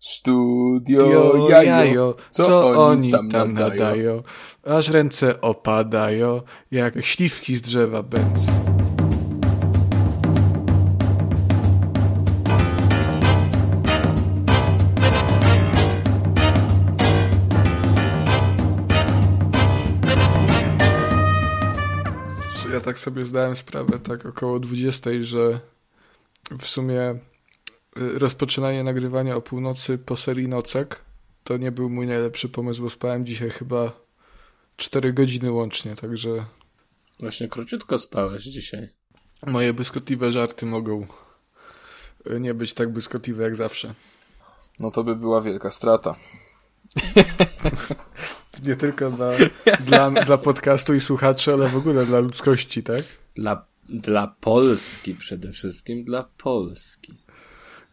Studio Dio, jajo, jajo, co, oni tam, nadają? nadają? Aż ręce opadają, jak śliwki z drzewa bęc. Ja tak sobie zdałem sprawę, tak około 20, że w sumie rozpoczynanie nagrywania o północy po serii nocek to nie był mój najlepszy pomysł, bo spałem dzisiaj chyba 4 godziny łącznie, także Właśnie króciutko spałeś dzisiaj. moje błyskotliwe żarty mogą y, nie być tak błyskotliwe jak zawsze. No to by była wielka strata. Nie tylko dla, dla, dla podcastu i słuchaczy, ale w ogóle dla ludzkości, tak? Dla, dla Polski przede wszystkim, dla Polski.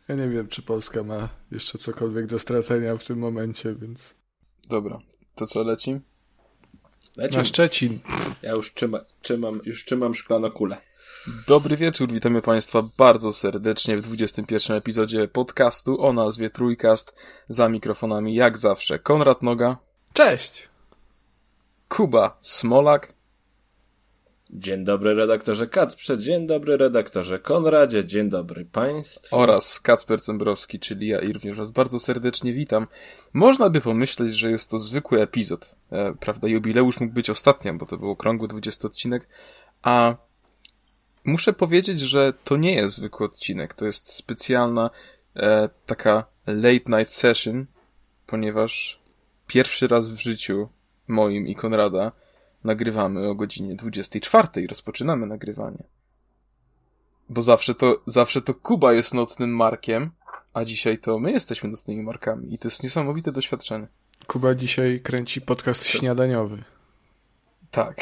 Ja nie wiem, czy Polska ma jeszcze cokolwiek do stracenia w tym momencie, więc... Dobra, to co leci? Leci, Na Szczecin. ja już trzyma, trzymam, już trzymam szklaną kulę. Dobry wieczór, witamy Państwa bardzo serdecznie w 21 epizodzie podcastu o nazwie Trójkast. Za mikrofonami jak zawsze Konrad Noga, Cześć! Kuba Smolak Dzień dobry redaktorze Kacprze, dzień dobry redaktorze Konradzie, dzień dobry państwu. oraz Kacper Cembrowski, czyli ja i również Was bardzo serdecznie witam. Można by pomyśleć, że jest to zwykły epizod. E, prawda, jubileusz mógł być ostatnią, bo to był okrągły 20 odcinek, a muszę powiedzieć, że to nie jest zwykły odcinek. To jest specjalna e, taka late night session, ponieważ pierwszy raz w życiu moim i Konrada nagrywamy o godzinie 24 i rozpoczynamy nagrywanie. Bo zawsze to, zawsze to Kuba jest nocnym markiem, a dzisiaj to my jesteśmy nocnymi markami. I to jest niesamowite doświadczenie. Kuba dzisiaj kręci podcast śniadaniowy. Tak.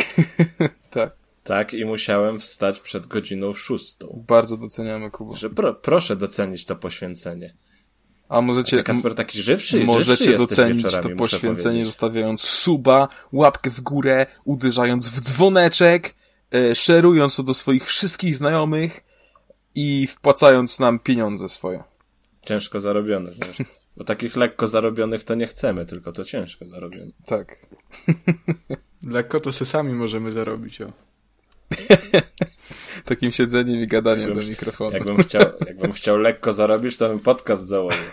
tak. Tak, i musiałem wstać przed godziną szóstą. Bardzo doceniamy Kuba. Że pro, proszę docenić to poświęcenie. A możecie, Ty, Kacper, taki żywszy, żywszy możecie jesteś docenić to poświęcenie, powiedzieć. zostawiając suba, łapkę w górę, uderzając w dzwoneczek, e, szerując to do swoich wszystkich znajomych i wpłacając nam pieniądze swoje. Ciężko zarobione zresztą. Bo takich lekko zarobionych to nie chcemy, tylko to ciężko zarobione. Tak. Lekko to se sami możemy zarobić, o. Takim siedzeniem i gadaniem Jakbym- do mikrofonu. Jakbym chciał, jakbym chciał lekko zarobić, to bym podcast założył.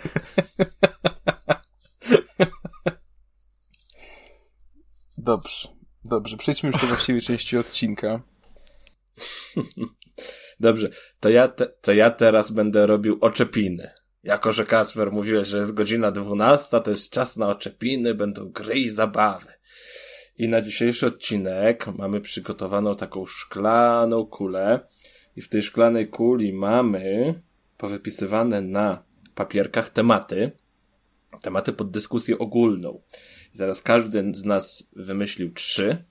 Dobrze. Dobrze, przejdźmy już do właściwej części odcinka. Dobrze, to ja, te, to ja teraz będę robił oczepiny. Jako, że Kacper mówiłeś, że jest godzina 12, to jest czas na oczepiny, będą gry i zabawy. I na dzisiejszy odcinek mamy przygotowaną taką szklaną kulę. I w tej szklanej kuli mamy powypisywane na papierkach tematy. Tematy pod dyskusję ogólną. I teraz każdy z nas wymyślił trzy,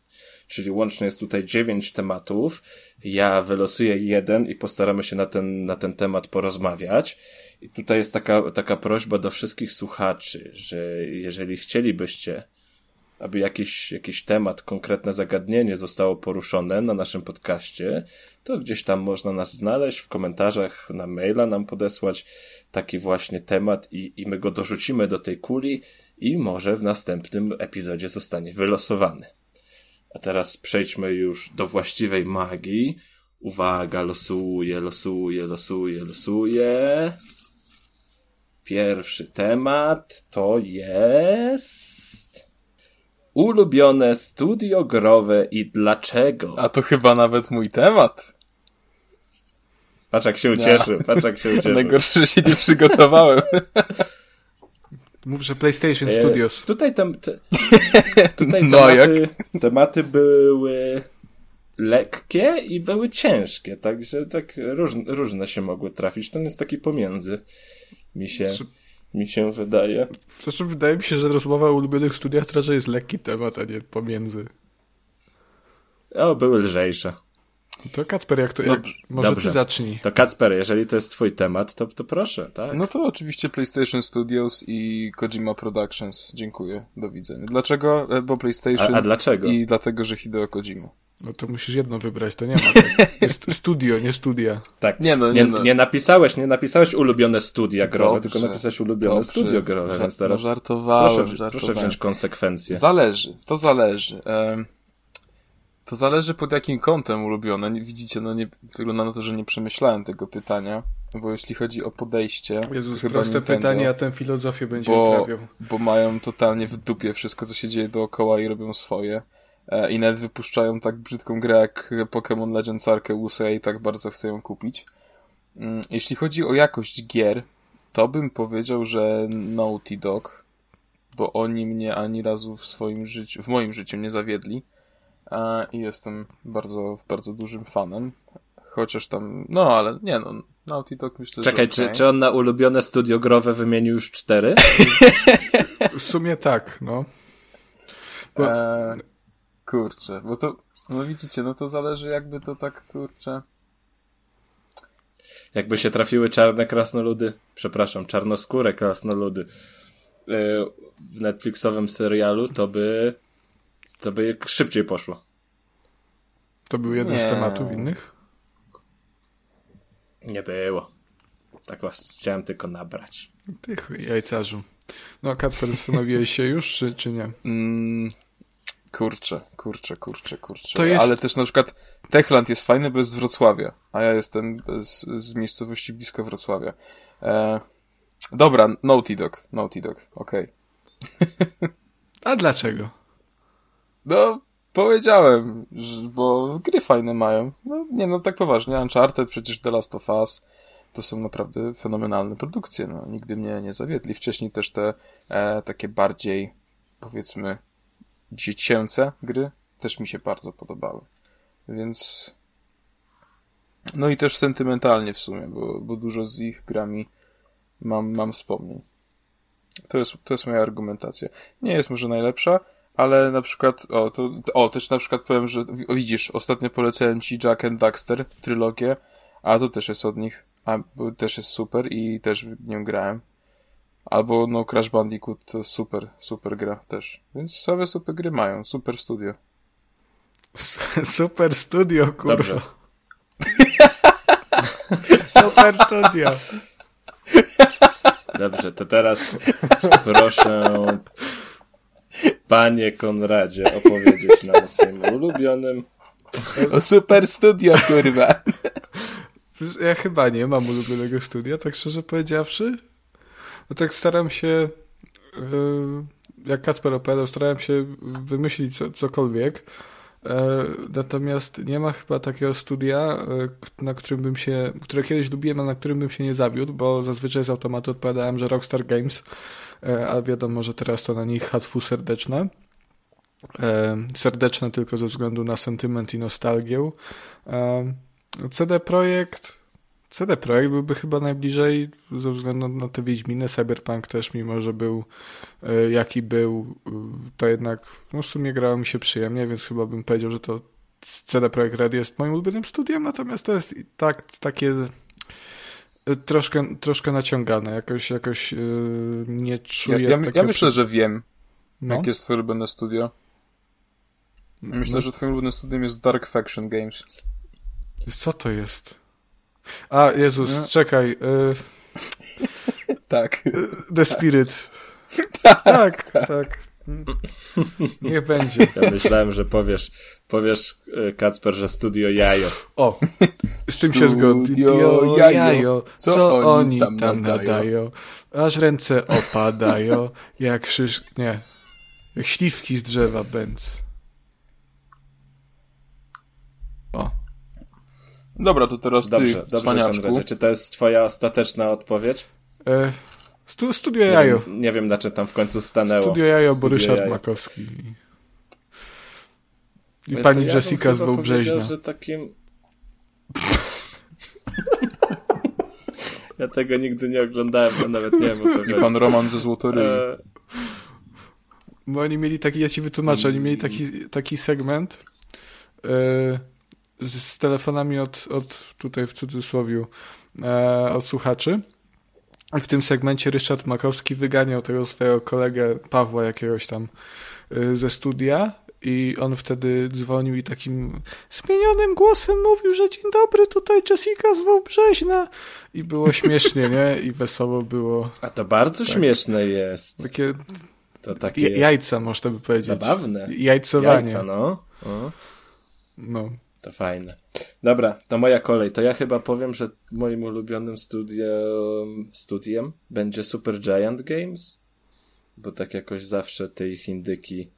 czyli łącznie jest tutaj dziewięć tematów. Ja wylosuję jeden i postaramy się na ten, na ten temat porozmawiać. I tutaj jest taka, taka prośba do wszystkich słuchaczy, że jeżeli chcielibyście, aby jakiś, jakiś temat, konkretne zagadnienie zostało poruszone na naszym podcaście, to gdzieś tam można nas znaleźć w komentarzach, na maila nam podesłać taki właśnie temat i, i my go dorzucimy do tej kuli i może w następnym epizodzie zostanie wylosowany. A teraz przejdźmy już do właściwej magii. Uwaga, losuję, losuję, losuję, losuję. Pierwszy temat to jest ulubione studio growe i dlaczego. A to chyba nawet mój temat. Patrz jak się ucieszył, patrz jak się ucieszył. Najgorsze, że się nie przygotowałem. Mów, że PlayStation E, Studios. Tutaj, tem, te, tutaj No, tematy, tematy były lekkie i były ciężkie, także tak różne, różne się mogły trafić. Ten jest taki pomiędzy, mi się, mi się wydaje. Zresztą wydaje mi się, że rozmowa o ulubionych studiach to raczej jest lekki temat, a nie pomiędzy. O, były lżejsze. To Kacper, jak to, jak, Dobrze, może dobrze. ty zacznij. To Kacper, jeżeli to jest twój temat, to, to proszę, tak? No to oczywiście PlayStation Studios i Kojima Productions. Dziękuję. Do widzenia. Dlaczego? E, Bo PlayStation A- a dlaczego? i dlatego, że Hideo Kojima. No to musisz jedno wybrać, to nie ma. Tak. Jest studio, nie studia. Tak. Nie, no, nie, nie, no. nie napisałeś, nie napisałeś ulubione studia growe, Dobrze, tylko napisałeś ulubione dobrze. studio growe, więc teraz No, żartowałem, proszę, żartowałem. proszę wziąć konsekwencje. Zależy, to zależy. Em, to zależy pod jakim kątem ulubione. Widzicie, no nie, wygląda na to, że nie przemyślałem tego pytania, bo jeśli chodzi o podejście, Jezus, chyba proste Nintendo, pytanie, a ten filozofię będzie bo, uprawiał. bo mają totalnie w dupie wszystko, co się dzieje dookoła i robią swoje. E, I nawet wypuszczają tak brzydką grę jak Pokémon Legends Arceus, ja i tak bardzo chcę ją kupić. Mm, Jeśli chodzi o jakość gier, to bym powiedział, że Naughty Dog, bo oni mnie ani razu w swoim życiu, w moim życiu nie zawiedli. E, I jestem bardzo, bardzo dużym fanem. Chociaż tam, no ale nie no, Naughty Dog myślę, Czekaj, że czy, okej. czy on na ulubione studio growe wymienił już cztery? W sumie tak, no. Bo- E, kurczę, bo to, no widzicie, no to zależy jakby to tak, kurczę. Jakby się trafiły czarne krasnoludy, przepraszam, czarnoskóre krasnoludy yy, w Netflixowym serialu, to by to by szybciej poszło. Nie. tematów innych. Nie było. Tak was chciałem tylko nabrać. Ty chuj, jajcarzu. No, Kacper, zastanowiłeś się już, czy, czy nie? Mm, kurczę, kurczę, kurczę, kurczę. To jest- Ale też na przykład Techland jest fajny, bo jest z Wrocławia, a ja jestem z, z miejscowości blisko Wrocławia. E, dobra, Naughty Dog, Naughty Dog, okej. A dlaczego? No, powiedziałem, bo gry fajne mają. No, nie no, tak poważnie. Uncharted, przecież The Last of Us, to są naprawdę fenomenalne produkcje. No, nigdy mnie nie zawiedli. Wcześniej też te e, takie bardziej, powiedzmy, dziecięce gry też mi się bardzo podobały. Więc... No i też sentymentalnie w sumie, bo, bo dużo z ich grami mam, mam wspomnień. To jest, to jest moja argumentacja. Nie jest może najlepsza, ale na przykład, o, to, o, też na przykład powiem, że o, widzisz, ostatnio polecałem ci Jack and Daxter, trylogię, a to też jest od nich, a bo też jest super i też w nią grałem. Albo, no, Crash Bandicoot to super, super gra też. Więc same super gry mają, super studio. Super studio, kurwa. Dobrze. Super studio. Dobrze, to teraz proszę panie Konradzie opowiedzieć nam o swoim ulubionym. O, super studio, kurwa! Ja chyba nie mam ulubionego studia, tak szczerze powiedziawszy. No tak staram się, yy, jak Kacper opowiadał, starałem się wymyślić co, cokolwiek. E, Natomiast nie ma chyba takiego studia, e, na którym bym się, które kiedyś lubiłem, a na którym bym się nie zawiódł, bo zazwyczaj z automatu odpowiadałem, że Rockstar Games, e, a wiadomo, że teraz to na nich hatfu serdeczne. E, Serdeczne tylko ze względu na sentyment i nostalgię. E, CD Projekt. CD Projekt byłby chyba najbliżej ze względu na te Wiedźminy. Cyberpunk też, mimo że był e, jaki był, e, to jednak no w sumie grało mi się przyjemnie, więc chyba bym powiedział, że to CD Projekt Red jest moim ulubionym studiem, natomiast to jest i tak takie e, troszkę, troszkę naciągane. Jakoś, jakoś e, nie Ja, czuję ja, ja takiego myślę, przy- że wiem, no. jakie jest twoje ulubione studio. Myślę, że twoim ulubionym studiem jest Dark Faction Games. Co to jest? A, Jezus, No. czekaj. y, Tak. The Spirit. tak, tak. Niech będzie. Ja myślałem, że powiesz, powiesz e, Kacper, że studio Jajo. O, z tym się zgodzę. Studio Jajo. Co, Co oni tam, tam nadają? nadają? Aż ręce opadają, jak szysz... Nie. Jak śliwki z drzewa bęc. O. Dobra, to teraz Dobrze, ty, dobrze. Konradzie. Czy to jest twoja ostateczna odpowiedź? E, stu, studio Nie Jajo. wiem, nie wiem na czym tam w końcu stanęło. Studio Jajo, bo Studio Ryszard Jajo. Makowski. I pani ja bym Jessica z Wałbrzeźna. powiedział, że takim... ja tego nigdy nie oglądałem, bo nawet nie wiem o co I chodzi. pan Roman ze Złotoryi. E, Bo oni mieli taki, ja ci wytłumaczę, oni mieli taki, taki segment e, z, z telefonami od, od, tutaj w cudzysłowie, e, od słuchaczy. W tym segmencie Ryszard Makowski wyganiał tego swojego kolegę Pawła jakiegoś tam e, ze studia i on wtedy dzwonił i takim zmienionym głosem mówił, że dzień dobry, tutaj Jessica z Wałbrzeźna i było śmiesznie, nie? I wesoło było. A to bardzo tak. śmieszne jest. Takie, to takie jajca, można by powiedzieć. Zabawne. Jajcowanie. Jajca, no. O. No. To fajne. Dobra, to moja kolej. To ja chyba powiem, że moim ulubionym studiem, studiem będzie Super Giant Games, bo tak jakoś zawsze te ich indyki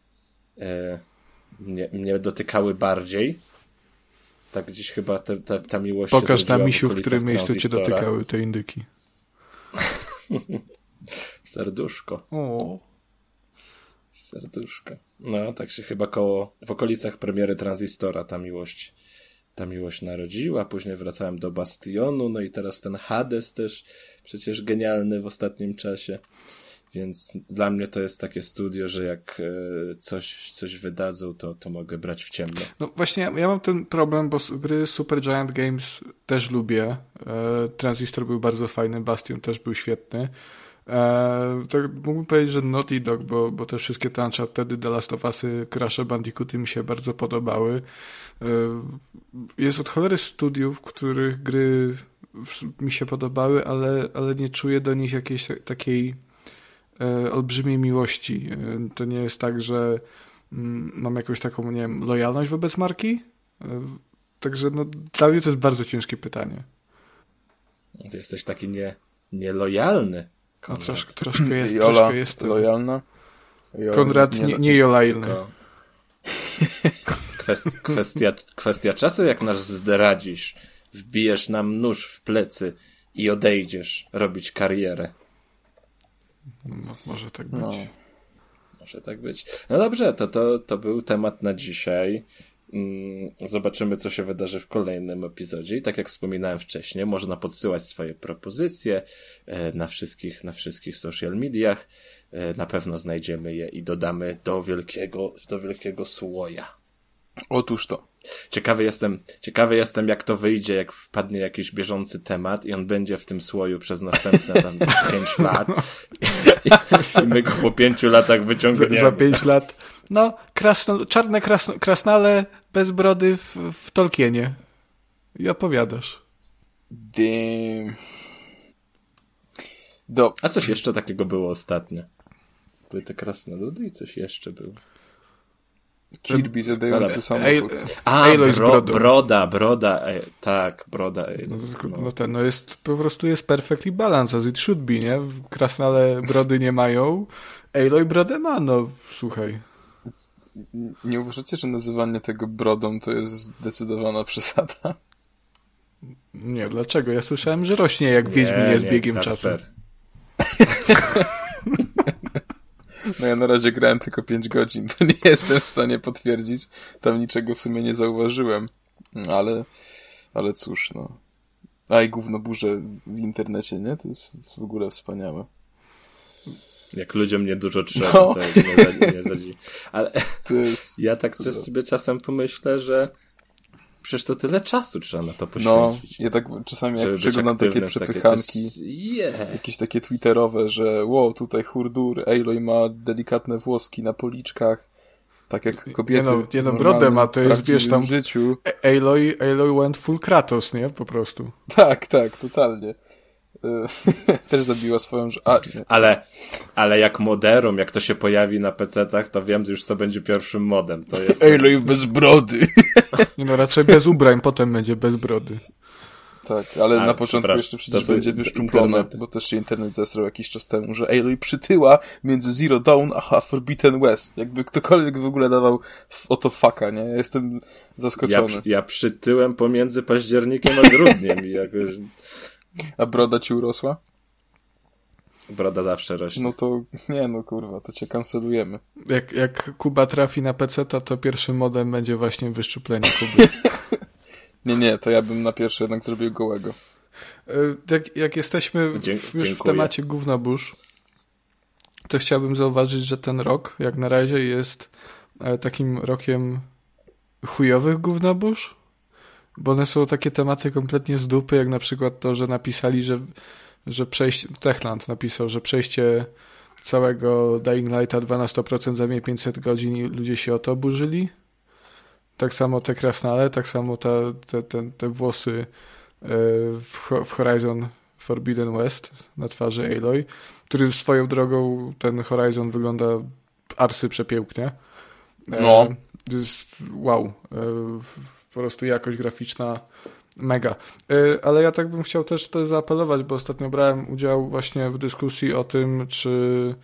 e, mnie, mnie dotykały bardziej. Tak gdzieś chyba te, te, ta miłość Pokaż na misiu, w którym miejscu cię dotykały te indyki. Serduszko. O. Serduszko. No, tak się chyba koło, w okolicach premiery Transistora ta miłość, ta miłość narodziła. Później wracałem do Bastionu, no i teraz ten Hades też przecież genialny w ostatnim czasie. Więc dla mnie to jest takie studio, że jak e, coś, coś wydadzą, to, to mogę brać w ciemno. No właśnie, ja mam ten problem, bo gry Super Giant Games też lubię. E, Transistor był bardzo fajny, Bastion też był świetny. E, tak mógłbym powiedzieć, że Naughty Dog, bo, bo te wszystkie te Uncharted, The Last of Usy, Crash Bandicooty mi się bardzo podobały. E, jest od cholery studiów, których gry mi się podobały, ale, ale nie czuję do nich jakiejś takiej e, olbrzymiej miłości. E, to nie jest tak, że mm, mam jakąś taką, nie wiem, lojalność wobec marki. E, także no, dla mnie to jest bardzo ciężkie pytanie. Ty jesteś taki nie, nielojalny. No, troszkę, troszkę jest, Jola troszkę jest lojalna. Jola, Konrad nie, nie, nie jolajny. Kwestia, kwestia, kwestia czasu, jak nas zdradzisz, wbijesz nam nóż w plecy i odejdziesz robić karierę. No, może tak być. No. Może tak być. No dobrze, to, to, to był temat na dzisiaj. Mm, zobaczymy, co się wydarzy w kolejnym epizodzie. I tak jak wspominałem wcześniej, można podsyłać swoje propozycje e, na wszystkich, na wszystkich social mediach. E, na pewno znajdziemy je i dodamy do wielkiego, do wielkiego słoja. Otóż to. Ciekawy jestem, ciekawy jestem, jak to wyjdzie, jak wpadnie jakiś bieżący temat i on będzie w tym słoju przez następne tam pięć lat. I, I my go po pięciu latach wyciągniemy. Za, za pięć lat. No, krasno, czarne krasno, krasnale bez brody w, w Tolkienie. I opowiadasz. Damn. Do... A coś jeszcze takiego było ostatnio? Były te krasnoludy i coś jeszcze było. Kirby zadający samochód. A, bro, broda, broda, ej, tak, broda. Ej, no, no. no ten, no jest, po prostu jest perfectly balance, as it should be, nie? Krasnale brody nie mają, Aloy brodę ma, no słuchaj. Nie uważacie, że nazywanie tego brodą to jest zdecydowana przesada? Nie, dlaczego? Ja słyszałem, że rośnie jak nie, Wiedźmin jest biegiem Kasper. czasu. No ja na razie grałem tylko 5 godzin, to nie jestem w stanie potwierdzić. Tam niczego w sumie nie zauważyłem. Ale, ale cóż, no. A i gówno burze w internecie, nie? To jest w ogóle wspaniałe. Jak ludziom nie dużo trzeba, no. to nie, nie zadzi. Ale jest... ja tak sobie czasem pomyślę, że przecież to tyle czasu trzeba na to poświęcić. No, ja tak czasami jak przeglądam takie przepychanki, takie, jest... yeah. jakieś takie twitterowe, że wow, tutaj hurdur, Aloy ma delikatne włoski na policzkach, tak jak kobiety. No, nie no brodę ma, to jest, wiesz, tam życiu. Aloy, Aloy went full Kratos, nie? Po prostu. Tak, tak, totalnie. też zabiła swoją... A, ale, ale jak moderum, jak to się pojawi na PC-tach, to wiem już, co będzie pierwszym modem. To jest... Aloy bez brody. no raczej bez ubrań, potem będzie bez brody. Tak, ale A, na początku jeszcze przecież będzie wyszczumplone, bo też się internet zesrał jakiś czas temu, że Aloy przytyła między Zero Dawn a Forbidden West. Jakby ktokolwiek w ogóle dawał o to faka, nie? Ja jestem zaskoczony. Ja, ja przytyłem pomiędzy październikiem a grudniem i jakoś... A broda ci urosła? Broda zawsze rośnie. No to, nie no kurwa, to cię kancelujemy. Jak, jak Kuba trafi na PC, to, pierwszym modem będzie właśnie wyszczuplenie Kuby. nie, nie, to ja bym na pierwszy jednak zrobił gołego. E, jak, jak jesteśmy w, już w temacie Gównobórz, to chciałbym zauważyć, że ten rok, jak na razie, jest e, takim rokiem chujowych gównobórz bo one są takie tematy kompletnie z dupy, jak na przykład to, że napisali, że, że przejście, Techland napisał, że przejście całego Dying Lighta 12% za mniej 500 godzin i ludzie się o to burzyli. Tak samo te krasnale, tak samo te, te, te, te włosy e, w, Horizon Forbidden West na twarzy Aloy, który swoją drogą ten Horizon wygląda arsy przepięknie. E, no. Jest wow. Po prostu jakość graficzna Mega. Y, ale ja tak bym chciał też, też zaapelować, bo ostatnio brałem udział właśnie w dyskusji o tym, czy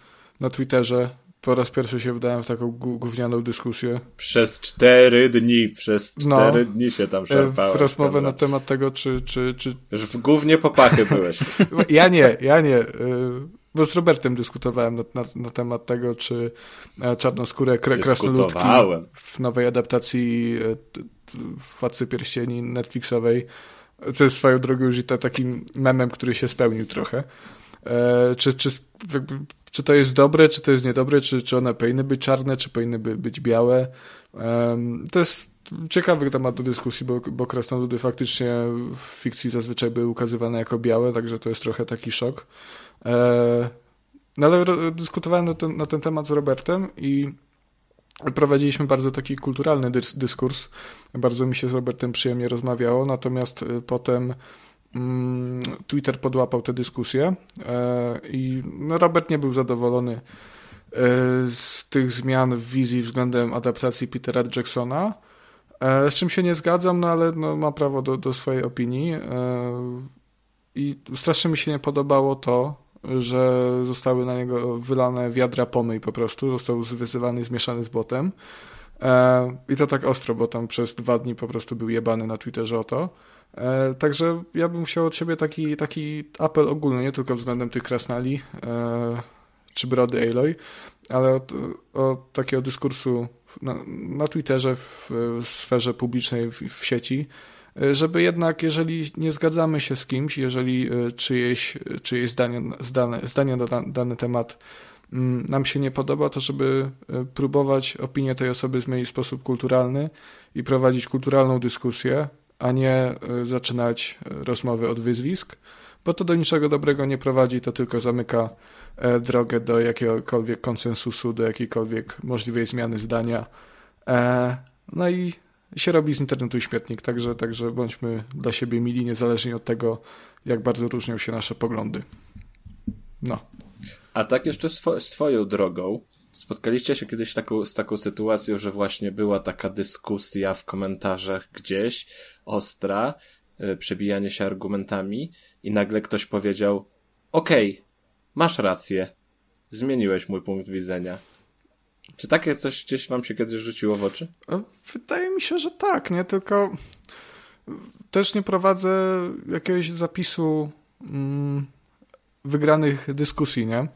na Twitterze po raz pierwszy się wdałem w taką gównianą dyskusję. Przez cztery dni, przez no. cztery no, dni się tam y, szarpałem. W rozmowę na temat tego, czy, czy, czy... Już w głównie popachy byłeś. ja nie, ja nie. Bo z Robertem dyskutowałem na, na, na temat tego, czy e, czarnoskóre krasnoludki w nowej adaptacji e, Władcy Pierścieni Netflixowej, co jest swoją drogą już i to takim memem, który się spełnił trochę. E, czy, czy, czy to jest dobre, czy to jest niedobre, czy, czy one powinny być czarne, czy powinny by być białe. To jest ciekawy temat do dyskusji, bo, bo krasnoludy faktycznie w fikcji zazwyczaj były ukazywane jako białe, także to jest trochę taki szok. E, no ale dyskutowałem na ten, na ten temat z Robertem i prowadziliśmy bardzo taki kulturalny dyskurs. Bardzo mi się z Robertem przyjemnie rozmawiało, natomiast e, potem mm, Twitter podłapał tę dyskusję e, i no, Robert nie był zadowolony z tych zmian w wizji względem adaptacji Petera Jacksona. Z czym się nie zgadzam, no ale no, ma prawo do, do swojej opinii. I strasznie mi się nie podobało to, że zostały na niego wylane wiadra pomyj po prostu, został wyzywany, zmieszany z botem. E, I to tak ostro, bo tam przez dwa dni po prostu był jebany na Twitterze o to. E, także ja bym chciał od siebie taki, taki apel ogólny, nie tylko względem tych krasnali e, czy brody Aloy, ale od, od takiego dyskursu na, na Twitterze, w, w sferze publicznej, w, w sieci, żeby jednak, jeżeli nie zgadzamy się z kimś, jeżeli e, czyjeś, czyjeś zdanie, zdane, zdanie na dany temat mm, nam się nie podoba, to żeby e, próbować opinię tej osoby zmienić w sposób kulturalny i prowadzić kulturalną dyskusję, a nie e, zaczynać rozmowy od wyzwisk, bo to do niczego dobrego nie prowadzi, to tylko zamyka drogę do jakiegokolwiek konsensusu, do jakiejkolwiek możliwej zmiany zdania. No i się robi z internetu śmietnik, także, także bądźmy dla siebie mili, niezależnie od tego, jak bardzo różnią się nasze poglądy. No. A tak jeszcze swo swoją drogą, spotkaliście się kiedyś taką, z taką sytuacją, że właśnie była taka dyskusja w komentarzach gdzieś, ostra, yy, przebijanie się argumentami i nagle ktoś powiedział, okej, okay, masz rację, zmieniłeś mój punkt widzenia. Czy takie coś gdzieś wam się kiedyś rzuciło w oczy? E, wydaje mi się, że tak, nie? Tylko też nie prowadzę jakiegoś zapisu mm, wygranych dyskusji, nie?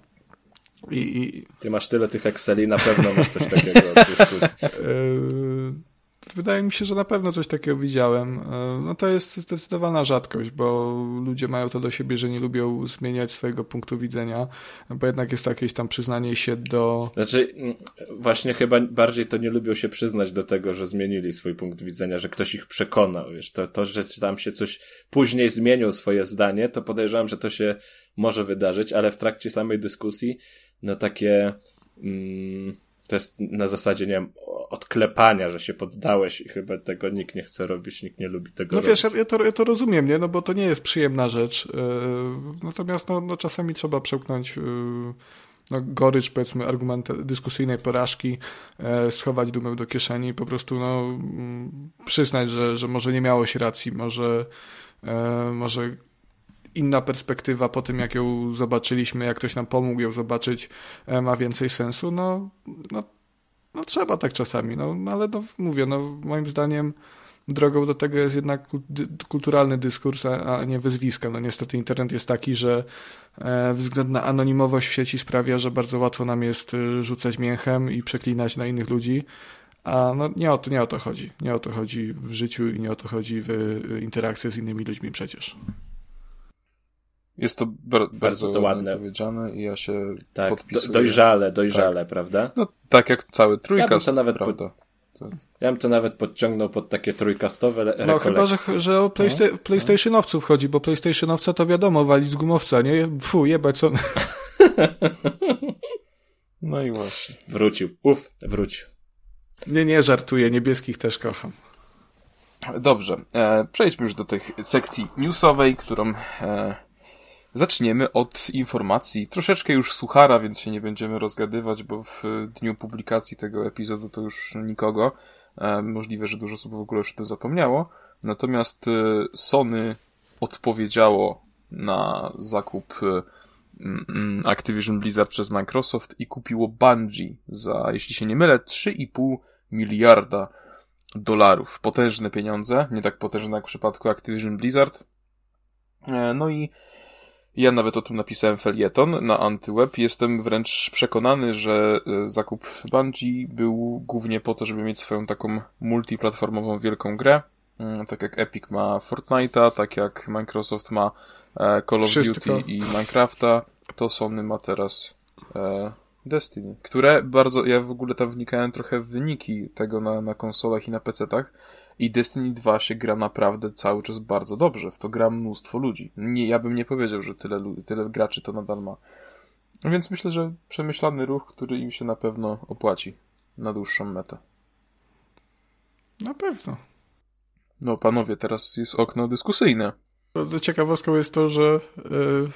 I, i... Ty masz tyle tych Exceli, na pewno masz coś takiego od dyskusji. Wydaje mi się, że na pewno coś takiego widziałem. E, no to jest zdecydowana rzadkość, bo ludzie mają to do siebie, że nie lubią zmieniać swojego punktu widzenia, bo jednak jest to jakieś tam przyznanie się do... Znaczy, mm, właśnie chyba bardziej to nie lubią się przyznać do tego, że zmienili swój punkt widzenia, że ktoś ich przekonał, wiesz, to, to że tam się coś później zmienił swoje zdanie, to podejrzewam, że to się może wydarzyć, ale w trakcie samej dyskusji, no takie... Mm, to jest na zasadzie, nie wiem, odklepania, że się poddałeś i chyba tego nikt nie chce robić, nikt nie lubi tego No robić. wiesz, ja to, ja to rozumiem, nie? No bo to nie jest przyjemna rzecz. Yy, natomiast no, no czasami trzeba przełknąć yy, no, gorycz, powiedzmy, argument dyskusyjnej porażki, yy, schować dumę do kieszeni i po prostu no, mm, przyznać, że, że może nie miało się racji, może, może inna perspektywa po tym, jak ją zobaczyliśmy, jak ktoś nam pomógł ją zobaczyć, e, ma więcej sensu, no, no, no trzeba tak czasami, no, no ale no, mówię, no moim zdaniem drogą do tego jest jednak kulturalny dyskurs, a nie wyzwiska. No niestety internet jest taki, że e, względna anonimowość w sieci sprawia, że bardzo łatwo nam jest e, rzucać mięchem i przeklinać na innych ludzi, a no nie o to, nie o to chodzi. Nie o to chodzi w życiu i nie o to chodzi w interakcji z innymi ludźmi przecież. Jest to bar bardzo, to ładne powiedziane i ja się tak, podpisuję. Do, dojrzale, dojrzale, tak. prawda? No tak jak cały trójkast, ja bym to nawet prawda? Ja bym to nawet podciągnął pod takie trójkastowe No chyba, że, że o Playsta no? PlayStationowców chodzi, bo PlayStationowca to wiadomo, wali z gumowca, nie? Fu, jebać co... Wrócił. Uf, wrócił. Nie, nie, żartuję. Niebieskich też kocham. Dobrze, e, przejdźmy już do tej sekcji newsowej, którą e, zaczniemy od informacji. Troszeczkę już suchara, więc się nie będziemy rozgadywać, bo w dniu publikacji tego epizodu to już nikogo. E, możliwe, że dużo osób w ogóle już o tym zapomniało. Natomiast e, Sony odpowiedziało na zakup e, mm, Activision Blizzard przez Microsoft i kupiło Bungie za, jeśli się nie mylę, 3,5 miliarda dolarów. Potężne pieniądze, nie tak potężne jak w przypadku Activision Blizzard. No i ja nawet o tym napisałem felieton na Antyweb. Jestem wręcz przekonany, że e, zakup Bungie był głównie po to, żeby mieć swoją taką multiplatformową wielką grę. Mm, tak jak Epic ma Fortnite'a, tak jak Microsoft ma e, Call of Wszystko. Duty i Minecrafta, to Sony ma teraz Destiny, które bardzo, ja w ogóle tam wnikałem trochę w wyniki tego na, na konsolach i na PC-tach i Destiny 2 się gra naprawdę cały czas bardzo dobrze, w to gra mnóstwo ludzi. Nie, ja bym nie powiedział, że tyle, tyle graczy to nadal ma. No więc myślę, że przemyślany ruch, który im się na pewno opłaci na dłuższą metę. Na pewno. No panowie, teraz jest okno dyskusyjne. Ciekawostką jest to, że yy,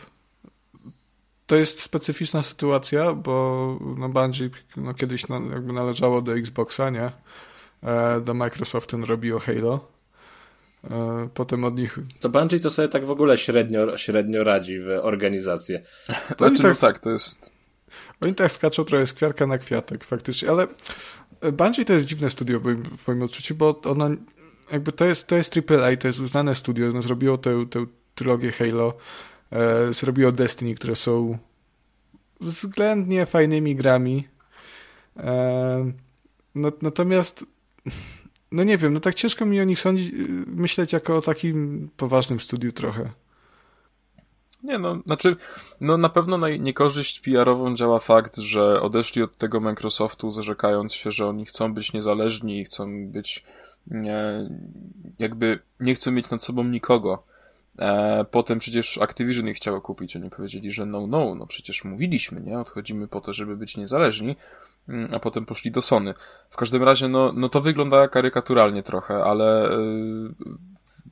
to jest specyficzna sytuacja, bo no Bungie no, kiedyś na, jakby należało do Xboxa, nie? E, do Microsoftu robiło Halo. E, potem od nich... To Bungie to sobie tak w ogóle średnio, średnio radzi w organizację. To znaczy, tak, no tak, to jest... Oni tak skaczą trochę z kwiatka na kwiatek faktycznie, ale Bungie to jest dziwne studio w moim odczuciu, bo ono jakby to jest, to jest AAA, to jest uznane studio, ono zrobiło tę, tę trylogię Halo, e, zrobiło Destiny, które są względnie fajnymi grami. E, no, natomiast no nie wiem, no tak ciężko mi o nich sądzić, myśleć jako o takim poważnym studiu trochę. Nie, no, znaczy, no na pewno na niekorzyść PR-ową działa fakt, że odeszli od tego Microsoftu, zarzekając się, że oni chcą być niezależni i chcą być, nie, jakby nie chcą mieć nad sobą nikogo. E, potem przecież Activision ich chciało kupić, oni powiedzieli, że no, no, no przecież mówiliśmy, nie, odchodzimy po to, żeby być niezależni, a potem poszli do Sony. W każdym razie, no, no to wygląda karykaturalnie trochę, ale e,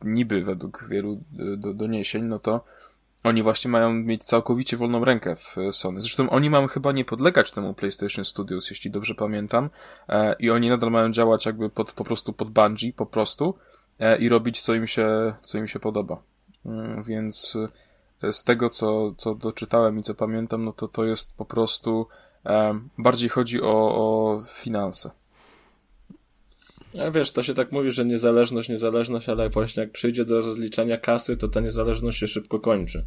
niby według wielu e, do, doniesień, no to oni właśnie mają mieć całkowicie wolną rękę w Sony. Zresztą oni mają chyba nie podlegać temu PlayStation Studios, jeśli dobrze pamiętam, e, i oni nadal mają działać jakby pod, po prostu pod Bungie, po prostu, e, i robić co im się, co im się podoba. Mm, więc e, z tego, co, co doczytałem i co pamiętam, no to to jest po prostu bardziej chodzi o, o finanse. A wiesz, to się tak mówi, że niezależność, niezależność, ale właśnie jak przyjdzie do rozliczania kasy, to ta niezależność się szybko kończy.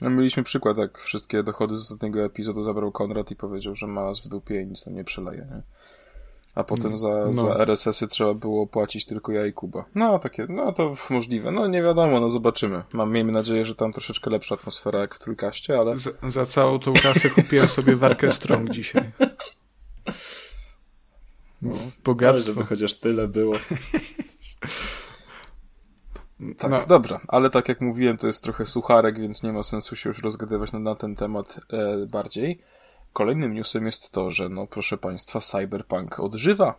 No, mieliśmy przykład, jak wszystkie dochody z ostatniego epizodu zabrał Konrad i powiedział, że ma nas w dupie i nic tam nie przeleje. Nie? A potem za, no. za RSS-y trzeba było płacić tylko ja i Kuba. No, takie, no to możliwe. No, nie wiadomo, no zobaczymy. Mam, miejmy nadzieję, że tam troszeczkę lepsza atmosfera jak w Trójkaście, ale... Za, za całą tą kasę kupiłem sobie warkę Strong dzisiaj. No, Bogactwo. Ale żeby chociaż tyle było. Tak, no. dobrze, ale tak jak mówiłem, to jest trochę sucharek, więc nie ma sensu się już rozgadywać na, na ten temat e, bardziej. Kolejnym newsem jest to, że no proszę Państwa, Cyberpunk odżywa.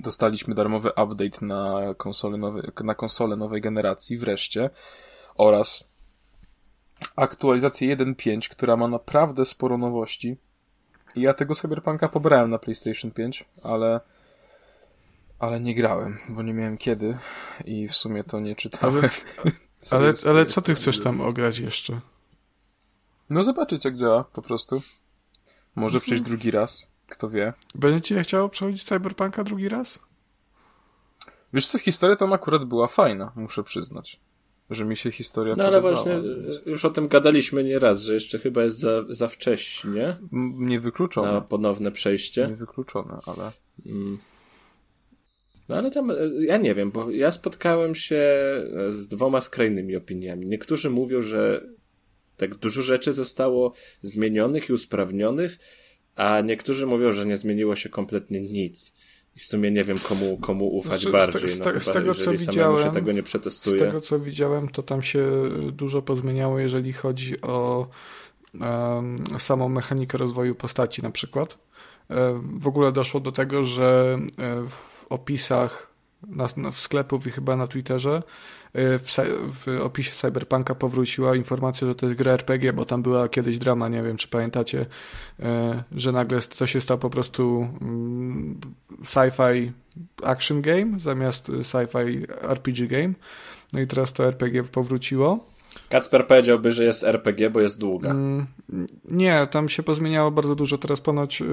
Dostaliśmy darmowy update na konsolę, nowej, na konsolę nowej generacji wreszcie oraz aktualizację 1.5, która ma naprawdę sporo nowości. I ja tego Cyberpunka pobrałem na PlayStation 5, ale ale nie grałem, bo nie miałem kiedy i w sumie to nie czytałem. Ale, ale, ale co ty chcesz tam ograć jeszcze? No zobaczyć jak działa po prostu. Może przejść drugi raz, kto wie. Będzie ci chciało przechodzić Cyberpunka drugi raz? Wiesz co, historia tam akurat była fajna, muszę przyznać. Że mi się historia No ale właśnie, już o tym gadaliśmy nie raz, że jeszcze chyba jest za, za wcześnie. Niewykluczone. Na ponowne przejście. Niewykluczone, ale... Mm. No ale tam, ja nie wiem, bo ja spotkałem się z dwoma skrajnymi opiniami. Niektórzy mówią, że tak dużo rzeczy zostało zmienionych i usprawnionych, a niektórzy mówią, że nie zmieniło się kompletnie nic. I w sumie nie wiem, komu, komu ufać znaczy, bardziej. Z, te, no, chyba, z tego, co widziałem, się tego nie przetestuje. Z tego, co widziałem, to tam się dużo pozmieniało, jeżeli chodzi o samą mechanikę rozwoju postaci na przykład. W ogóle doszło do tego, że w opisach na, w sklepów i chyba na Twitterze w, w, opisie Cyberpunka powróciła informacja, że to jest gra RPG, bo tam była kiedyś drama, nie wiem czy pamiętacie, że nagle to się stał po prostu mm, sci-fi action game zamiast sci-fi RPG game. No i teraz to RPG powróciło. Kacper powiedziałby, że jest RPG, bo jest długa. Mm, nie, tam się pozmieniało bardzo dużo. Teraz ponoć yy,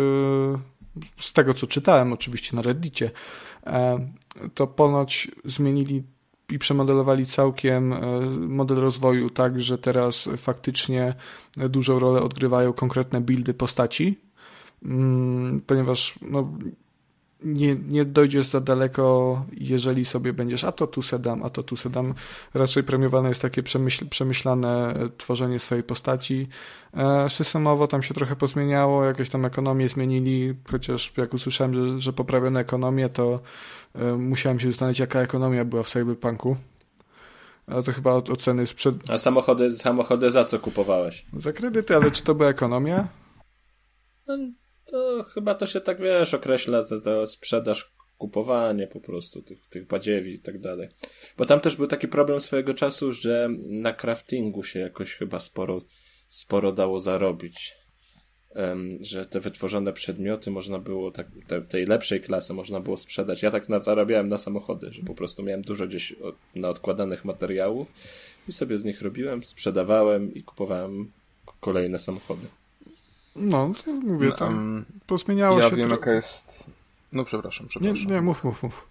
z tego, co czytałem oczywiście na Reddicie, to ponoć zmienili i przemodelowali całkiem e, model rozwoju tak, że teraz faktycznie dużą rolę odgrywają konkretne buildy postaci, mm, ponieważ no, nie, nie dojdziesz za daleko, jeżeli sobie będziesz, a to tu sedam, a to tu sedam. Raczej premiowane jest takie przemyśl, przemyślane tworzenie swojej postaci. E, systemowo tam się trochę pozmieniało, jakieś tam ekonomię zmienili, chociaż jak usłyszałem, że, że poprawiono ekonomię, to e, musiałem się zastanowić, jaka ekonomia była w Cyberpunku. A to chyba oceny sprzed... A samochody, samochody za co kupowałeś? Za kredyty, ale czy to była ekonomia? To chyba to się tak, wiesz, określa, to sprzedaż, kupowanie po prostu tych, tych badziewi i tak dalej. Bo tam też był taki problem swojego czasu, że na craftingu się jakoś chyba sporo, sporo dało zarobić. Um, że te wytworzone przedmioty można było, tak, te, tej lepszej klasy można było sprzedać. Ja tak na, zarabiałem na samochody, że po prostu miałem dużo gdzieś od, na odkładanych materiałów i sobie z nich robiłem, sprzedawałem i kupowałem kolejne samochody. No, mówię, no, tam pozmieniało ja się. Ja wiem, jaka jest. No, przepraszam, przepraszam. Nie, nie, mów, mów, mów.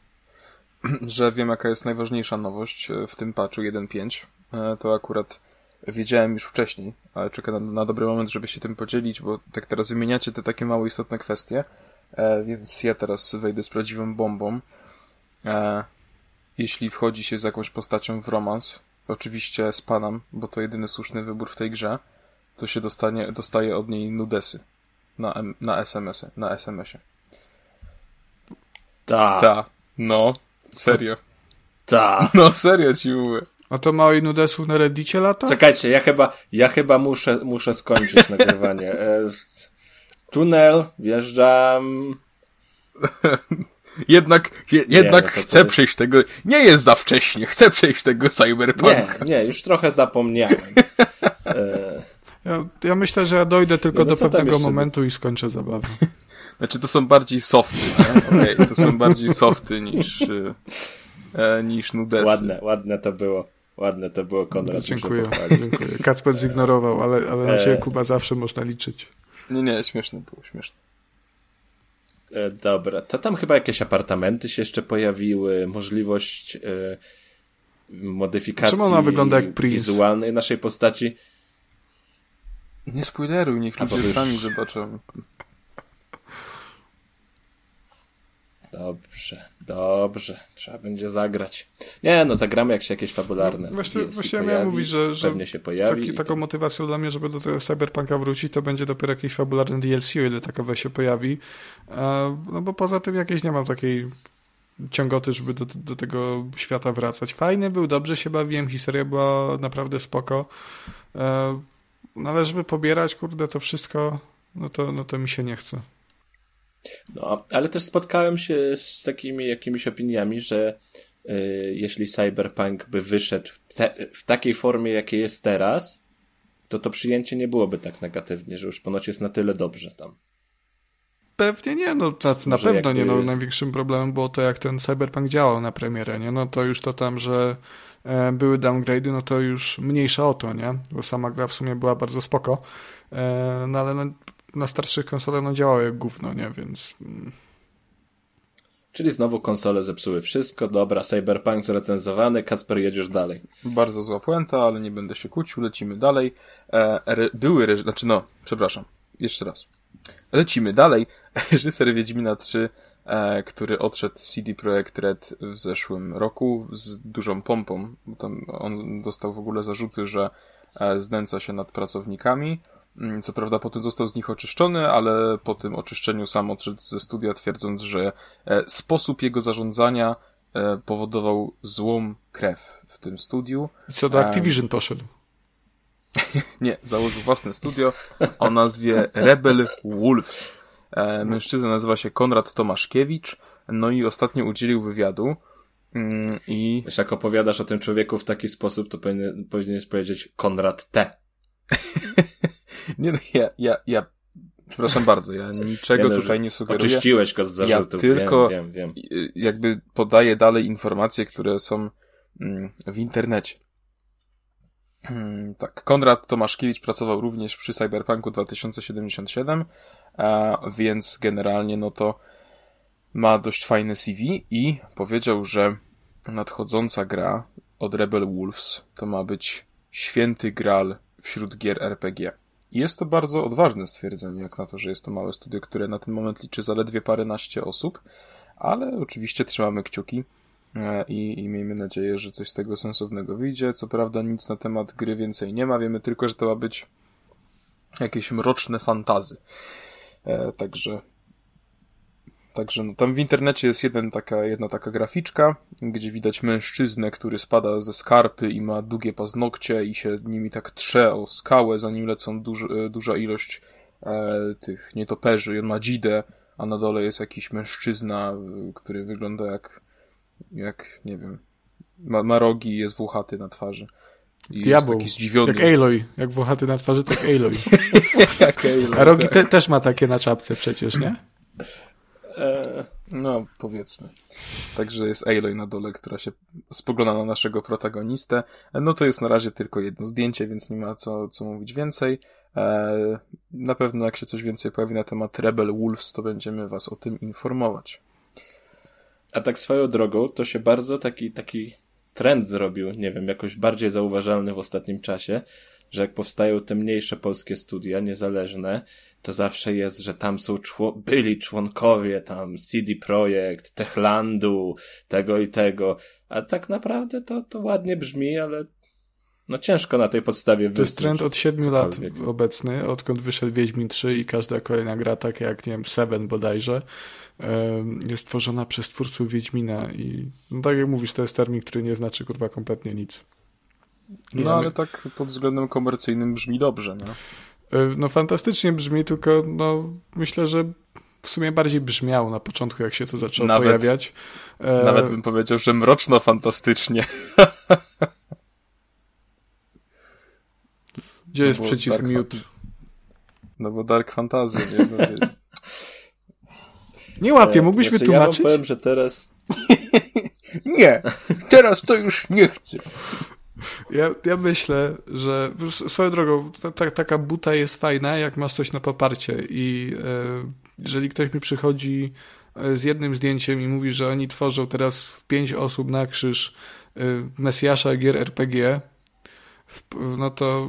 Że wiem, jaka jest najważniejsza nowość e, w tym patchu 1.5. E, to akurat wiedziałem już wcześniej, ale czekam na, na, dobry moment, żeby się tym podzielić, bo tak teraz wymieniacie te takie mało istotne kwestie, e, więc ja teraz wejdę z prawdziwą bombą. Jeśli wchodzi się z jakąś postacią w romans, oczywiście z panem, bo to jedyny słuszny wybór w tej grze, to się dostanie, dostaje od niej nudesy na, na SMS-ie, na SMS-ie. Ta. Ta. No, serio. Ta. No, serio ci mówię. A to małej nudesów na Reddicie lata? Czekajcie, ja chyba, ja chyba muszę, muszę skończyć nagrywanie. E, tunel, wjeżdżam. jednak, je, jednak nie, no chcę przejść tego, nie jest za wcześnie, chcę przejść tego cyberpunka. Nie, nie, już trochę zapomniałem. E, ja, ja myślę, że ja dojdę tylko no, no do pewnego momentu i skończę zabawę. Znaczy to są bardziej softy, okay, to są bardziej softy niż, e, niż nudesy. Ładne, ładne to było. Ładne to było, Konrad. Dziękuję, dziękuję. Kacper zignorował, ale, ale na siebie e... Kuba zawsze można liczyć. Nie, nie, śmieszne było, śmieszne. E, dobra, to tam chyba jakieś apartamenty się jeszcze pojawiły, możliwość e, modyfikacji Czemu ona wygląda jak wizualnej naszej postaci. Nie spoileruj, niech ludzie już... sami zobaczą. Dobrze, dobrze. Trzeba będzie zagrać. Nie, no zagramy jak się jakieś fabularne. No, właśnie właśnie pojawi, miałem mówić, że, że pewnie się pojawi. Taki, taką motywacją dla mnie, żeby do tego Cyberpunka wrócić, to będzie dopiero jakiś fabularny DLC, o ile takowe się pojawi. No bo poza tym jakieś nie mam takiej ciągoty, żeby do, do tego świata wracać. Fajny był, dobrze się bawiłem, historia była naprawdę spoko. No ale żeby pobierać, kurde, to wszystko, no to, no to mi się nie chce. No, ale też spotkałem się z takimi jakimiś opiniami, że y, jeśli Cyberpunk by wyszedł te, w takiej formie, jakiej jest teraz, to to przyjęcie nie byłoby tak negatywnie, że już ponoć jest na tyle dobrze tam. Pewnie nie, no to, na pewno nie. No, jest... Największym problemem było to, jak ten Cyberpunk działał na premierę, nie? No to już to tam, że były downgrade'y, no to już mniejsza o to, nie? Bo sama gra w sumie była bardzo spoko. E, no ale no, na starszych konsolach no działało jak gówno, nie? Więc... Mm. Czyli znowu konsole zepsuły wszystko, dobra, Cyberpunk zrecenzowany, Kasper jedziesz dalej. Bardzo zła puenta, ale nie będę się kłócił, lecimy dalej. E, re, były, reż... znaczy no, przepraszam, jeszcze raz. Lecimy dalej. Reżyser Wiedźmina 3, e, który odszedł CD Projekt Red w zeszłym roku z dużą pompą, tam on dostał w ogóle zarzuty, że e, znęca się nad pracownikami. Mm, co prawda potem został z nich oczyszczony, ale po tym oczyszczeniu sam odszedł ze studia, twierdząc, że e, sposób jego zarządzania e, powodował złą krew w tym studiu. Co do Activision poszedł. Nie, założył własne studio o nazwie Rebel Wolves. E, mężczyzna nazywa się Konrad Tomaszkiewicz, no i ostatnio udzielił wywiadu mm, i... Wiesz, jak opowiadasz o tym człowieku w taki sposób, to powinien, powinieneś powiedzieć Konrad T. nie, no, ja, ja, ja, przepraszam bardzo, ja niczego nie no, tutaj nie sugeruję. Oczyściłeś go z zarzutów, ja tylko wiem, wiem, wiem. jakby podaję dalej informacje, które są mm, w internecie. Hmm, tak, Konrad Tomaszkiewicz pracował również przy Cyberpunku 2077, a więc generalnie no to ma dość fajne CV i powiedział, że nadchodząca gra od Rebel Wolves to ma być święty gral wśród gier RPG. I jest to bardzo odważne stwierdzenie, jak na to, że jest to małe studio, które na ten moment liczy zaledwie paręnaście osób, ale oczywiście trzymamy kciuki e, i, i miejmy nadzieję, że coś z tego sensownego wyjdzie. Co prawda nic na temat gry więcej nie ma, wiemy tylko, że to ma być jakieś mroczne fantazy. E, także Także no, tam w internecie jest jeden taka, jedna taka graficzka, gdzie widać mężczyznę, który spada ze skarpy i ma długie paznokcie i się nimi tak trze o skałę, zanim lecą duż, e, duża ilość e, tych nietoperzy. I on ma dzidę, a na dole jest jakiś mężczyzna, który wygląda jak, jak nie wiem, ma, ma rogi i jest włochaty na twarzy. I Diabeł. taki zdziwiony. Jak Aloy. Jak włochaty na twarzy, tak Aloy. jak Aloy. A rogi tak. te, też ma takie na czapce przecież, nie? E, no, powiedzmy. Także jest Aloy na dole, która się spogląda na naszego protagonistę. E, no to jest na razie tylko jedno zdjęcie, więc nie ma co, co mówić więcej. E, na pewno jak się coś więcej pojawi na temat Rebel Wolves, to będziemy was o tym informować. A tak swoją drogą, to się bardzo taki, taki trend zrobił, nie wiem, jakoś bardziej zauważalny w ostatnim czasie, że jak powstają te mniejsze polskie studia niezależne, to zawsze jest, że tam są czło byli członkowie tam CD Projekt, Techlandu, tego i tego, a tak naprawdę to, to ładnie brzmi, ale no ciężko na tej podstawie To jest trend od 7 lat obecny, odkąd wyszedł Wiedźmin 3 i każda kolejna gra, tak jak, nie wiem, Seven bodajże, jest tworzona przez twórców Wiedźmina i no tak jak mówisz, to jest termin, który nie znaczy kurwa kompletnie nic. No ale tak pod względem komercyjnym brzmi dobrze, no. E, no fantastycznie brzmi, tylko no myślę, że w sumie bardziej brzmiało na początku, jak się to zaczęło nawet, pojawiać. E, nawet bym powiedział, że mroczno fantastycznie. Gdzie no jest przycisk dark mute? No bo Dark Fantasy, nie? No, nie łapię, mógłbyś znaczy, wytłumaczyć? Ja wam powiem, że teraz... nie, teraz to już nie chcę. Ja, ja myślę, że swoją drogą ta, ta, taka buta jest fajna, jak masz coś na poparcie i e, jeżeli ktoś mi przychodzi e, z jednym zdjęciem i mówi, że oni tworzą teraz w pięć osób na krzyż e, Mesjasza gier RPG, w, no to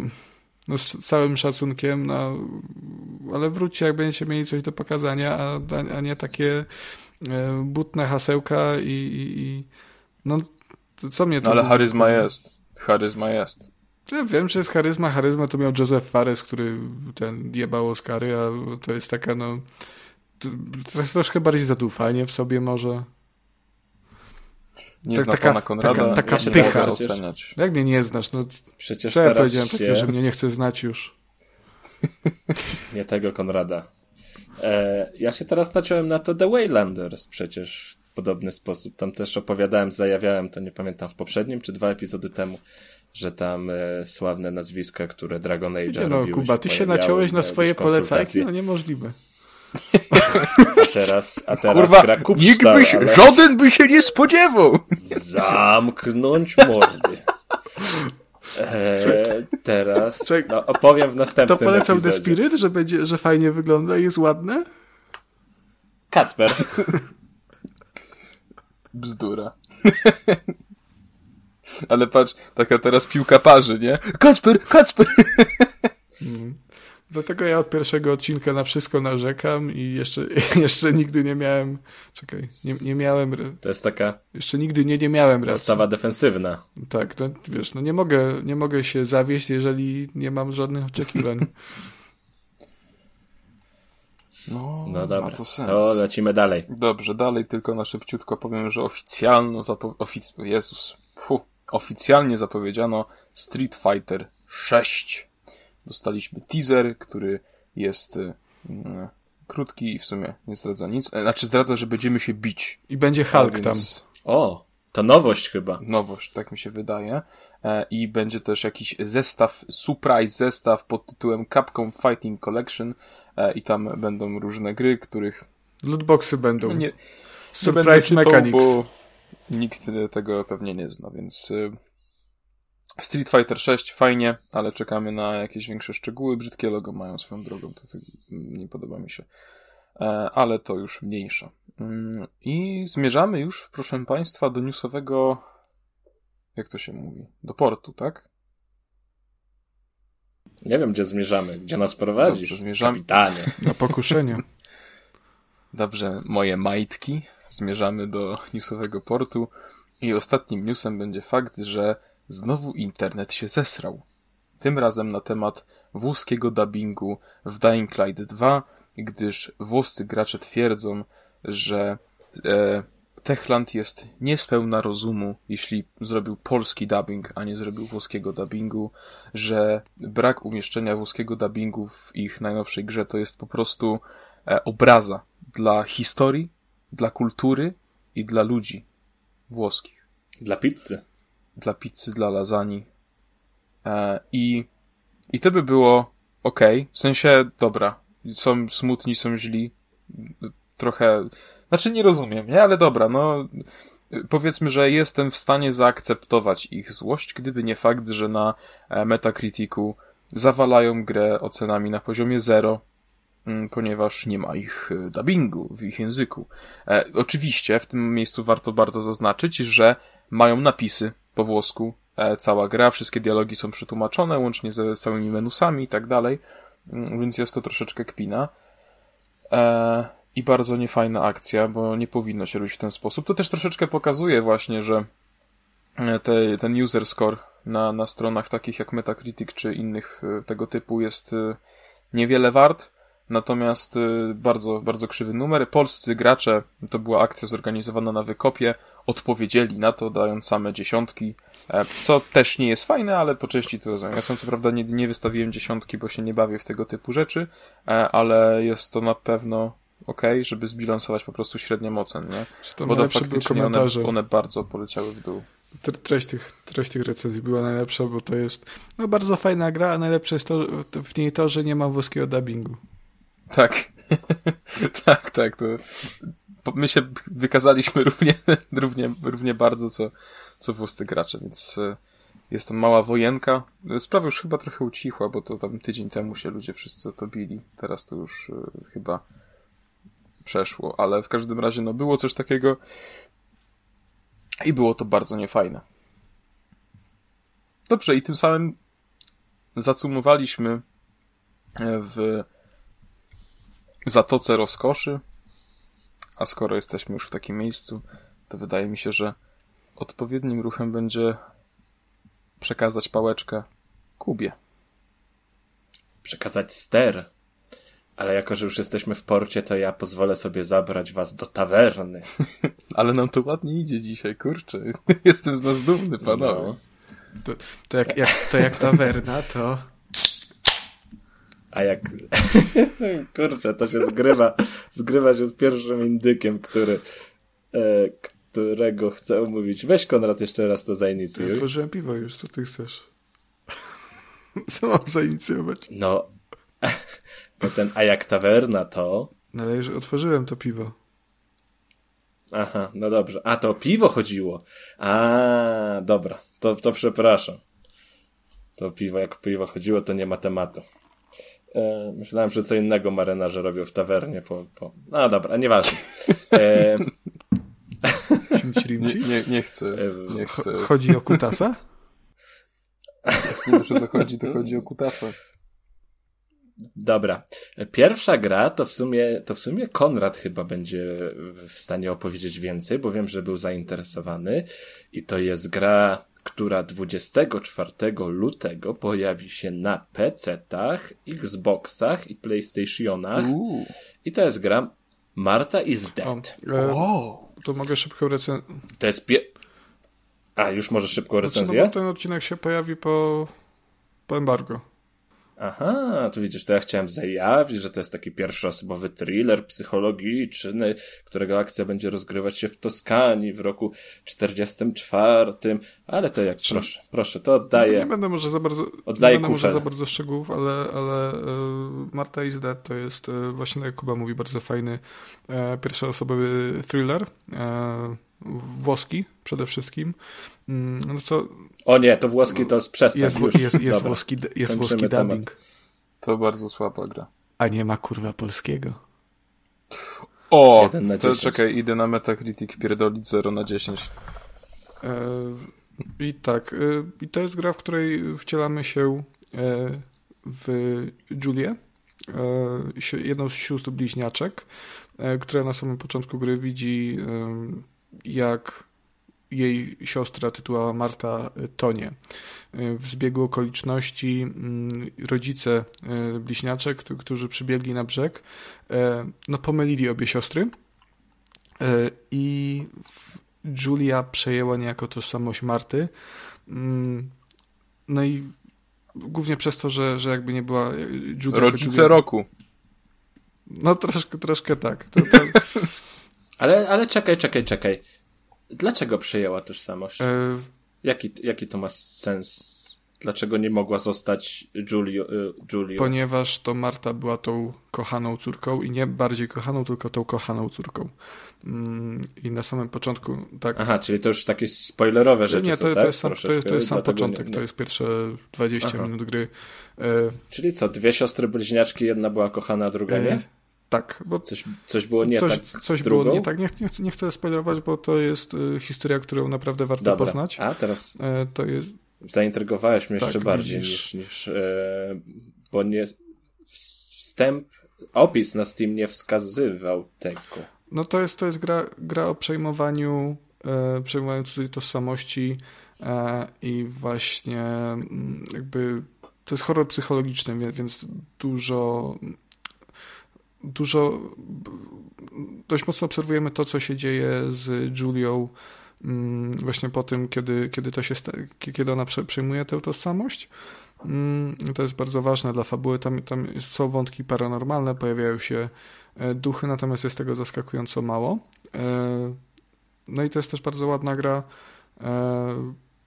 no z całym szacunkiem, no, ale wróćcie, jak będziecie mieli coś do pokazania, a, a nie takie e, butne hasełka i, i, i no, co mnie to... No, ale charyzma jest. Charyzma jest. Ja wiem, że jest charyzma. Charyzma to miał Joseph Fares, który ten jebał Oscary, a to jest taka, no, troszkę bardziej zadufanie w sobie może. Nie tak, zna taka, pana Konrada. Taka, taka pycha. Jak mnie nie znasz? No, Przecież co ja powiedziałem się... takiego, że mnie nie chce znać już. nie tego Konrada. E, ja się teraz naciąłem na to The Waylanders przecież podobny sposób. Tam też opowiadałem, zajawiałem to, nie pamiętam, w poprzednim czy dwa epizody temu, że tam e, sławne nazwiska, które Dragon Age no, robiły Kuba, ty się naciąłeś na swoje polecajki? No niemożliwe. A teraz, a teraz Kurwa, gra nikt by się, ale... żaden by się nie spodziewał. Zamknąć mordy. Eee, teraz no, opowiem w następnym Kto polecał epizodzie. The Spirit, że, będzie, że fajnie wygląda i jest ładne? Kacper. Bzdura. Ale patrz, taka teraz piłka parzy, nie? Kacper, Kacper! Mm. Dlatego ja od pierwszego odcinka na wszystko narzekam i jeszcze, jeszcze nigdy nie miałem. Czekaj, nie, nie miałem. To jest taka. Jeszcze nigdy nie, nie miałem racji. Postawa defensywna. Tak, no wiesz, no nie mogę, nie mogę się zawieść, jeżeli nie mam żadnych oczekiwań. No, no dobra, to, sens. to lecimy dalej. Dobrze, dalej tylko na szybciutko powiem, że oficjalno zapo ofic Jezus, Puh. oficjalnie zapowiedziano Street Fighter 6 dostaliśmy teaser, który jest y, y, krótki i w sumie nie zdradza nic. E, znaczy zdradza, że będziemy się bić. I będzie Hulk tam. O, to nowość chyba. Nowość, tak mi się wydaje. E, I będzie też jakiś zestaw, surprise zestaw pod tytułem Capcom Fighting Collection e, i tam będą różne gry, których... Lootboxy będą. No nie, surprise nie Mechanics. bo nikt tego pewnie nie zna, więc... Street Fighter 6 fajnie, ale czekamy na jakieś większe szczegóły. Brzydkie logo mają swoją drogą, to nie podoba mi się. E, Ale to już mniejsza. Mm, I zmierzamy już, proszę Państwa, do newsowego. Jak to się mówi? Do portu, tak? Nie wiem, gdzie zmierzamy, gdzie nas prowadzisz. Dobrze, zmierzamy. Kapitanie. Na pokuszenie. Dobrze, moje majtki. Zmierzamy do newsowego portu. I ostatnim newsem będzie fakt, że znowu internet się zesrał. Tym razem na temat włoskiego dubbingu w Dying Light 2, gdyż włoscy gracze twierdzą, że e, Techland jest niespełna rozumu, jeśli zrobił polski dubbing, a nie zrobił włoskiego dubbingu, że brak umieszczenia włoskiego dubbingu w ich najnowszej grze to jest po prostu e, obraza dla historii, dla kultury i dla ludzi włoskich. Dla pizzy. Dla pizzy, dla lasagne. E, I, I to by było ok. W sensie, dobra, są smutni, są źli. Trochę, znaczy nie rozumiem, nie? Ale dobra, no powiedzmy, że jestem w stanie zaakceptować ich złość, gdyby nie fakt, że na e, Metacriticu zawalają grę ocenami na poziomie 0, mm, ponieważ nie ma ich e, dubbingu w ich języku. E, oczywiście w tym miejscu warto bardzo zaznaczyć, że mają napisy po włosku. E, cała gra, wszystkie dialogi są przetłumaczone, łącznie ze całymi menusami i tak dalej, Mm, więc jest to troszeczkę kpina. E, I bardzo niefajna akcja, bo nie powinno się robić w ten sposób. To też troszeczkę pokazuje właśnie, że e, te, ten user score na, na stronach takich jak Metacritic czy innych tego typu jest niewiele wart. Natomiast bardzo, bardzo krzywy numer. Polscy gracze, to była akcja zorganizowana na wykopie, odpowiedzieli na to, dając same dziesiątki, e, co też nie jest fajne, ale po części to rozumiem. Ja sam co prawda nie, nie wystawiłem dziesiątki, bo się nie bawię w tego typu rzeczy, e, ale jest to na pewno ok, żeby zbilansować po prostu średnią ocen, nie? Bo to faktycznie one, one bardzo poleciały w dół. Tre- Treść tych, treść tych recenzji była najlepsza, bo to jest no, bardzo fajna gra, a najlepsze jest to, w niej to, że nie ma włoskiego dubbingu. Tak. tak, tak. To my się wykazaliśmy równie, równie, równie bardzo, co, co włoscy gracze, więc e, jest to mała wojenka. Sprawa już chyba trochę ucichła, bo to tam tydzień temu się ludzie wszyscy to bili. Teraz to już e, chyba przeszło, ale w każdym razie no było coś takiego i było to bardzo niefajne. Dobrze, i tym samym zacumowaliśmy e, w Zatoce Rozkoszy. A skoro jesteśmy już w takim miejscu, to wydaje mi się, że odpowiednim ruchem będzie przekazać pałeczkę Kubie. Przekazać ster. Ale jako, że już jesteśmy w porcie, to ja pozwolę sobie zabrać was do tawerny. Ale nam to ładnie idzie dzisiaj, kurczę. Jestem z nas dumny, panowie. No. To, to, jak, jak, to jak tawerna, to A jak... Kurczę, to się zgrywa, zgrywa się z pierwszym indykiem, który, e, którego chcę omówić. Weź Konrad jeszcze raz to ja zainicjuj. otworzyłem piwo już, co ty chcesz? Co mam zainicjować? No, no ten, a jak tawerna to... No ale już otworzyłem to piwo. Aha, no dobrze. A, to o piwo chodziło. A, dobra. To, to przepraszam. To piwo, jak piwo chodziło, to nie ma tematu. E, myślałem, że co innego marynarze robią w tawernie po... po... No dobra, nieważne. E, Nie, nie, nie chcę, nie Cho- chcę. Chodzi o kutasa? Nie wiem, o co chodzi, to chodzi o kutasa. Dobra. Pierwsza gra to w sumie, to w sumie Konrad chyba będzie w stanie opowiedzieć więcej, bo wiem, że był zainteresowany. I to jest gra, która 24 lutego pojawi się na PC-tach, Xboxach i PlayStationach. Uuu. I to jest gra Marta is O, Dead. e, Wow. to mogę szybko recenzję. To jest pie... A, już możesz szybko Znaczy, no recenzję? bo ten odcinek się pojawi po, po embargo. Aha, to widzisz, to ja chciałem zajawić, że to jest taki pierwszoosobowy thriller psychologiczny, którego akcja będzie rozgrywać się w Toskanii w roku 44, ale to jak, proszę, proszę, to oddaję. Nie będę może za bardzo, oddaję nie będę może za bardzo szczegółów, ale, ale y, Marta is Dead to jest y, właśnie, jak Kuba mówi, bardzo fajny y, pierwszoosobowy thriller, włoski przede wszystkim. Mm, no co, o nie, to włoski to jest przestań jest, już. Jest, jest włoski, jest włoski dubbing. To bardzo słaba gra. A nie ma kurwa polskiego. O, to czekaj, idę na Metacritic pierdolić 0 na 10. E, I tak, e, i to jest gra, w której wcielamy się e, w Julię, jedną z sióstr bliźniaczek, która na samym początku gry widzi jak jej siostra tytułowa Marta tonie. W zbiegu okoliczności mm, rodzice e, bliźniaczek, którzy przybiegli na brzeg, no pomylili obie siostry i Julia przejęła niejako tożsamość Marty. Mm, no i głównie przez to, że, że jakby nie była Julia... Rodzice Julia... roku. No troszkę, troszkę tak. To, to... ale, ale czekaj, czekaj, czekaj. Dlaczego przejęła tożsamość? E... Jaki, jaki to ma sens? Dlaczego nie mogła zostać Julio, y, Julio? Ponieważ to Marta była tą kochaną córką i nie bardziej kochaną, tylko tą kochaną córką. Mm, I na samym początku tak. Aha, czyli to już takie spoilerowe rzeczy nie, to, są, to, tak? jest sam, to, jest, to jest sam początek, nie, nie. to jest pierwsze 20 Aha. minut gry. E... Czyli co, dwie siostry bliźniaczki, jedna była kochana, a druga nie? Tak, bo coś, coś było nie coś, tak. Coś było nie tak. Nie, nie, nie, chcę spoilerować, bo to jest y, historia, którą naprawdę warto Dobra. poznać. A teraz. E, to jest. Zaintrygowałeś mnie tak, jeszcze bardziej niż, niż e, bo nie wstęp, opis na Steam nie wskazywał tego. No to jest, to jest gra, gra o przejmowaniu, e, przejmowaniu cudzej tożsamości e, i właśnie mm, jakby to jest horror psychologiczny, więc dużo dużo dość mocno obserwujemy to, co się dzieje z Julią mm, właśnie po tym, kiedy, kiedy, to się, kiedy ona przejmuje tę tożsamość. Mm, to jest bardzo ważne dla fabuły. Tam, tam są wątki paranormalne, pojawiają się e, duchy, natomiast jest tego zaskakująco mało. E, no i to jest też bardzo ładna gra.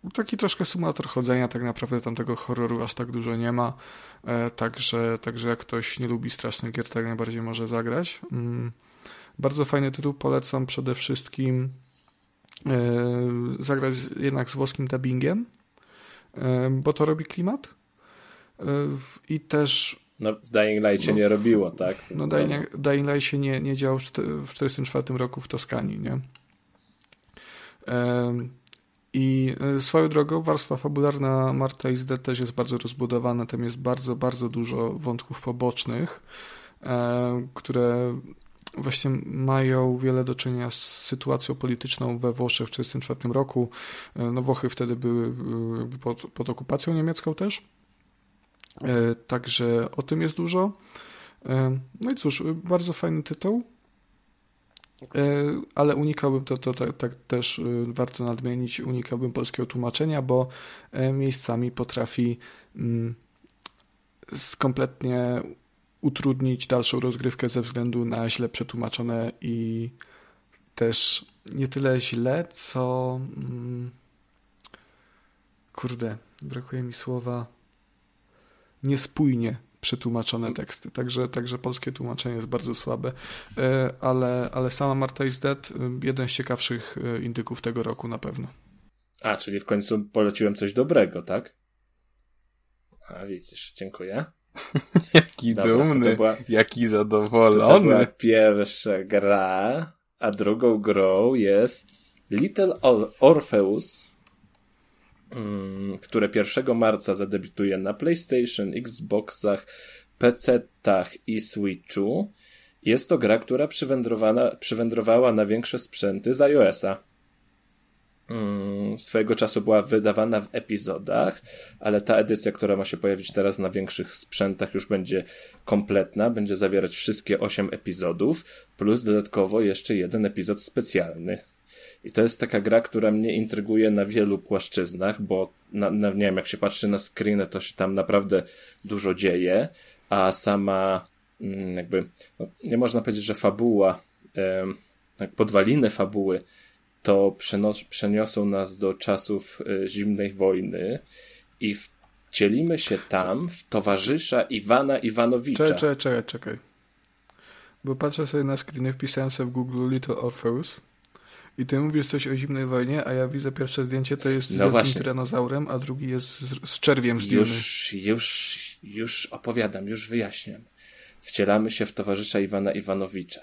E, taki troszkę symulator chodzenia, tak naprawdę tam tego horroru aż tak dużo nie ma. Także, także jak ktoś nie lubi strasznych gier, tak najbardziej może zagrać. Mm, bardzo fajny tytuł, polecam przede wszystkim zagrać jednak z włoskim dubbingiem, bo to robi klimat. I też. No, w Dying Light się no, nie robiło, tak? No, Dying, Dying Light się nie, nie działo w 1944 roku w Toskanii, nie? I e, swoją drogą warstwa fabularna Marta is Dead też jest bardzo rozbudowana. Tam jest bardzo, bardzo dużo wątków pobocznych, e, które właśnie mają wiele do czynienia z sytuacją polityczną we Włoszech w 1944 roku. E, no Włochy wtedy były pod, pod okupacją niemiecką też. Także o tym jest dużo. No i cóż, bardzo fajny tytuł, ale unikałbym, to, to tak, tak też warto nadmienić, unikałbym polskiego tłumaczenia, bo miejscami potrafi mm, kompletnie utrudnić dalszą rozgrywkę ze względu na źle przetłumaczone i też nie tyle źle, co mm, kurde, brakuje mi słowa niespójnie przetłumaczone teksty. Także, także polskie tłumaczenie jest bardzo słabe. E, ale, ale sama Marta is Dead, e, jeden z ciekawszych e, indyków tego roku na pewno. A, czyli w końcu poleciłem coś dobrego, tak? A widzisz, dziękuję. jaki Dobra, dumny, to to była, jaki zadowolony. To, to była pierwsza gra, a drugą grą jest Little Orpheus Mm, które 1 marca zadebiutuje na PlayStation, Xboxach, PC-tach i Switchu. Jest to gra, która przywędrowała na większe sprzęty z iOS-a. Mm, swojego czasu była wydawana w epizodach, ale ta edycja, która ma się pojawić teraz na większych sprzętach, już będzie kompletna, będzie zawierać wszystkie 8 epizodów, plus dodatkowo jeszcze jeden epizod specjalny. I to jest taka gra, która mnie intryguje na wielu płaszczyznach, bo na, na, nie wiem, jak się patrzy na screeny, to się tam naprawdę dużo dzieje, a sama mm, jakby, no, nie można powiedzieć, że fabuła, tak podwaliny fabuły to przenos, przeniosą nas do czasów e, zimnej wojny i wcielimy się tam w towarzysza Iwana Iwanowicza. Czekaj, czekaj, czekaj, czekaj. Bo patrzę sobie na screeny, wpisałem sobie w Google Little Orpheus i ty mówisz coś o zimnej wojnie, a ja widzę pierwsze zdjęcie, to jest z no wielkim tyranozaurem, a drugi jest z, z czerwiem z Już, już, już opowiadam, już wyjaśniam. Wcielamy się w towarzysza Iwana Iwanowicza.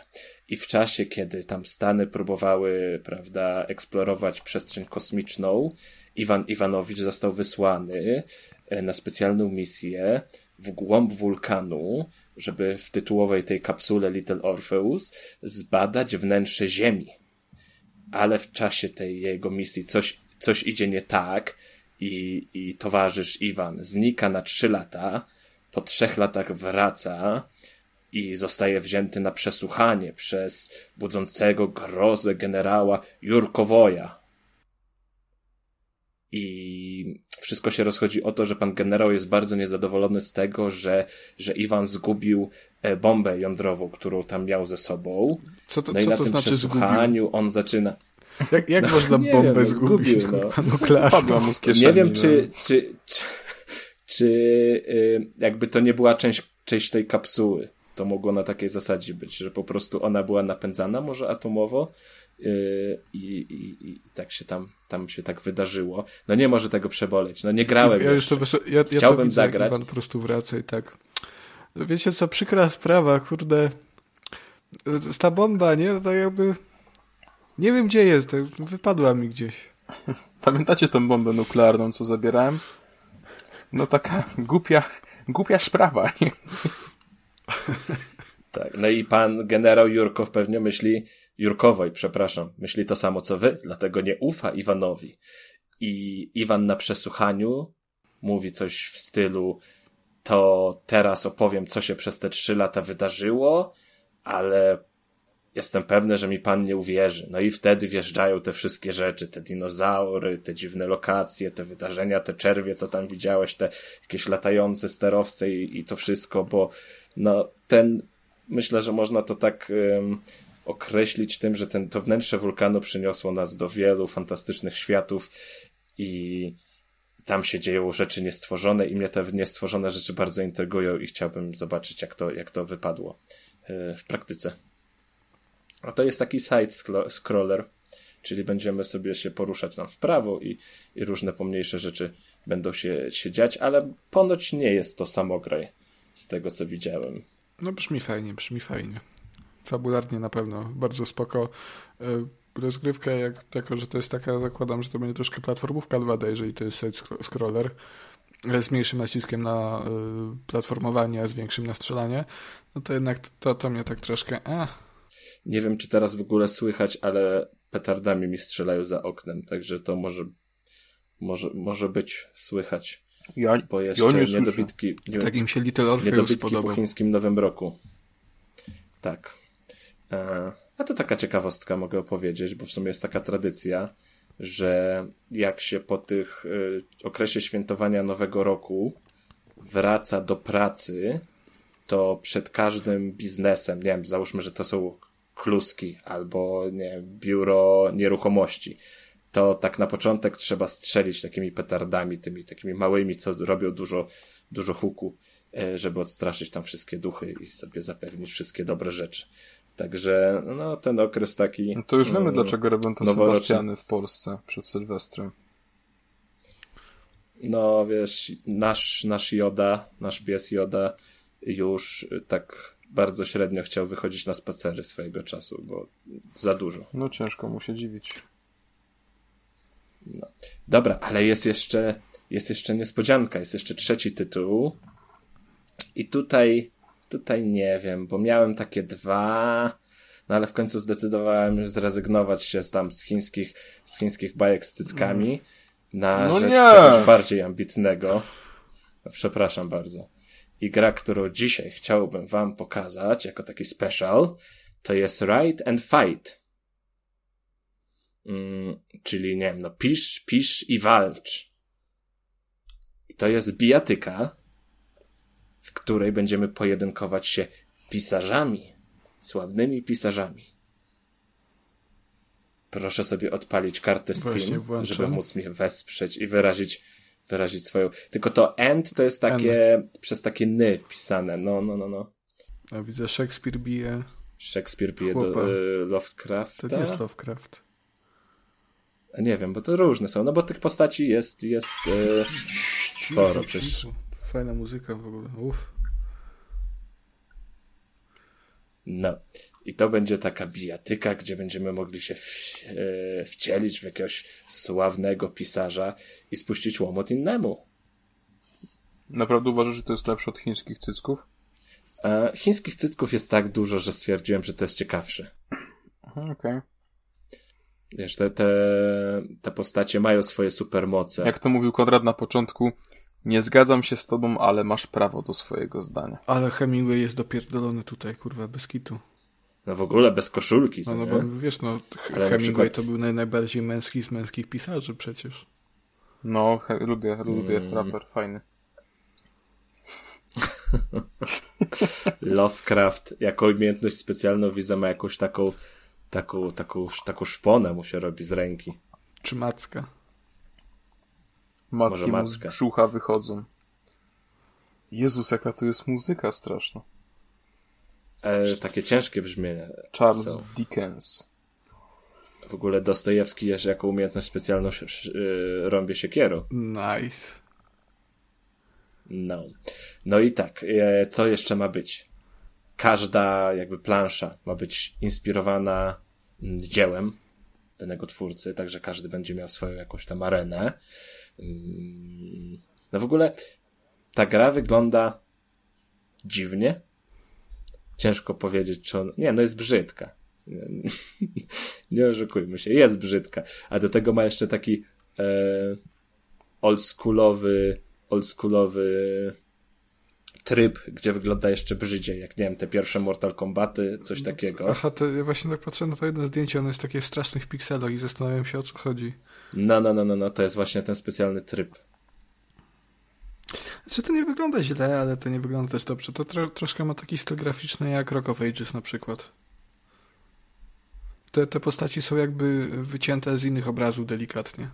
I w czasie, kiedy tam Stany próbowały, prawda, eksplorować przestrzeń kosmiczną, Iwan Iwanowicz został wysłany e, na specjalną misję w głąb wulkanu, żeby w tytułowej tej kapsule Little Orpheus zbadać wnętrze Ziemi ale w czasie tej jego misji coś, coś idzie nie tak i, i towarzysz Iwan znika na trzy lata, po trzech latach wraca i zostaje wzięty na przesłuchanie przez budzącego grozę generała Jurkowoja. I wszystko się rozchodzi o to, że pan generał jest bardzo niezadowolony z tego, że, że Iwan zgubił e, bombę jądrową, którą tam miał ze sobą. Co to, no i co na to tym znaczy przesłuchaniu zgubił? on zaczyna. Jak, jak no, można bombę wiem, zgubić? Zgubił, no. mu z kieszeni, Nie wiem, no. czy, czy, czy, czy y, jakby to nie była część, część tej kapsuły. To mogło na takiej zasadzie być, że po prostu ona była napędzana może atomowo i, i, i tak się tam, tam się tak wydarzyło. No nie może tego przeboleć. No nie grałem ja jeszcze. Już to ja, ja Chciałbym widzę, zagrać. Pan po prostu wraca i tak. Wiecie co, przykra sprawa, kurde. Ta bomba, nie? To jakby nie wiem gdzie jest, wypadła mi gdzieś. Pamiętacie tą bombę nuklearną, co zabierałem? No taka głupia, głupia sprawa, nie? No i pan generał Jurkow pewnie myśli, Jurkowoj, przepraszam, myśli to samo co wy, dlatego nie ufa Iwanowi. I Iwan na przesłuchaniu mówi coś w stylu, to teraz opowiem, co się przez te trzy lata wydarzyło, ale jestem pewny, że mi pan nie uwierzy. No i wtedy wjeżdżają te wszystkie rzeczy, te dinozaury, te dziwne lokacje, te wydarzenia, te czerwie, co tam widziałeś, te jakieś latające sterowce i, i to wszystko, bo no ten, myślę, że można to tak um, określić tym, że ten, to wnętrze wulkanu przyniosło nas do wielu fantastycznych światów i tam się dzieją rzeczy niestworzone i mnie te niestworzone rzeczy bardzo intrygują i chciałbym zobaczyć, jak to, jak to wypadło e, w praktyce. A to jest taki side-scroller, czyli będziemy sobie się poruszać tam w prawo i, i różne pomniejsze rzeczy będą się, się dziać, ale ponoć nie jest to samograj z tego, co widziałem. No brzmi fajnie, brzmi fajnie. Fabularnie na pewno bardzo spoko. E, rozgrywka, jak, jako że to jest taka, zakładam, że to będzie troszkę platformówka 2D, jeżeli to jest side-scroller z mniejszym naciskiem na y, platformowanie, a z większym na strzelanie, no to jednak to, to mnie tak troszkę... Eh nie wiem, czy teraz w ogóle słychać, ale petardami mi strzelają za oknem, także to może, może, może być słychać. Bo jeszcze ja nie niedobitki, nie, tak im się Little Orpheus niedobitki po chińskim Nowym Roku. Tak. E, a to taka ciekawostka mogę opowiedzieć, bo w sumie jest taka tradycja, że jak się po tych y, okresie świętowania Nowego Roku wraca do pracy, to przed każdym biznesem, nie wiem, załóżmy, że to są kluski albo nie, biuro nieruchomości, to tak na początek trzeba strzelić takimi petardami, tymi takimi małymi, co robią dużo, dużo huku, e, żeby odstraszyć tam wszystkie duchy i sobie zapewnić wszystkie dobre rzeczy. Także, no, ten okres taki. No to już wiemy, mm, dlaczego robią to Sebastiany w Polsce przed Sylwestrem. No, wiesz, nasz, nasz Joda, nasz pies Joda już tak bardzo średnio chciał wychodzić na spacery swojego czasu, bo za dużo. No ciężko mu się dziwić. No. Dobra, ale jest jeszcze, jest jeszcze niespodzianka, jest jeszcze trzeci tytuł. I tutaj, tutaj nie wiem, bo miałem takie dwa, no ale w końcu zdecydowałem zrezygnować się z tam z chińskich, z chińskich bajek z cyckami mm. na no rzecz nie. czegoś bardziej ambitnego. Przepraszam bardzo. I gra, którą dzisiaj chciałbym wam pokazać jako taki special, to jest Ride and Fight. Mm, czyli nie wiem, no pisz, pisz i walcz. I to jest bijatyka, w której będziemy pojedynkować się pisarzami, sławnymi pisarzami. Proszę sobie odpalić kartę Steam, żeby móc mnie wesprzeć i wyrazić, wyrazić swoją. Tylko to end to jest takie end. przez takie ny pisane. No, no, no, no. Ja widzę Shakespeare bije. Shakespeare bije do y, Lovecraft. To jest Lovecraft. Nie wiem, bo to różne są. No bo tych postaci jest, jest y, sporo przecież. Fajna muzyka w ogóle. Uff. No. I to będzie taka bijatyka, gdzie będziemy mogli się w, e, wcielić w jakiegoś sławnego pisarza i spuścić łomot innemu. Naprawdę uważasz, że to jest lepsze od chińskich cycków? E, chińskich cycków jest tak dużo, że stwierdziłem, że to jest ciekawsze. Okej. Okay. Wiesz, te, te, te postacie mają swoje supermoce. Jak to mówił Konrad na początku, nie zgadzam się z tobą, ale masz prawo do swojego zdania. Ale Hemingway jest dopierdolony tutaj, kurwa, bez kitu. No w ogóle bez koszulki, No, no bo wiesz, no ale Hemingway przykład... to był naj, najbardziej męski z męskich pisarzy przecież. No, he, lubię, lubię, mm. raper, fajny. Lovecraft jako umiejętność specjalną widzę ma jakąś taką taką, taką, taką szponę mu się robi z ręki. Czy macka? Macki mu z brzucha wychodzą. Jezus, jaka to jest muzyka straszna. E, takie ciężkie brzmienie. Charles są. Dickens. W ogóle Dostojewski jeszcze jako umiejętność specjalną yy, rąbie siekierą. Nice. No. No i tak, e, co jeszcze ma być? Każda jakby plansza ma być inspirowana mm, dziełem danego twórcy, także każdy będzie miał swoją jakąś tam arenę. Mm, no w ogóle ta gra wygląda dziwnie. Ciężko powiedzieć, czy on. Nie, no jest brzydka. Nie, oszukujmy się, jest brzydka. A do tego ma jeszcze taki e, oldschoolowy, oldschoolowy tryb, gdzie wygląda jeszcze brzydziej, jak nie wiem, te pierwsze Mortal Kombaty, coś takiego. Aha, to ja właśnie tak patrzę na to jedno zdjęcie, ono jest takie strasznych pikselach i zastanawiam się o co chodzi. No, no, no, no, no, to jest właśnie ten specjalny tryb. Znaczy to nie wygląda źle, ale to nie wygląda też dobrze. To tro troszkę ma taki styl graficzny jak Rock of Ages na przykład. Te, te postaci są jakby wycięte z innych obrazów delikatnie.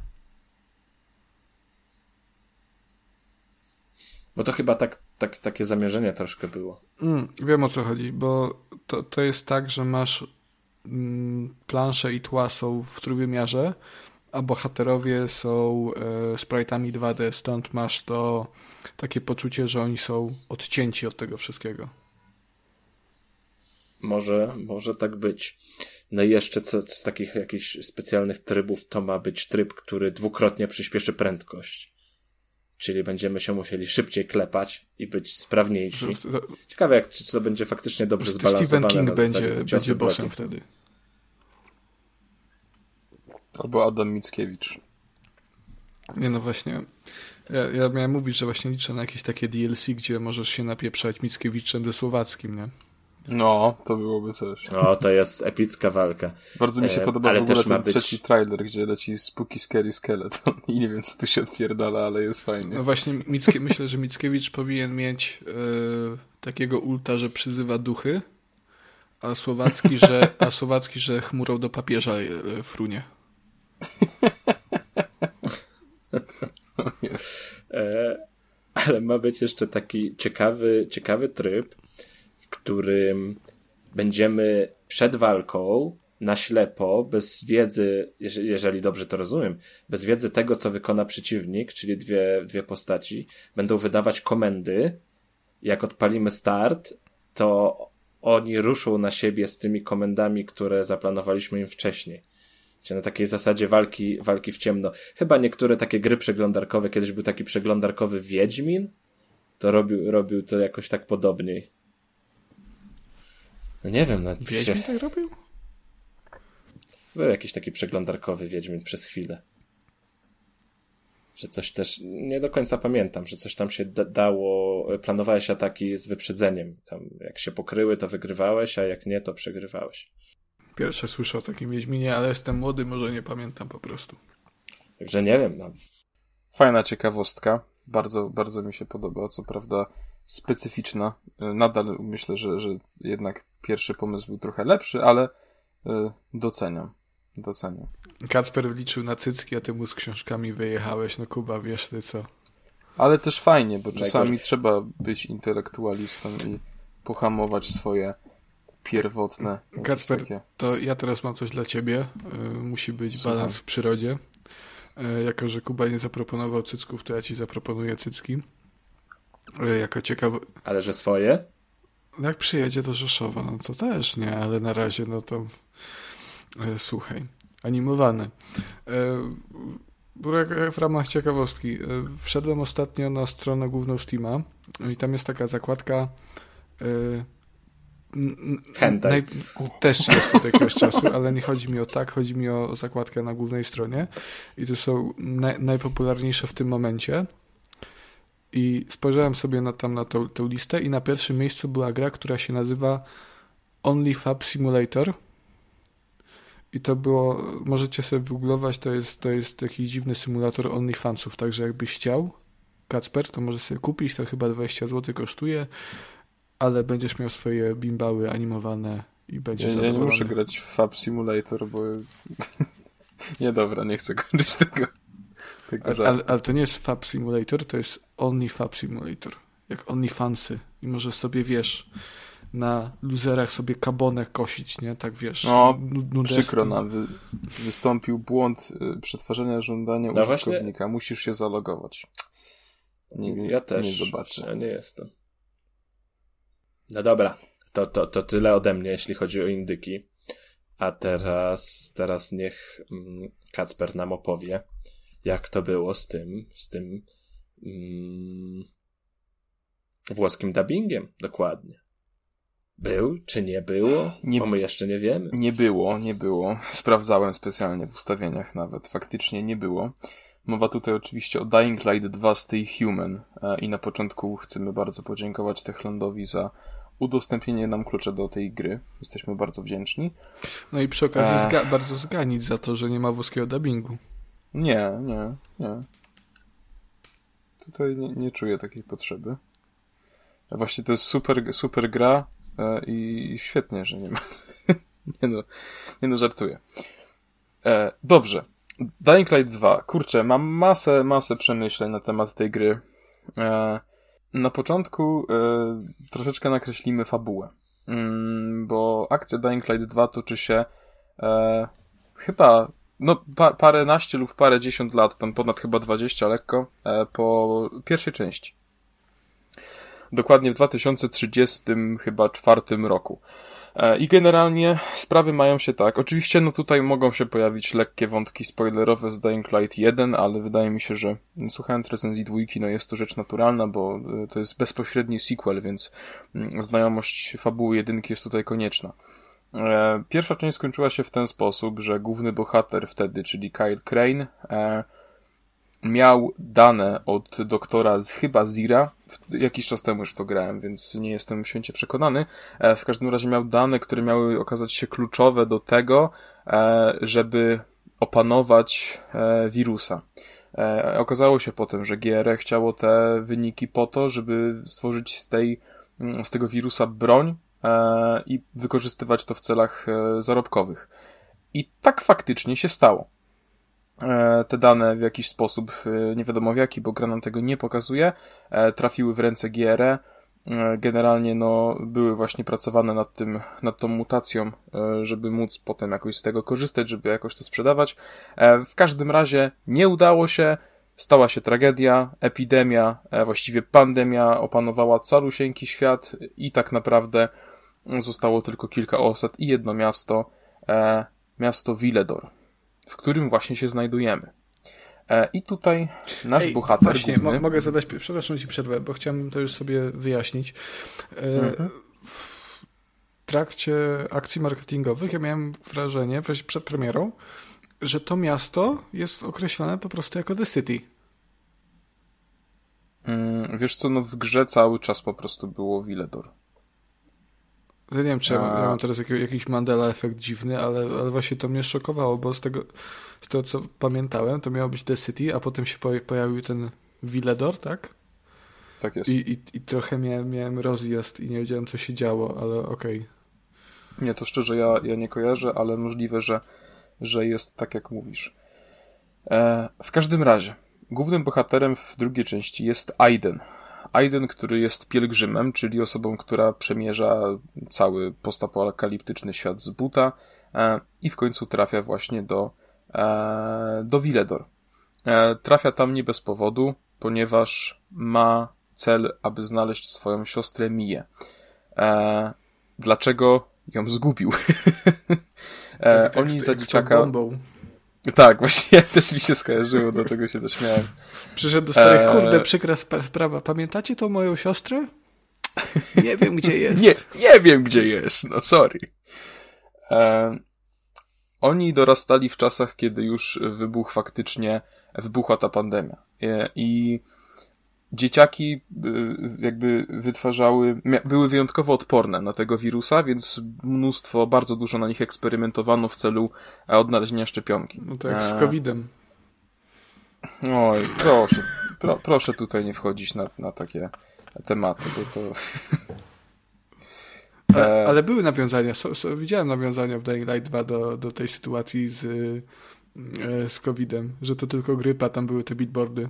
Bo to chyba tak, tak, takie zamierzenie troszkę było. Mm, wiem o co chodzi, bo to, to jest tak, że masz mm, plansze i tła są w trójwymiarze, a bohaterowie są e, sprite'ami 2D, stąd masz to takie poczucie, że oni są odcięci od tego wszystkiego. Może, może tak być. No i jeszcze co z takich jakichś specjalnych trybów to ma być tryb, który dwukrotnie przyspieszy prędkość. Czyli będziemy się musieli szybciej klepać i być sprawniejsi. Ciekawe, jak, czy to będzie faktycznie dobrze zbalansowane. Stephen King będzie, będzie bossem wtedy. Albo Adam Mickiewicz. Nie no właśnie. Ja, ja miałem mówić, że właśnie liczę na jakieś takie DLC, gdzie możesz się napieprzać Mickiewiczem ze Słowackim, nie? No, to byłoby coś. No, to jest epicka walka. Bardzo mi się e, podoba ale w ogóle też ten być... trzeci trailer, gdzie leci Spooky Scary Skeleton i nie wiem, co tu się odpierdala, ale jest fajnie. No właśnie, Mickie, myślę, że Mickiewicz powinien mieć e, takiego ulta, że przyzywa duchy, a Słowacki, że, a Słowacki, że chmurą do papieża e, frunie. e, ale ma być jeszcze taki ciekawy, ciekawy tryb, w którym będziemy przed walką na ślepo, bez wiedzy, jeżeli dobrze to rozumiem, bez wiedzy tego, co wykona przeciwnik, czyli dwie, dwie postaci, będą wydawać komendy. Jak odpalimy start, to oni ruszą na siebie z tymi komendami, które zaplanowaliśmy im wcześniej. Czyli na takiej zasadzie walki, walki w ciemno. Chyba niektóre takie gry przeglądarkowe, kiedyś był taki przeglądarkowy Wiedźmin, to robił, robił to jakoś tak podobniej. No nie wiem, no. Wiedźmin się... tak robił? Był jakiś taki przeglądarkowy Wiedźmin przez chwilę. Że coś też, nie do końca pamiętam, że coś tam się dało, planowałeś ataki z wyprzedzeniem. Tam jak się pokryły, to wygrywałeś, a jak nie, to przegrywałeś. pierwsze słyszę o takim Wiedźminie, ale jestem młody, może nie pamiętam po prostu. Także nie wiem. No. Fajna ciekawostka. Bardzo, bardzo mi się podoba. Co prawda specyficzna. Nadal myślę, że, że jednak pierwszy pomysł był trochę lepszy, ale e, doceniam. Doceniam. Kacper wliczył na cycki, a ty mu z książkami wyjechałeś. No Kuba, wiesz ty co. Ale też fajnie, bo czasami trzeba być intelektualistą i pohamować swoje pierwotne. Kacper, takie... to ja teraz mam coś dla ciebie. Y, musi być Słucham. balans w przyrodzie. Jako, że Kuba nie zaproponował cycków, to ja ci zaproponuję cycki. Y, jako ciekawe. Ale że swoje? No jak przyjedzie do Rzeszowa, no to też nie, ale na razie no to słuchaj, animowane. W ramach ciekawostki, wszedłem ostatnio na stronę główną Steama i tam jest taka zakładka Hentai. Też jest od jakiegoś czasu, ale nie chodzi mi o tak, chodzi mi o zakładkę na głównej stronie i to są najpopularniejsze w tym momencie. I spojrzałem sobie na, tam na tą, tą listę i na pierwszym miejscu była gra, która się nazywa OnlyFab Simulator. I to było, możecie sobie wygooglować, to jest, to jest jakiś dziwny symulator OnlyFansów, także jakbyś chciał, Kacper, to może sobie kupić, to chyba 20 zł kosztuje ale będziesz miał swoje bimbały animowane i będziesz ja, ja nie muszę grać w Fab Simulator, bo nie dobra, nie chcę kończyć tego. Ale, ale, to nie jest Fab Simulator, to jest Only Fab Simulator. Jak Only Fansy. I możesz sobie, wiesz, na luzerach sobie kabonę kosić, nie? Tak wiesz. No, przykro nam. Wy, wystąpił błąd y, przetwarzania żądania no użytkownika. Właśnie... Musisz się zalogować. Nie, ja też. Nie zobaczę. Ja nie jestem. No dobra, to, to, to tyle ode mnie, jeśli chodzi o indyki. A teraz, teraz niech mm, Kacper nam opowie, jak to było z tym, z tym mm, włoskim dubbingiem, dokładnie. Był, czy nie było? Nie, Bo my jeszcze nie wiemy. Nie było, nie było. Sprawdzałem specjalnie w ustawieniach nawet. Faktycznie nie było. Mowa tutaj oczywiście o Dying Light 2 Stay Human e, i na początku chcemy bardzo podziękować Techlandowi za udostępnienie nam klucza do tej gry. Jesteśmy bardzo wdzięczni. No i przy okazji e... zga bardzo zganić za to, że nie ma włoskiego dubbingu. Nie, nie, nie. Tutaj nie, nie czuję takiej potrzeby. Właśnie to jest super, super gra e, i świetnie, że nie ma. nie, no, nie no, żartuję. E, dobrze. Dying Light 2. Kurczę, mam masę, masę przemyśleń na temat tej gry. E, na początku troszeczkę nakreślimy fabułę, y, bo akcja Dying Light 2 toczy się chyba no pa, parę naście lub parę dziesiąt lat, tam ponad chyba dwadzieścia lekko, e, po pierwszej części. Dokładnie w 2030 chyba czwartym roku. E, I generalnie sprawy mają się tak. Oczywiście, no tutaj mogą się pojawić lekkie wątki spoilerowe z Dying Light 1, ale wydaje mi się, że słuchając recenzji dwójki, no jest to rzecz naturalna, bo e, to jest bezpośredni sequel, więc mm, znajomość fabuły jedynki jest tutaj konieczna. E, pierwsza część skończyła się w ten sposób, że główny bohater wtedy, czyli Kyle Crane, miał dane od doktora z chyba Zira, jakiś czas temu już to grałem, więc nie jestem święcie przekonany. E, w każdym razie miał dane, które miały okazać się kluczowe do tego, e, żeby opanować e, wirusa. Okazało się potem, że GR chciało te wyniki po to, żeby stworzyć z tej, mm, z tego wirusa broń i wykorzystywać to w celach zarobkowych. I tak faktycznie się stało. E, te dane w jakiś sposób, e, nie wiadomo w jaki, bo gra nam tego nie pokazuje, e, trafiły w ręce GRE. Generalnie no, były właśnie pracowane nad tym, nad tą mutacją, żeby móc potem jakoś z tego korzystać, żeby jakoś to sprzedawać. W każdym razie nie udało się, stała się tragedia, epidemia, właściwie pandemia opanowała calusieńki świat i tak naprawdę zostało tylko kilka osad i jedno miasto, miasto Villedor w którym właśnie się znajdujemy. E, I tutaj nasz Ej, bohater. Właśnie, główny... mo mogę zadać. Przepraszam, ci przerwę, bo chciałem to już sobie wyjaśnić. E, mhm. W trakcie akcji marketingowych ja miałem wrażenie, przed premierą, że to miasto jest określone po prostu jako The City. Mm, wiesz co, no w grze cały czas po prostu było Villedor. Ja nie wiem, czy ja, mam, ja mam teraz jakiś, jakiś Mandela efekt dziwny, ale, ale właśnie to mnie szokowało, bo z tego, z tego co pamiętałem, to miało być The City, a potem się pojawił ten Villedor, tak? Tak jest. I, i, i trochę miałem, miałem rozjazd i nie wiedziałem, co się działo, ale okej. Okay. Nie, to szczerze ja, ja nie kojarzę, ale możliwe, że, że jest tak, jak mówisz. E, w każdym razie, głównym bohaterem w drugiej części jest Aiden. Aiden, który jest pielgrzymem, czyli osobą, która przemierza cały postapokaliptyczny świat z buta e, i w końcu trafia właśnie do, e, do Villedor. E, trafia tam nie bez powodu, ponieważ ma cel, aby znaleźć swoją siostrę Mię. E, dlaczego ją zgubił? tak, tak, oni za dzieciaka... Bombą. Tak, właśnie też mi się skojarzyło, do tego się zaśmiałem. Przyszedł do starych, eee... kurde, przykra sprawa. Pamiętacie tą moją siostrę? Nie wiem, gdzie jest. nie, nie wiem, gdzie jest, no sorry. Eee, oni dorastali w czasach, kiedy już wybuch faktycznie, wybuchła ta pandemia. E, I dzieciaki y, jakby wytwarzały, były wyjątkowo odporne na tego wirusa, więc mnóstwo, bardzo dużo na nich eksperymentowano w celu e, odnalezienia szczepionki. No tak, z e, COVID-em. Oj, proszę, pro, proszę tutaj nie wchodzić na, na takie tematy, bo to... Ale, ale były nawiązania, so, so, widziałem nawiązania w Dying Light 2 do, do tej sytuacji z, e, z COVID-em, że to tylko grypa, tam były te beatboardy.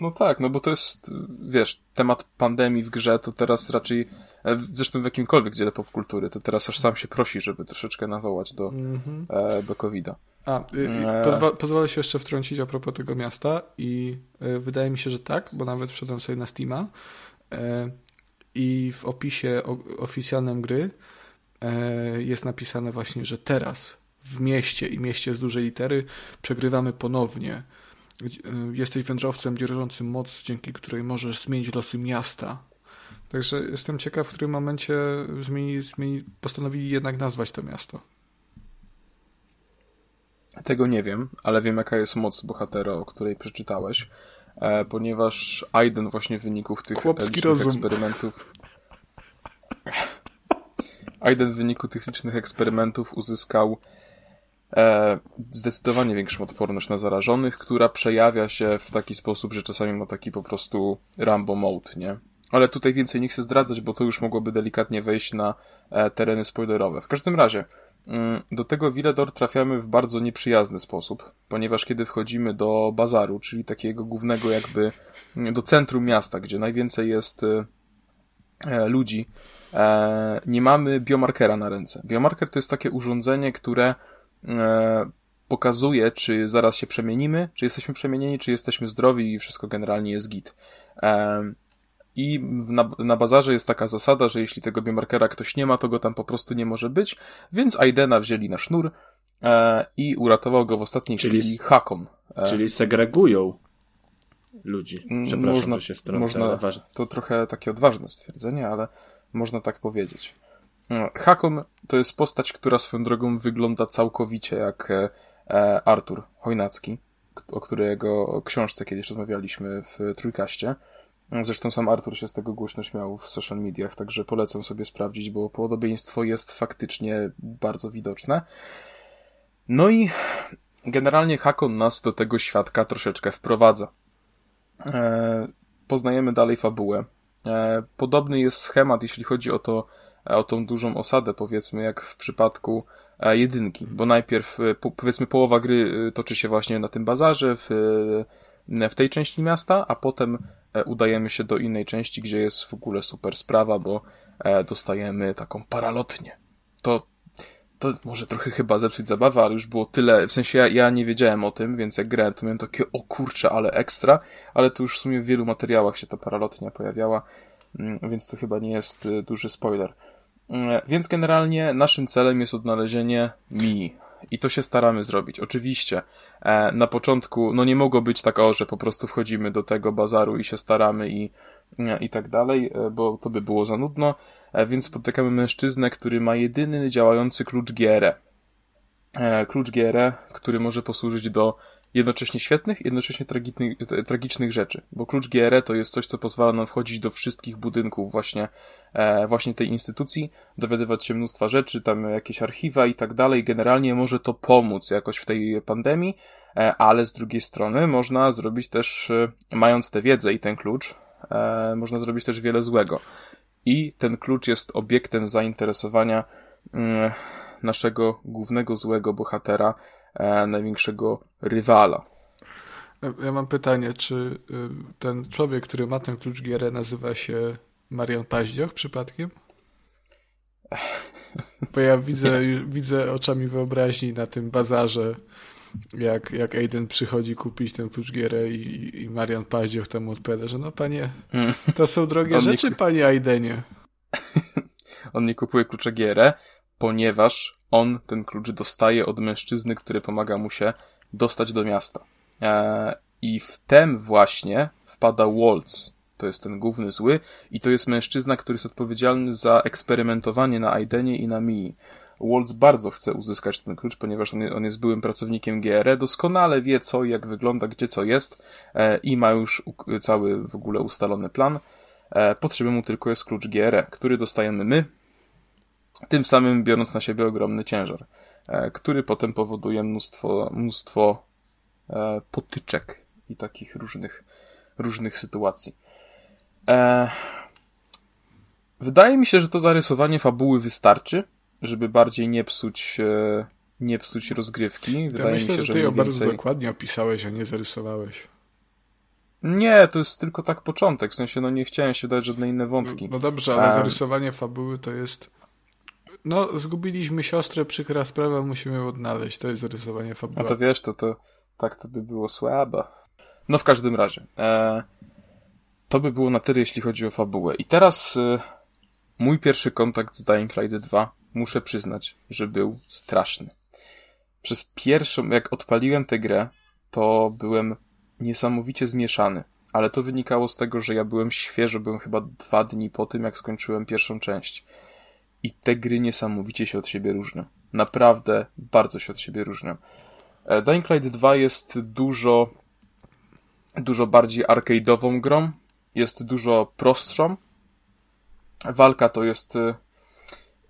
No tak, no bo to jest, wiesz, temat pandemii w grze to teraz raczej, e, zresztą w jakimkolwiek dziele popkultury, to teraz aż sam się prosi, żeby troszeczkę nawołać do, mm-hmm. e, do COVID-a. A, y, y, e... pozwa- pozwolę się jeszcze wtrącić a propos tego miasta i y, wydaje mi się, że tak, bo nawet wszedłem sobie na Steama e, i w opisie o, oficjalnym gry e, jest napisane właśnie, że teraz w mieście i mieście z dużej litery przegrywamy ponownie Y, jesteś wędrowcem dzierżącym moc, dzięki której możesz zmienić losy miasta. Także jestem ciekaw, w którym momencie zmieni, zmieni, postanowili jednak nazwać to miasto. Tego nie wiem, ale wiem jaka jest moc bohatera, o której przeczytałeś, e, ponieważ Aiden właśnie w wyników tych licznych rozum. eksperymentów Aiden w wyniku tych licznych eksperymentów uzyskał e, zdecydowanie większą odporność na zarażonych, która przejawia się w taki sposób, że czasami ma taki po prostu Rambo mode, nie? Ale tutaj więcej nie chcę zdradzać, bo to już mogłoby delikatnie wejść na e, tereny spoilerowe. W każdym razie, mm, do tego Villedor trafiamy w bardzo nieprzyjazny sposób, ponieważ kiedy wchodzimy do bazaru, czyli takiego głównego jakby mm, do centrum miasta, gdzie najwięcej jest e, e ludzi, nie mamy biomarkera na ręce. Biomarker to jest takie urządzenie, które E, pokazuje, czy zaraz się przemienimy, czy jesteśmy przemienieni, czy jesteśmy zdrowi i wszystko generalnie jest git. E, I na, na bazarze jest taka zasada, że jeśli tego biomarkera ktoś nie ma, to go tam po prostu nie może być, więc Aidena wzięli na sznur e, i uratował go w ostatniej czyli, chwili Hakon. Czyli segregują ludzi. Przepraszam, można, że się wtrącę, można. To trochę takie odważne stwierdzenie, ale można tak powiedzieć. No, Hakon to jest postać, która swoją drogą wygląda całkowicie jak e, e, Artur Chojnacki, o którego książce kiedyś rozmawialiśmy w Trójkaście. Zresztą sam Artur się z tego głośno śmiał w social mediach, także polecam sobie sprawdzić, bo podobieństwo jest faktycznie bardzo widoczne. No i generalnie Hakon nas do tego świadka troszeczkę wprowadza. E, poznajemy dalej fabułę. E, podobny jest schemat, jeśli chodzi o to, o tą dużą osadę, powiedzmy, jak w przypadku e, jedynki, bo najpierw, e, powiedzmy, połowa gry e, toczy się właśnie na tym bazarze, w, w tej części miasta, a potem udajemy się do innej części, gdzie jest w ogóle super sprawa, bo dostajemy taką paralotnię. To, to może trochę chyba zepsuć zabawę, ale już było tyle, w sensie ja, ja nie wiedziałem o tym, więc jak grałem, to miałem takie, o kurcze, ale ekstra, ale to już w sumie w wielu materiałach się ta paralotnia pojawiała, mm, więc to chyba nie jest duży spoiler. E, więc generalnie naszym celem jest odnalezienie Mii. I to się staramy zrobić. Oczywiście, e, na początku, no nie mogło być tak, o, że po prostu wchodzimy do tego bazaru i się staramy i, e, i tak dalej, bo to by było za nudno. Więc spotykamy mężczyznę, który ma jedyny działający klucz GR. Klucz GR, który może posłużyć do jednocześnie świetnych, jednocześnie tragicznych rzeczy, bo klucz GRE to jest coś, co pozwala nam wchodzić do wszystkich budynków właśnie, e, właśnie tej instytucji, dowiadywać się mnóstwa rzeczy, tam jakieś archiwa i tak dalej. Generalnie może to pomóc jakoś w tej pandemii, e, ale z drugiej strony można zrobić też, e, mając tę wiedzę i ten klucz, e, można zrobić też wiele złego. I ten klucz jest obiektem zainteresowania mm, naszego głównego złego bohatera, e, największego rywala. Ja mam pytanie, czy y, ten człowiek, który ma ten klucz GR nazywa się Marian Paździoch przypadkiem? Bo ja widzę, widzę oczami wyobraźni na tym bazarze, jak, jak Aiden przychodzi kupić ten klucz GR i, i Marian Paździoch tam odpowiada, że no panie, mm. to są drogie rzeczy, nie... panie Aidenie. On nie kupuje klucza GR, ponieważ on ten klucz dostaje od mężczyzny, który pomaga mu się dostać do miasta. E, I w tem właśnie wpada Waltz. To jest ten główny zły i to jest mężczyzna, który jest odpowiedzialny za eksperymentowanie na Aidenie i na Mii. Waltz bardzo chce uzyskać ten klucz, ponieważ on, jest byłym pracownikiem GRE, doskonale wie co i jak wygląda, gdzie co jest e, i ma już cały w ogóle ustalony plan. E, potrzebny mu tylko jest klucz GRE, który dostajemy my, tym samym biorąc na siebie ogromny ciężar, e, który potem powoduje mnóstwo, mnóstwo e, potyczek i takich różnych, różnych sytuacji. E, wydaje mi się, że to zarysowanie fabuły wystarczy, żeby bardziej nie psuć, nie psuć rozgrywki. Wydaje ja myślę, mi się, że ty ją więcej... bardzo dokładnie opisałeś, a nie zarysowałeś. Nie, to jest tylko tak początek, w sensie no nie chciałem się dać żadne inne wątki. No, no dobrze, ale zarysowanie fabuły to jest no, zgubiliśmy siostrę, przykra sprawa, musimy ją odnaleźć. To jest zarysowanie fabuły. A to wiesz, to, to tak to by było słabe. No w każdym razie. E, to by było na tyle, jeśli chodzi o fabułę. I teraz e, mój pierwszy kontakt z Dying Light 2, muszę przyznać, że był straszny. Przez pierwszą, jak odpaliłem tę grę, to byłem niesamowicie zmieszany. Ale to wynikało z tego, że ja byłem świeżo, byłem chyba dwa dni po tym, jak skończyłem pierwszą część. I te gry niesamowicie się od siebie różnią. Naprawdę bardzo się od siebie różnią. E, Dying Light 2 jest dużo, dużo bardziej arcade'ową grą. Jest dużo prostszą. Walka to jest e,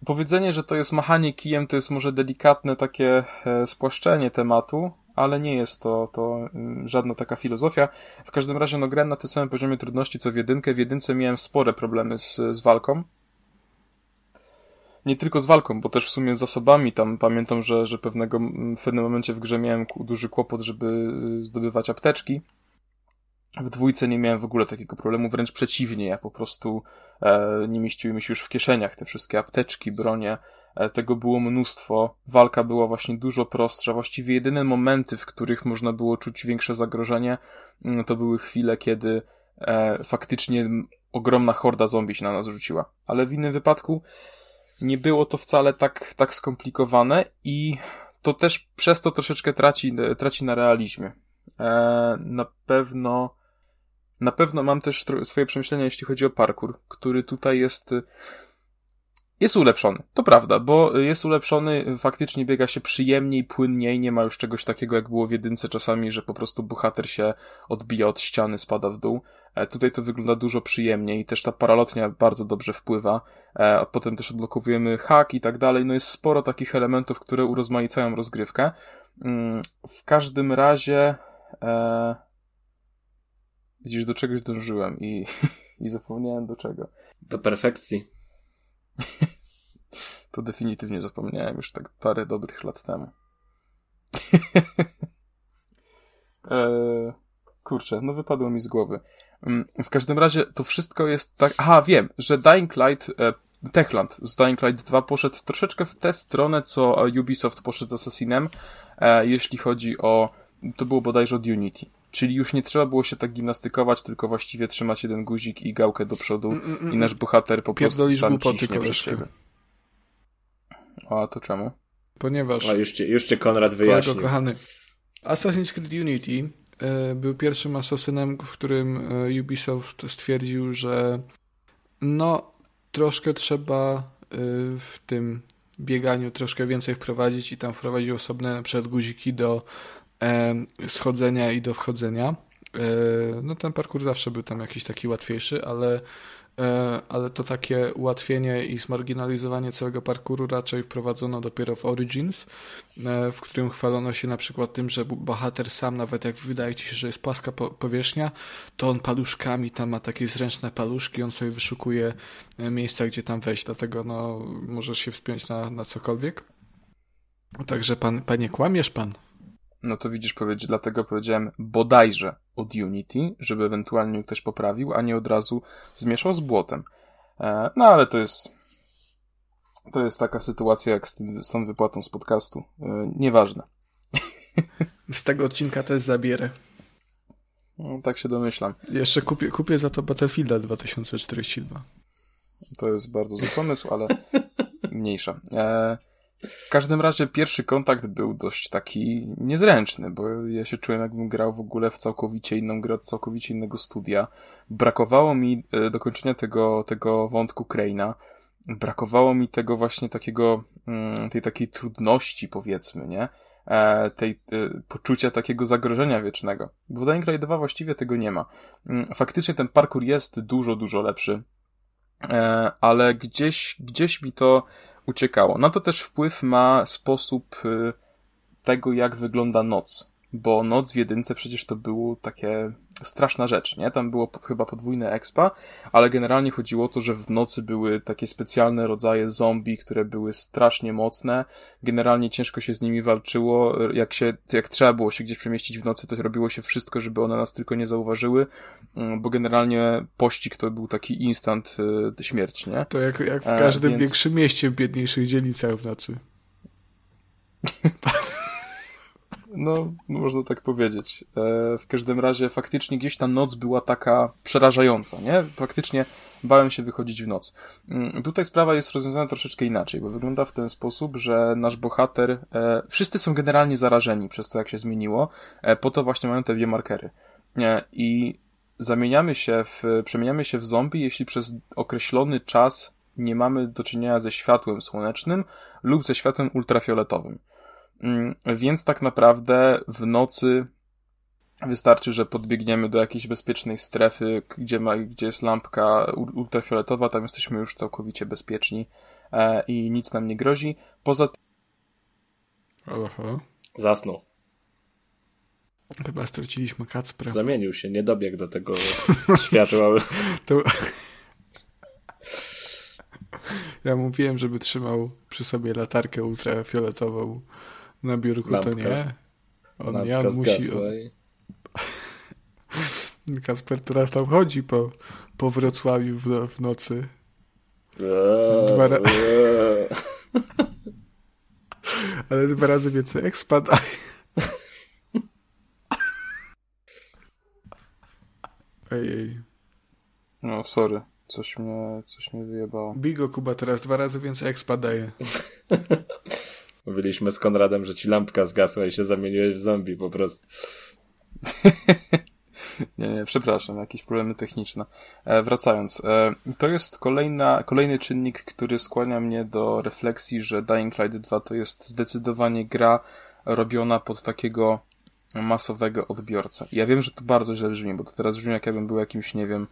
Powiedzenie, że to jest machanie kijem, to jest może delikatne takie e, spłaszczenie tematu, ale nie jest to, to mm, żadna taka filozofia. W każdym razie, no, grałem na tym samym poziomie trudności co w jedynkę. W jedynce miałem spore problemy z, z walką nie tylko z walką, bo też w sumie z zasobami. Tam pamiętam, że, że pewnego, w pewnym momencie w grze miałem duży kłopot, żeby y, zdobywać apteczki. W dwójce nie miałem w ogóle takiego problemu, wręcz przeciwnie, ja po prostu e, nie mieściły mi się już w kieszeniach te wszystkie apteczki, bronie, e, tego było mnóstwo, walka była właśnie dużo prostsza, właściwie jedyne momenty, w których można było czuć większe zagrożenie, mm, to były chwile, kiedy e, faktycznie ogromna horda zombie się na nas rzuciła. Ale w innym wypadku nie było to wcale tak, tak skomplikowane i to też przez to troszeczkę traci, traci na realizmie. E, na pewno, na pewno mam też swoje przemyślenia, jeśli chodzi o parkour, który tutaj jest, jest ulepszony. To prawda, bo jest ulepszony, faktycznie biega się przyjemniej, płynniej, nie ma już czegoś takiego jak było w jedynce czasami, że po prostu bohater się odbija od ściany, spada w dół. E, tutaj to wygląda dużo przyjemniej, też ta paralotnia bardzo dobrze wpływa. E, potem też odblokowujemy hak i tak dalej. No jest sporo takich elementów, które urozmaicają rozgrywkę. Mm, w każdym razie e... widzisz, do czegoś dążyłem i, i zapomniałem do czego. Do perfekcji. to definitywnie zapomniałem już tak parę dobrych lat temu. e... Kurczę, no wypadło mi z głowy. Mm, w każdym razie to wszystko jest tak. Aha, wiem, że Dying Light, e, Techland z Dying Light 2 poszedł troszeczkę w tę stronę, co Ubisoft poszedł z Assassinem, e, jeśli chodzi o. To było bodajże od Unity. Czyli już nie trzeba było się tak gimnastykować, tylko właściwie trzymać jeden guzik i gałkę do przodu mm, mm, mm. i nasz bohater po prostu sam ciśnie przez siebie. A to czemu? Ponieważ... A już cię, już cię Konrad wyjaśnił. Kolego kochany, Assassin's Creed Unity był pierwszym asasynem, w którym e, Ubisoft stwierdził, że no troszkę trzeba e, w tym bieganiu troszkę więcej wprowadzić i tam wprowadził osobne na przykład guziki do e, schodzenia i do wchodzenia. E, no ten parkour zawsze był tam jakiś taki łatwiejszy, ale E, ale to takie ułatwienie i zmarginalizowanie całego parkuru raczej wprowadzono dopiero w Origins, e, w którym chwalono się na przykład tym, że bohater sam, nawet jak wydaje ci się, że jest płaska powierzchnia, to on paluszkami tam ma takie zręczne paluszki, on sobie wyszukuje e, miejsca, gdzie tam wejść, dlatego no, możesz się wspiąć na, na cokolwiek. Także pan, panie, kłamiesz pan. No to widzisz, powiedzieć, dlatego powiedziałem bodajże od Unity, żeby ewentualnie ktoś poprawił, a nie od razu zmieszał z błotem. E, no ale to jest to jest taka sytuacja jak z, tym, z tą wypłatą z podcastu. E, nieważne. Z tego odcinka też zabierę. No, tak się domyślam. Jeszcze kupię, kupię za to Battlefielda 2042. To jest bardzo zły pomysł, ale mniejsza. E, w każdym razie pierwszy kontakt był dość taki niezręczny, bo ja się czułem jakbym grał w ogóle w całkowicie inną grę od całkowicie innego studia. Brakowało mi e, dokończenia tego, tego wątku Kraina. Brakowało mi tego właśnie takiego, mm, tej takiej trudności powiedzmy, nie? E, tej e, poczucia takiego zagrożenia wiecznego. Bo w Dying Light 2 właściwie tego nie ma. Mm, faktycznie ten parkour jest dużo, dużo lepszy. Ale gdzieś, gdzieś mi to uciekało. Na to też wpływ ma sposób y, tego, jak wygląda noc. Bo noc w jedynce przecież to było takie straszna rzecz, nie? Tam było chyba podwójne expa, ale generalnie chodziło o to, że w nocy były takie specjalne rodzaje zombie, które były strasznie mocne. Generalnie ciężko się z nimi walczyło. Jak się, jak trzeba było się gdzieś przemieścić w nocy, to robiło się wszystko, żeby one nas tylko nie zauważyły, mm, bo generalnie pościg to był taki instant y, śmierć, nie? To jak, jak w każdym e, więc... większym mieście w biedniejszych dzielnicach w nocy. No, można tak powiedzieć. E, w każdym razie faktycznie gdzieś ta noc była taka przerażająca, nie? Faktycznie bałem się wychodzić w noc. Mm, tutaj sprawa jest rozwiązana troszeczkę inaczej, bo wygląda w ten sposób, że nasz bohater, e, wszyscy są generalnie zarażeni przez to, jak się zmieniło, e, po to właśnie mają te biomarkery. I zamieniamy się w, przemieniamy się w zombie, jeśli przez określony czas nie mamy do czynienia ze światłem słonecznym lub ze światłem ultrafioletowym. Mm, więc tak naprawdę w nocy wystarczy, że podbiegniemy do jakiejś bezpiecznej strefy, gdzie, ma, gdzie jest lampka ultrafioletowa, tam jesteśmy już całkowicie bezpieczni e, i nic nam nie grozi. Poza tym. Zasnął. Chyba straciliśmy Kacpra. Zamienił się, nie dobiegł do tego światła. to... Ja mówiłem, żeby trzymał przy sobie latarkę ultrafioletową na biurku Lampka. to nie. On Lampka on musi... On... Kasper teraz tam chodzi po, po Wrocławiu w, w nocy. Eee, dwa ra... Eee. Ale dwa razy więcej ekspat. Ej, No, sorry. Coś mnie, coś mnie wyjebało. Bigo Kuba teraz dwa razy więcej ekspat daje. Mówiliśmy z Konradem, że ci lampka zgasła i się zamieniłeś w zombie po prostu. nie, nie, przepraszam, jakieś problemy techniczne. E, wracając, e, to jest kolejna, kolejny czynnik, który skłania mnie do refleksji, że Dying Light 2 to jest zdecydowanie gra robiona pod takiego masowego odbiorcę. Ja wiem, że to bardzo źle brzmi, bo to teraz brzmi, jak ja bym był jakimś, nie wiem,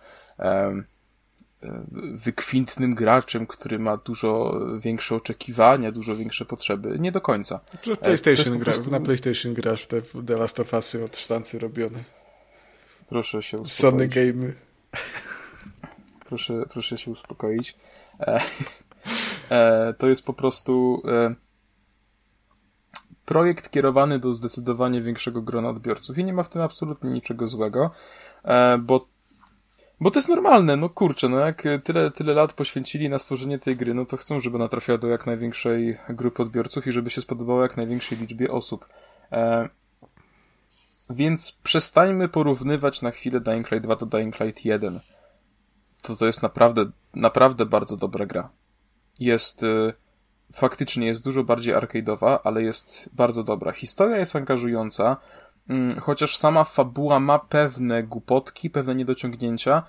wykwintnym graczem, który ma dużo większe oczekiwania, dużo większe potrzeby. Nie do końca. E, PlayStation gra, prostu... Na PlayStation grasz w te The Last of Usy od sztancy robione. Proszę się uspokoić. Sony Game. Proszę, proszę się uspokoić. E, e, to jest po prostu e, projekt kierowany do zdecydowanie większego grona odbiorców i nie ma w tym absolutnie niczego złego, e, bo bo to jest normalne, no kurczę, no jak tyle, tyle lat poświęcili na stworzenie tej gry, no to chcą, żeby ona trafiła do jak największej grupy odbiorców i żeby się spodobała jak największej liczbie osób. E, więc przestańmy porównywać na chwilę Dying Light 2 do Dying Light 1. To to jest naprawdę, naprawdę bardzo dobra gra. Jest, e, faktycznie jest dużo bardziej arcade'owa, ale jest bardzo dobra. Historia jest angażująca, chociaż sama fabuła ma pewne głupotki, pewne niedociągnięcia,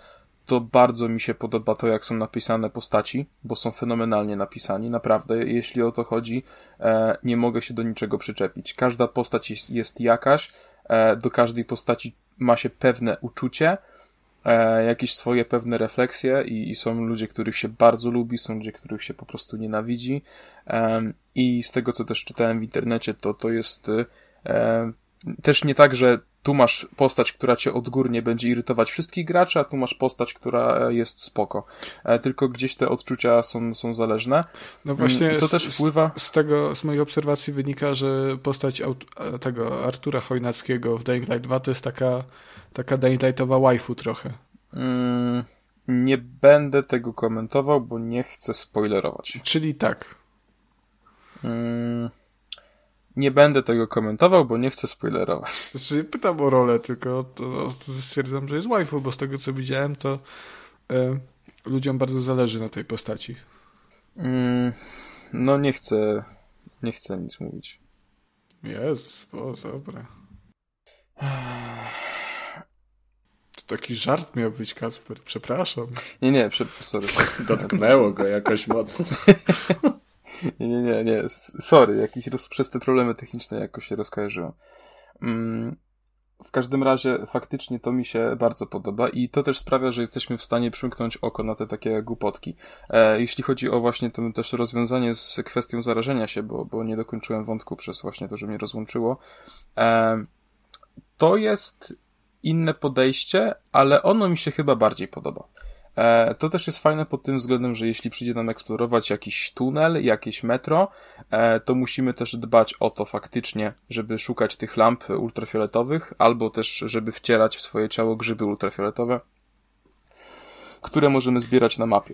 to bardzo mi się podoba to, jak są napisane postaci, bo są fenomenalnie napisani, naprawdę. Jeśli o to chodzi, e, nie mogę się do niczego przyczepić. Każda postać jest, jakaś, e, do każdej postaci ma się pewne uczucie, e, jakieś swoje pewne refleksje i, i, są ludzie, których się bardzo lubi, są ludzie, których się po prostu nienawidzi. I z tego, co też czytałem w internecie, to to jest też nie tak, że tu masz postać, która cię odgórnie będzie irytować wszystkich graczy, a tu masz postać, która jest spoko. E, tylko gdzieś te odczucia są, są zależne. No właśnie, to też wpływa. Z, z, tego, z mojej obserwacji wynika, że postać aut, tego Artura Chojnackiego w Dying Light 2 to jest taka, taka Dying Lightowa waifu trochę. Mm, nie będę tego komentował, bo nie chcę spoilerować. Czyli tak. Mm. Nie będę tego komentował, bo nie chcę spoilerować. Znaczy, pytam o rolę, tylko to, to stwierdzam, że jest waifu, bo z tego co widziałem, to e, ludziom bardzo zależy na tej postaci. Mm, no nie chcę, nie chcę nic mówić. Jezus, o, dobra. To taki żart miał być, Kasper, przepraszam. Nie, nie, prze sorry. Dotknęło go jakoś mocno. Nie, nie, nie, nie. Sorry, jakiś roz... przez te problemy techniczne jakoś się rozkojarzyłem. Mm, w każdym razie faktycznie to mi się bardzo podoba i to też sprawia, że jesteśmy w stanie przymknąć oko na te takie głupotki. E, jeśli chodzi o właśnie to też rozwiązanie z kwestią zarażenia się, bo, bo nie dokończyłem wątku przez właśnie to, że mnie rozłączyło, e, to jest inne podejście, ale ono mi się chyba bardziej podoba. E, to też jest fajne pod tym względem, że jeśli przyjdzie nam eksplorować jakiś tunel, jakieś metro, e, to musimy też dbać o to faktycznie, żeby szukać tych lamp ultrafioletowych, albo też, żeby wcierać w swoje ciało grzyby ultrafioletowe, które możemy zbierać na mapie.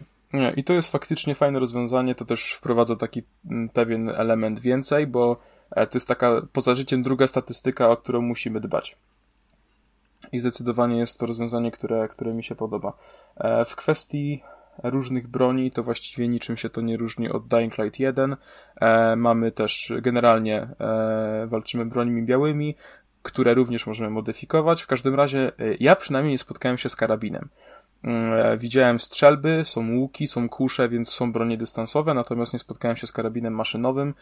I to jest faktycznie fajne rozwiązanie, to też wprowadza taki mm, pewien element więcej, bo e, to jest taka poza życiem druga statystyka, o którą musimy dbać i zdecydowanie jest to rozwiązanie, które, które mi się podoba. E, w kwestii różnych broni, to właściwie niczym się to nie różni od Dying Light 1. E, mamy też generalnie e, walczymy brońmi białymi, które również możemy modyfikować. W każdym razie ja przynajmniej nie spotkałem się z karabinem. Mm, widziałem strzelby, są łuki, są kusze, więc są bronie dystansowe, natomiast nie spotkałem się z karabinem maszynowym.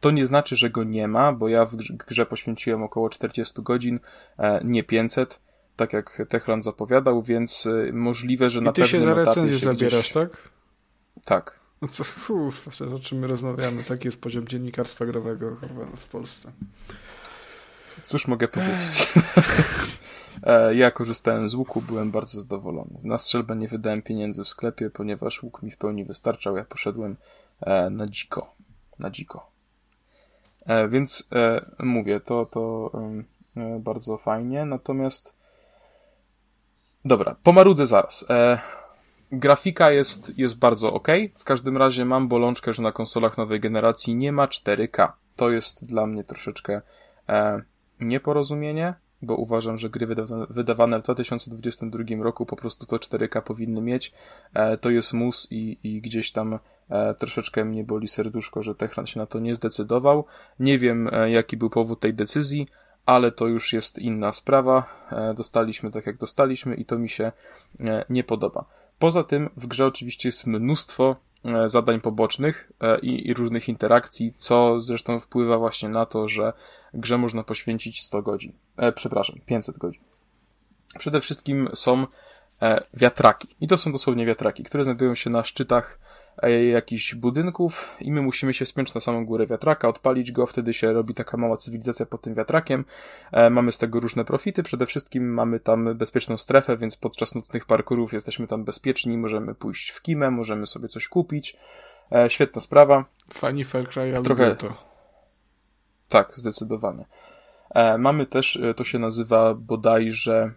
To nie znaczy, że go nie ma, bo ja w grze poświęciłem około 40 godzin, nie 500 tak jak Techland zapowiadał, więc możliwe, że I na ty się za recenzję zabierasz, gdzieś... tak? Tak. No co, uf, o czym my rozmawiamy, jaki jest poziom dziennikarstwa growego w Polsce. Cóż mogę powiedzieć? E, ja korzystałem z łuku, byłem bardzo zadowolony. Na strzelbę nie wydałem pieniędzy w sklepie, ponieważ łuk mi w pełni wystarczał. Ja poszedłem e, na dziko. Na dziko. E, więc mówię, to, to bardzo fajnie. Natomiast Dobra, pomarudzę zaraz. Grafika jest, jest bardzo ok. W każdym razie mam bolączkę, że na konsolach nowej generacji nie ma 4K. To jest dla mnie troszeczkę e, nieporozumienie, bo uważam, że gry wydawane, w 2022 roku po prostu to 4K powinny mieć. E, to jest mus i, i gdzieś tam e, troszeczkę mnie boli serduszko, że Techland się na to nie zdecydował. Nie wiem, e, jaki był powód tej decyzji ale to już jest inna sprawa. Dostaliśmy tak jak dostaliśmy i to mi się nie podoba. Poza tym w grze oczywiście jest mnóstwo zadań pobocznych i, i różnych interakcji, co zresztą wpływa właśnie na to, że grze można poświęcić 100 godzin. E, przepraszam, 500 godzin. Przede wszystkim są wiatraki. I to są dosłownie wiatraki, które znajdują się na szczytach E, jakichś budynków i my musimy się spiąć na samą górę wiatraka, odpalić go, wtedy się robi taka mała cywilizacja pod tym wiatrakiem. E, mamy z tego różne profity, przede wszystkim mamy tam bezpieczną strefę, więc podczas nocnych parkurów jesteśmy tam bezpieczni, możemy pójść w kimę, możemy sobie coś kupić. E, świetna sprawa. Fani Far Cry Trochę... to. Tak, zdecydowanie. Mamy też, to się nazywa bodajże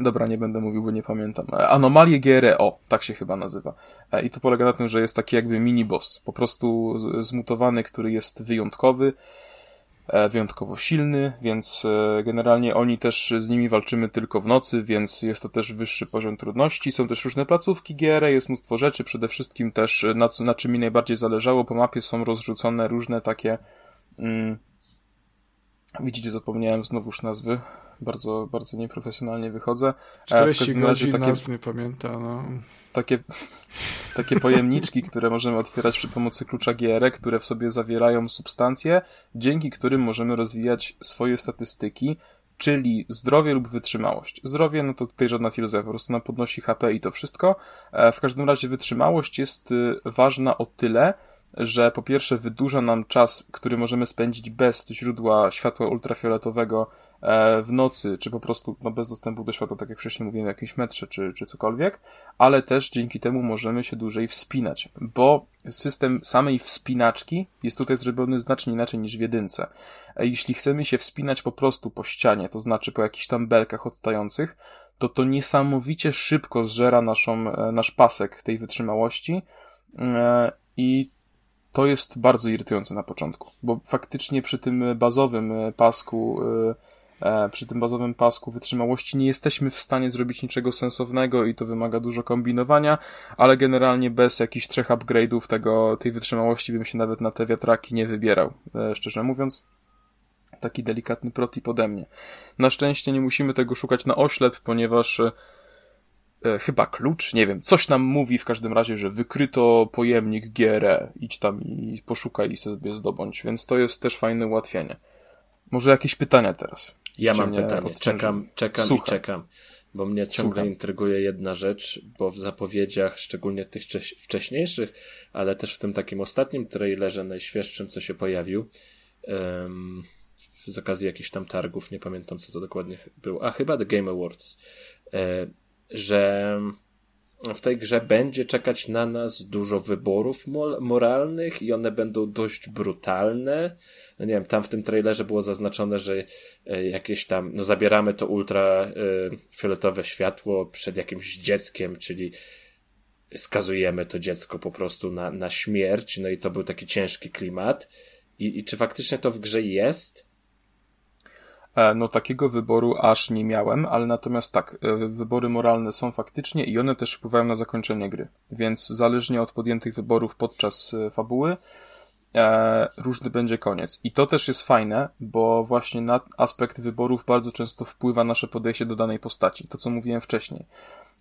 Dobra, nie będę mówił, bo nie pamiętam. E, Anomalie GRO, tak się chyba nazywa. E, I to polega na tym, że jest taki jakby mini-boss. Po prostu zmutowany, który jest wyjątkowy, e, wyjątkowo silny, więc generalnie oni też z nimi walczymy tylko w nocy, więc jest to też wyższy poziom trudności. Są też różne placówki GR, jest mnóstwo rzeczy, przede wszystkim też na, na czym mi najbardziej zależało, po mapie są rozrzucone różne takie... Mm, widzicie, zapomniałem znowuż nazwy bardzo, bardzo nieprofesjonalnie wychodzę. 40 godzin takie, nazw nie pamięta, no. Takie, takie pojemniczki, które możemy otwierać przy pomocy klucza GR, które w sobie zawierają substancje, dzięki którym możemy rozwijać swoje statystyki, czyli zdrowie lub wytrzymałość. Zdrowie, no to tutaj żadna filozofia, po prostu nam podnosi HP i to wszystko. E, w każdym razie wytrzymałość jest y, ważna o tyle, że po pierwsze wydłuża nam czas, który możemy spędzić bez źródła światła ultrafioletowego e, w nocy, czy po prostu no, bez dostępu do światła, tak jak wcześniej mówiłem, jakimś metrze, czy, czy cokolwiek, ale też dzięki temu możemy się dłużej wspinać, bo system samej wspinaczki jest tutaj zrobiony znacznie inaczej niż w jedynce. E, jeśli chcemy się wspinać po prostu po ścianie, to znaczy po jakichś tam belkach odstających, to to niesamowicie szybko zżera naszą, e, nasz pasek tej wytrzymałości i to jest bardzo irytujące na początku, bo faktycznie przy tym bazowym e, pasku, e, e, przy tym bazowym pasku wytrzymałości nie jesteśmy w stanie zrobić niczego sensownego i to wymaga dużo kombinowania, ale generalnie bez jakichś trzech upgrade'ów tego, tej wytrzymałości bym się nawet na te wiatraki nie wybierał, szczerze mówiąc. Taki delikatny protip ode mnie. Na szczęście nie musimy tego szukać na oślep, ponieważ e, chyba klucz, nie wiem, coś nam mówi w każdym razie, że wykryto pojemnik GRE, idź tam i poszukaj i sobie zdobądź, więc to jest też fajne ułatwienie. Może jakieś pytania teraz? Ja mam pytanie, czekam, czekam Słucham. i czekam, bo mnie ciągle Słucham. intryguje jedna rzecz, bo w zapowiedziach, szczególnie tych wcześniejszych, ale też w tym takim ostatnim trailerze, najświeższym, co się pojawił, um, z okazji jakichś tam targów, nie pamiętam co to dokładnie było, a chyba The Game Awards, e, że w tej grze będzie czekać na nas dużo wyborów moralnych i one będą dość brutalne. No nie wiem, tam w tym trailerze było zaznaczone, że e, jakieś tam, no zabieramy to ultrafioletowe e, światło przed jakimś dzieckiem, czyli skazujemy to dziecko po prostu na, na śmierć, no i to był taki ciężki klimat. I, I czy faktycznie to w grze jest? E, no takiego wyboru aż nie miałem, ale natomiast tak, e, wybory moralne są faktycznie i one też wpływają na zakończenie gry. Więc zależnie od podjętych wyborów podczas e, fabuły, e, różny będzie koniec. I to też jest fajne, bo właśnie na aspekt wyborów bardzo często wpływa nasze podejście do danej postaci. To, co mówiłem wcześniej.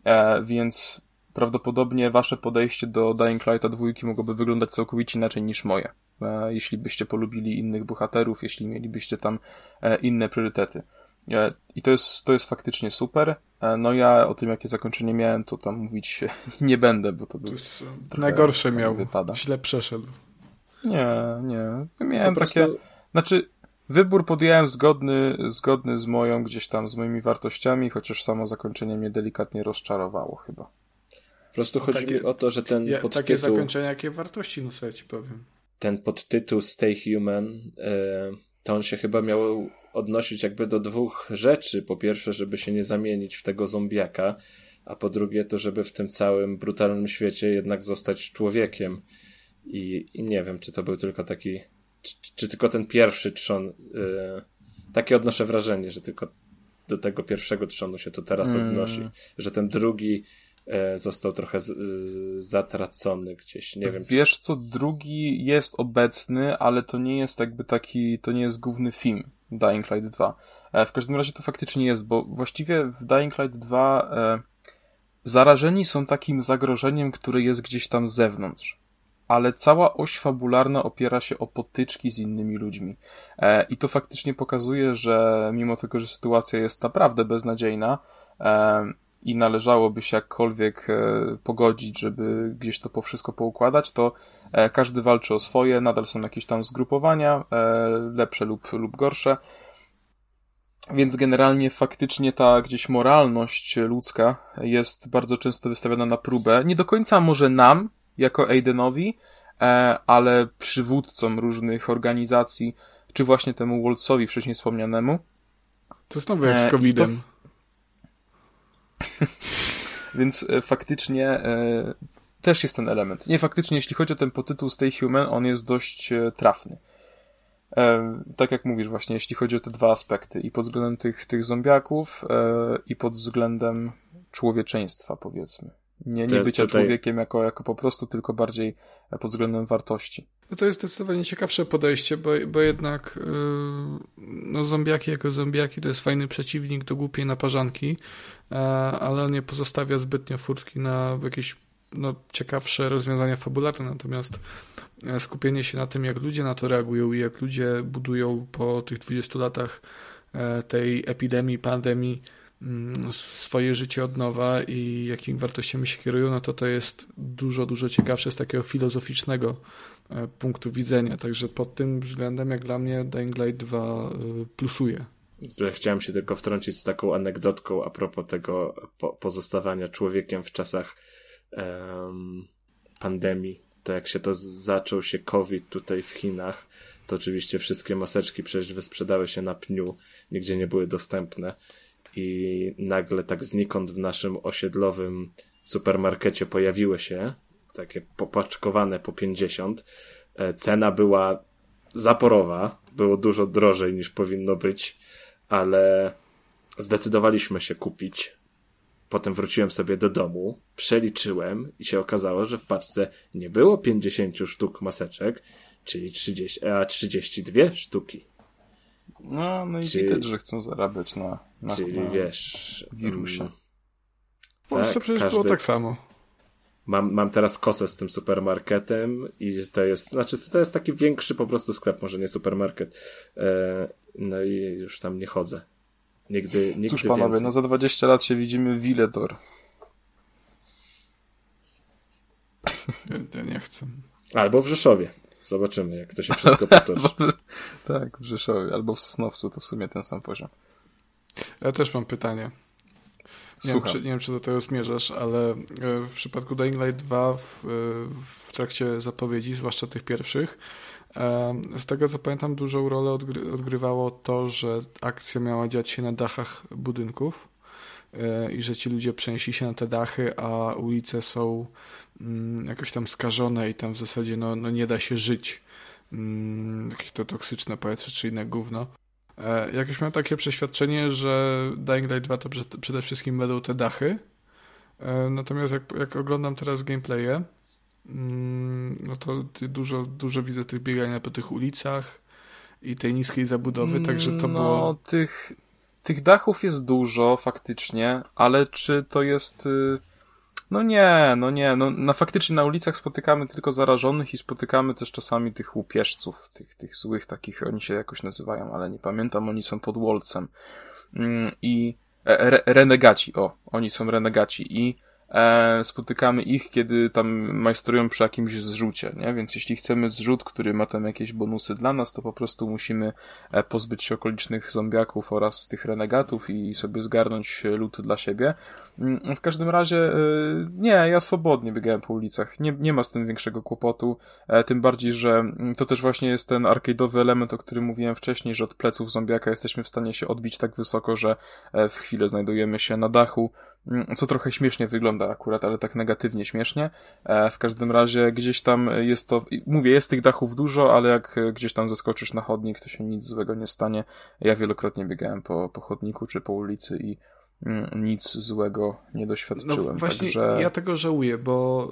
E, więc prawdopodobnie wasze podejście do Dying Lighta dwójki mogłoby wyglądać całkowicie inaczej niż moje. E, jeśli byście polubili innych bohaterów, jeśli mielibyście tam e, inne priorytety. E, I to jest, to jest faktycznie super. No ja o tym, jakie zakończenie miałem, to tam mówić nie będę, bo to, to jest najgorsze miał. Wypada. Źle przeszedł. Nie, nie. Miałem prostu... takie. Znaczy, wybór podjąłem zgodny, zgodny z moją, gdzieś tam, z moimi wartościami, chociaż samo zakończenie mnie delikatnie rozczarowało chyba. Po prostu chodzi takie, mi o to, że ten ja, podtytuł... Takie zakończenie, jakie wartości, no sobie ci powiem ten podtytuł Stay Human, e, to on się chyba miał odnosić jakby do dwóch rzeczy. Po pierwsze, żeby się nie zamienić w tego zombiaka, a po drugie to, żeby w tym całym brutalnym świecie jednak zostać człowiekiem. I, i nie wiem, czy to był tylko taki, czy, czy tylko ten pierwszy trzon. Yy, takie odnoszę wrażenie, że tylko do tego pierwszego trzonu się to teraz mm. odnosi. Że ten drugi został trochę z, z, zatracony gdzieś, nie wiem. Wiesz co, drugi jest obecny, ale to nie jest jakby taki, to nie jest główny film Dying Light 2. E, w każdym razie to faktycznie jest, bo właściwie w Dying Light 2 e, zarażeni są takim zagrożeniem, które jest gdzieś tam z zewnątrz. Ale cała oś fabularna opiera się o potyczki z innymi ludźmi. E, I to faktycznie pokazuje, że mimo tego, że sytuacja jest naprawdę beznadziejna, e, i należałoby się jakkolwiek e, pogodzić, żeby gdzieś to po wszystko poukładać, to e, każdy walczy o swoje, nadal są jakieś tam zgrupowania, e, lepsze lub, lub gorsze. Więc generalnie faktycznie ta gdzieś moralność ludzka jest bardzo często wystawiona na próbę. Nie do końca może nam, jako Aidenowi, ale przywódcom różnych organizacji, czy właśnie temu Wolcowi wcześniej wspomnianemu. To znowu jak z COVID-em. Więc e, faktycznie e, też jest ten element. Nie, faktycznie, jeśli chodzi o ten podtytuł Stay Human, on jest dość e, trafny. Tak jak mówisz właśnie, jeśli chodzi o te dwa aspekty. I pod względem tych, tych zombiaków, i pod względem człowieczeństwa, powiedzmy. Nie, nie bycia tutaj... człowiekiem jako, jako po prostu, tylko bardziej pod względem wartości. No to jest zdecydowanie ciekawsze podejście, bo, bo jednak yy, no zombiaki jako zombiaki to jest fajny przeciwnik do głupiej naparzanki, yy, ale on nie pozostawia zbytnio furtki na jakieś no, ciekawsze rozwiązania fabularne, natomiast e, skupienie się na tym, jak ludzie na to reagują i jak ludzie budują po tych 20 latach e, tej epidemii, pandemii swoje życie od nowa i jakimi wartościami się kierują, no to to jest dużo, dużo ciekawsze z takiego filozoficznego e, punktu widzenia. Także pod tym względem, jak dla mnie, Dying Light 2 plusuje. Chciałem się tylko wtrącić z taką anegdotką a propos tego pozostawania człowiekiem w czasach um, pandemii, to jak się to zaczął się COVID tutaj w Chinach, to oczywiście wszystkie maseczki przecież wysprzedały się na pniu, nigdzie nie były dostępne i nagle tak znikąd w naszym osiedlowym supermarkecie pojawiły się takie popaczkowane po 50. E, cena była zaporowa, było dużo drożej niż powinno być, ale zdecydowaliśmy się kupić Potem wróciłem sobie do domu, przeliczyłem i się okazało, że w paczce nie było 50 sztuk maseczek, czyli 30, a 32 sztuki. No, no i czyli, widać, że chcą zarabiać na, na Czyli na wiesz... Wirusie. Mm, w Polsce tak, przecież każdy... było tak samo. Mam, mam teraz kosę z tym supermarketem i to jest, znaczy to jest taki większy po prostu sklep, może nie supermarket. E, no i już tam nie chodzę. Nigdy, nigdy Cóż panowie, więcej. no za 20 lat się widzimy w Villedor. Ja, ja nie chcę. Albo w Rzeszowie. Zobaczymy, jak to się wszystko potoczy. tak, w Rzeszowie. Albo w Sosnowcu, to w sumie ten sam poziom. Ja też mam pytanie. Nie wiem, czy, nie wiem, czy do tego zmierzasz, ale e, w przypadku Dying Light 2 w, e, w trakcie zapowiedzi, zwłaszcza tych pierwszych, z tego co pamiętam, dużą rolę odgry odgrywało to, że akcja miała dziać się na dachach budynków e, i że ci ludzie przenieśli się na te dachy, a ulice są mm, jakoś tam skażone i tam w zasadzie no, no nie da się żyć. Mm, jakieś to toksyczne powietrze czy inne gówno. E, jakoś miałem takie przeświadczenie, że Dying Light 2 to przede wszystkim będą te dachy. E, natomiast jak, jak oglądam teraz gameplaye, Mm, no to dużo, dużo widzę tych biegania po tych ulicach i tej niskiej zabudowy, także to no, było... tych, tych dachów jest dużo faktycznie, ale czy to jest... Y, no nie, no nie, no, no faktycznie na ulicach spotykamy tylko zarażonych i spotykamy też czasami tych łupieżców, tych, tych złych takich, oni się jakoś nazywają, ale nie pamiętam, oni są pod Wolcem. Mm, I e, re, renegaci, o, oni są renegaci i e, spotykamy ich, kiedy tam majstrują przy jakimś zrzucie, nie? Więc jeśli chcemy zrzut, który ma tam jakieś bonusy dla nas, to po prostu musimy e, pozbyć się okolicznych zombiaków oraz tych renegatów i sobie zgarnąć lód dla siebie. Mm, w każdym razie, e, nie, ja swobodnie biegałem po ulicach. Nie, nie ma z tym większego kłopotu. E, tym bardziej, że mm, to też właśnie jest ten arcade'owy element, o którym mówiłem wcześniej, że od pleców zombiaka jesteśmy w stanie się odbić tak wysoko, że w chwilę znajdujemy się na dachu co trochę śmiesznie wygląda akurat, ale tak negatywnie śmiesznie. E, w każdym razie gdzieś tam jest to, mówię, jest tych dachów dużo, ale jak gdzieś tam zaskoczysz na chodnik, to się nic złego nie stanie. Ja wielokrotnie biegałem po, po chodniku czy po ulicy i mm, nic złego nie doświadczyłem. No właśnie także... ja tego żałuję, bo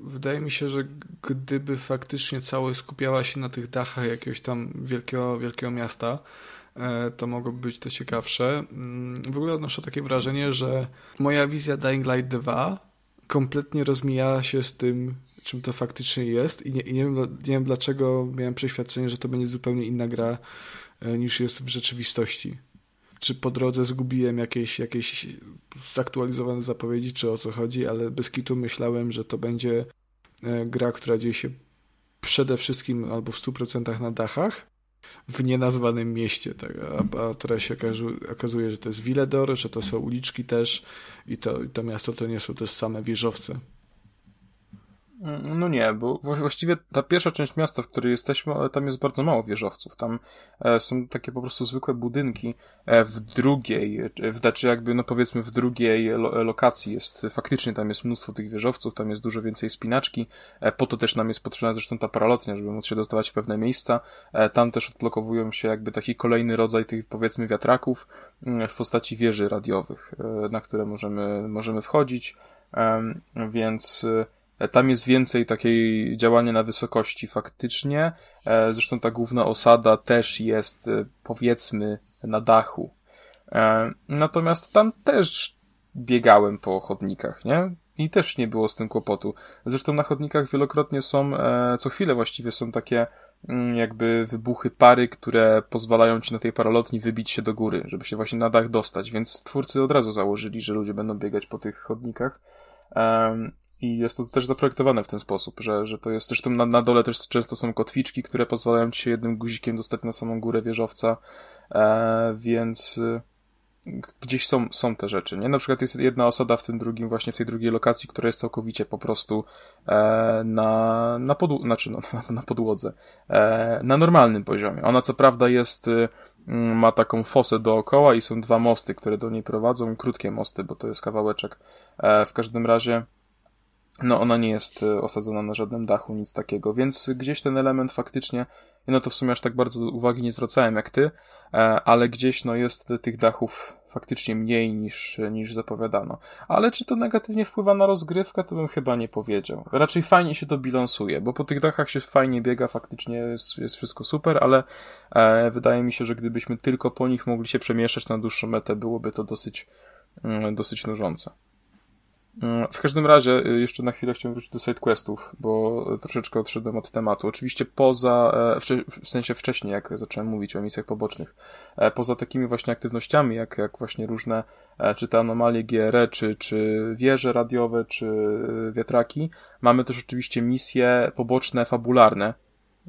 yy, wydaje mi się, że gdyby faktycznie całość skupiała się na tych dachach jakiegoś tam wielkiego, wielkiego miasta, E, to mogłoby być to ciekawsze. Mm, w ogóle odnoszę takie wrażenie, że moja wizja Dying Light 2 kompletnie rozmija się z tym, czym to faktycznie jest i nie, i nie, wiem, nie wiem dlaczego miałem przeświadczenie, że to będzie zupełnie inna gra e, niż jest w rzeczywistości. Czy po drodze zgubiłem jakieś, jakieś zaktualizowane zapowiedzi, czy o co chodzi, ale bez kitu myślałem, że to będzie e, gra, która dzieje się przede wszystkim albo w 100% na dachach, w nienazwanym mieście. Tak? A, a teraz się okazuje, że to jest Villedor, że to są uliczki też i to, i to miasto to nie są też same wieżowce. Mm, no nie, bo właściwie ta pierwsza część miasta, w której jesteśmy, tam jest bardzo mało wieżowców. Tam e, są takie po prostu zwykłe budynki. E, w drugiej, e, w, znaczy jakby, no powiedzmy w drugiej lo, lokacji jest, faktycznie tam jest mnóstwo tych wieżowców, tam jest dużo więcej spinaczki. Po to też nam jest potrzebna zresztą ta paralotnia, żeby móc się dostawać w pewne miejsca. Tam też odblokowują się jakby taki kolejny rodzaj tych powiedzmy wiatraków mm, w postaci wieży radiowych, na które możemy, możemy wchodzić. Więc tam jest więcej takiej działania na wysokości faktycznie. E, zresztą ta główna osada też jest e, powiedzmy na dachu. Natomiast tam też biegałem po chodnikach, nie? I też nie było z tym kłopotu. Zresztą na chodnikach wielokrotnie są, co chwilę właściwie są takie mm, jakby wybuchy pary, które pozwalają ci na tej paralotni wybić się do góry, żeby się właśnie na dach dostać, więc twórcy od razu założyli, że ludzie będą biegać po tych chodnikach. I jest to też zaprojektowane w ten sposób, że, że to jest, zresztą na, na dole też często są kotwiczki, które pozwalają ci się jednym guzikiem dostać na samą górę wieżowca, e, więc e, gdzieś są, są te rzeczy, nie? Na przykład jest jedna osada w tym drugim, właśnie w tej drugiej lokacji, która jest całkowicie po prostu e, na, na, podł- znaczy, no, na, podłodze, e, na normalnym poziomie. Ona co prawda jest, y, ma taką fosę dookoła i są dwa mosty, które do niej prowadzą, krótkie mosty, bo to jest kawałeczek. E, w każdym razie no ona nie jest e, osadzona na żadnym dachu, nic takiego, więc gdzieś ten element faktycznie, no to w sumie aż tak bardzo uwagi nie zwracałem jak ty, e, ale gdzieś no jest tych dachów faktycznie mniej niż, niż zapowiadano. Ale czy to negatywnie wpływa na rozgrywkę, to bym chyba nie powiedział. Raczej fajnie się to bilansuje, bo po tych dachach się fajnie biega, faktycznie jest, jest wszystko super, ale e, wydaje mi się, że gdybyśmy tylko po nich mogli się przemieszczać na dłuższą metę, byłoby to dosyć, mm, dosyć nużące. Mm, w każdym razie, y, jeszcze na chwilę chciałem wrócić do sidequestów, bo troszeczkę odszedłem od tematu. Oczywiście poza, e, w sensie wcześniej, jak zacząłem mówić o misjach pobocznych, e, poza takimi właśnie aktywnościami, jak, jak właśnie różne, e, czy te anomalie GRE, czy, czy wieże radiowe, czy wiatraki, mamy też oczywiście misje poboczne, fabularne,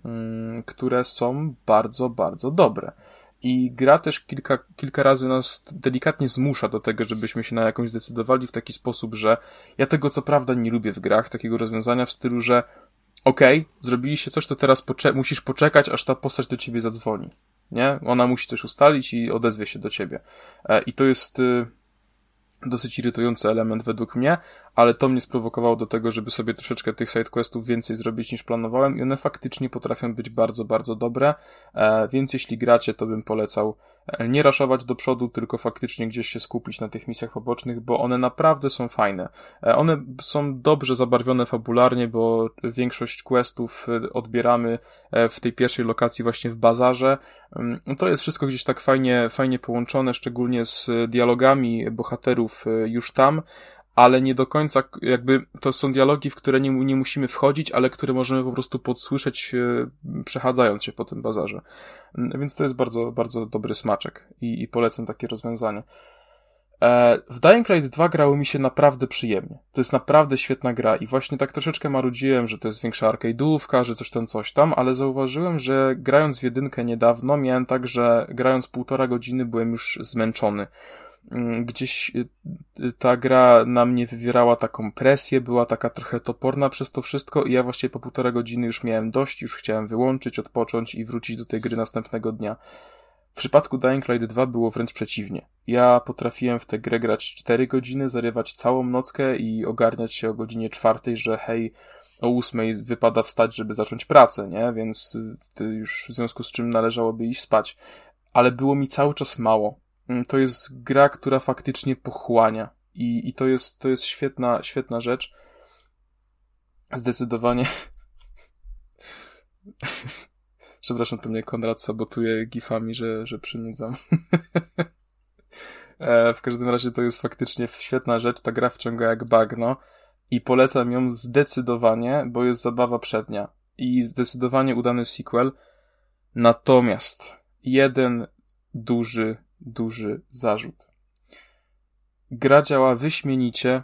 mm, które są bardzo, bardzo dobre. I gra też kilka, kilka razy nas delikatnie zmusza do tego, żebyśmy się na jakąś zdecydowali w taki sposób, że ja tego co prawda nie lubię w grach, takiego rozwiązania w stylu, że okej, okay, zrobiliście coś, to teraz pocze musisz poczekać, aż ta postać do ciebie zadzwoni. Nie? Ona musi coś ustalić i odezwie się do ciebie. E, I to jest y, dosyć irytujący element według mnie, ale to mnie sprowokowało do tego, żeby sobie troszeczkę tych sidequestów więcej zrobić niż planowałem i one faktycznie potrafią być bardzo, bardzo dobre, e, więc jeśli gracie, to bym polecał nie raszować do przodu, tylko faktycznie gdzieś się skupić na tych misjach pobocznych, bo one naprawdę są fajne. E, one są dobrze zabarwione fabularnie, bo większość questów odbieramy w tej pierwszej lokacji właśnie w bazarze. Mm, to jest wszystko gdzieś tak fajnie, fajnie połączone, szczególnie z dialogami bohaterów już tam, ale nie do końca, jakby to są dialogi, w które nie, nie musimy wchodzić, ale które możemy po prostu podsłyszeć, e, przechadzając się po tym bazarze. Więc to jest bardzo, bardzo dobry smaczek i, i polecam takie rozwiązanie. E, w Dying Light 2 grało mi się naprawdę przyjemnie. To jest naprawdę świetna gra i właśnie tak troszeczkę marudziłem, że to jest większa arcade'ówka, że coś tam, coś tam, ale zauważyłem, że grając w jedynkę niedawno miałem tak, że grając półtora godziny byłem już zmęczony. Mm, gdzieś y, y, ta gra na mnie wywierała taką presję, była taka trochę toporna przez to wszystko i ja właściwie po półtora godziny już miałem dość, już chciałem wyłączyć, odpocząć i wrócić do tej gry następnego dnia. W przypadku Dying Light 2 było wręcz przeciwnie. Ja potrafiłem w tę grę grać 4 godziny, zarywać całą nockę i ogarniać się o godzinie czwartej, że hej, o ósmej wypada wstać, żeby zacząć pracę, nie? Więc y, już w związku z czym należałoby iść spać. Ale było mi cały czas mało to jest gra, która faktycznie pochłania. I, i to jest, to jest świetna, świetna rzecz. Zdecydowanie. Przepraszam, to mnie Konrad sabotuje gifami, że, że przynudzam. E, w każdym razie to jest faktycznie świetna rzecz. Ta gra wciąga jak bagno i polecam ją zdecydowanie, bo jest zabawa przednia i zdecydowanie udany sequel. Natomiast jeden duży duży zarzut. Gra działa wyśmienicie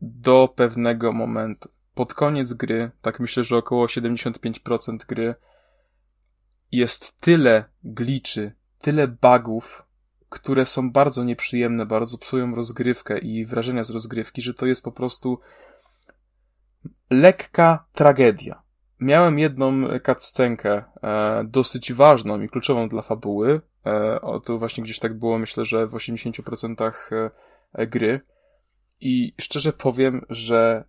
do pewnego momentu. Pod koniec gry, tak myślę, że około 75% gry, jest tyle gliczy, tyle bugów, które są bardzo nieprzyjemne, bardzo psują rozgrywkę i wrażenia z rozgrywki, że to jest po prostu lekka tragedia. Miałem jedną cutscenkę, e, dosyć ważną i kluczową dla fabuły, E, o, to właśnie gdzieś tak było, myślę, że w 80% e, gry. I szczerze powiem, że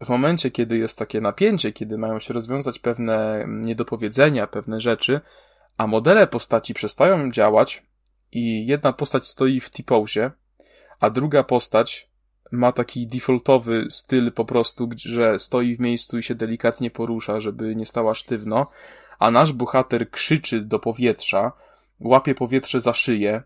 w momencie, kiedy jest takie napięcie, kiedy mają się rozwiązać pewne niedopowiedzenia, pewne rzeczy, a modele postaci przestają działać i jedna postać stoi w T-pose, a druga postać ma taki defaultowy styl po prostu, że stoi w miejscu i się delikatnie porusza, żeby nie stała sztywno, a nasz bohater krzyczy do powietrza, łapie powietrze za szyję,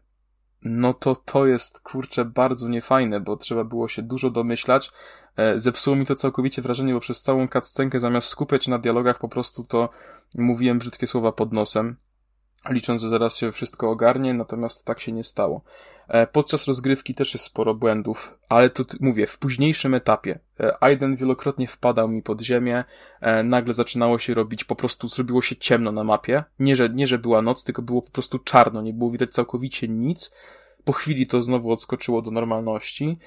no to to jest, kurczę, bardzo niefajne, bo trzeba było się dużo domyślać. E, zepsuło mi to całkowicie wrażenie, bo przez całą cutscenkę zamiast skupiać na dialogach po prostu to mówiłem brzydkie słowa pod nosem, licząc, że zaraz się wszystko ogarnie, natomiast tak się nie stało. E, podczas rozgrywki też jest sporo błędów, ale to mówię, w późniejszym etapie. E, Aiden wielokrotnie wpadał mi pod ziemię, e, nagle zaczynało się robić, po prostu zrobiło się ciemno na mapie. Nie że, nie, że była noc, tylko było po prostu czarno, nie było widać całkowicie nic. Po chwili to znowu odskoczyło do normalności.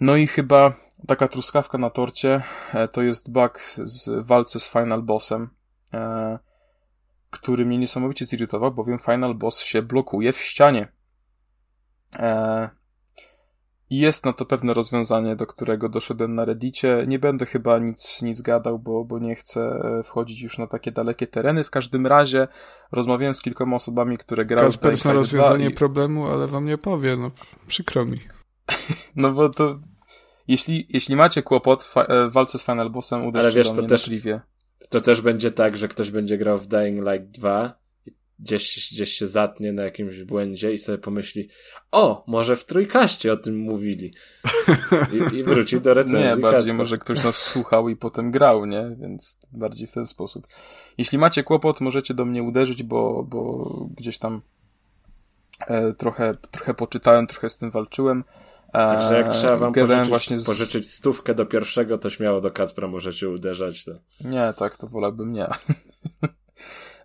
No i chyba taka truskawka na torcie to jest bug z walce z Final Bossem, który mnie niesamowicie zirytował, bowiem Final Boss się blokuje w ścianie E, jest na to pewne rozwiązanie, do którego doszedłem na Reddicie. Nie będę chyba nic, nic gadał, bo, bo nie chcę e, wchodzić już na takie dalekie tereny. W każdym razie rozmawiałem z kilkoma osobami, które grały Kasper w rozwiązanie i... problemu, ale wam nie powie, no przykro mi. no bo to jeśli, jeśli macie kłopot w e, walce z Final Bossem, uderzcie ale wiesz, do mnie to też. To też będzie tak, że ktoś będzie grał w Dying Light 2 gdzieś, gdzieś się zatnie na jakimś błędzie i sobie pomyśli, o, może w trójkaście o tym mówili. I, i wróci do recenzji. Nie, bardziej Kacper. może ktoś nas słuchał i potem grał, nie? Więc bardziej w ten sposób. Jeśli macie kłopot, możecie do mnie uderzyć, bo, bo gdzieś tam e, trochę, trochę poczytałem, trochę z tym walczyłem. E, Także jak trzeba wam pożyczyć, właśnie z... pożyczyć stówkę do pierwszego, to śmiało do Kacpra możecie uderzać. To... Nie, tak, to wolałbym nie.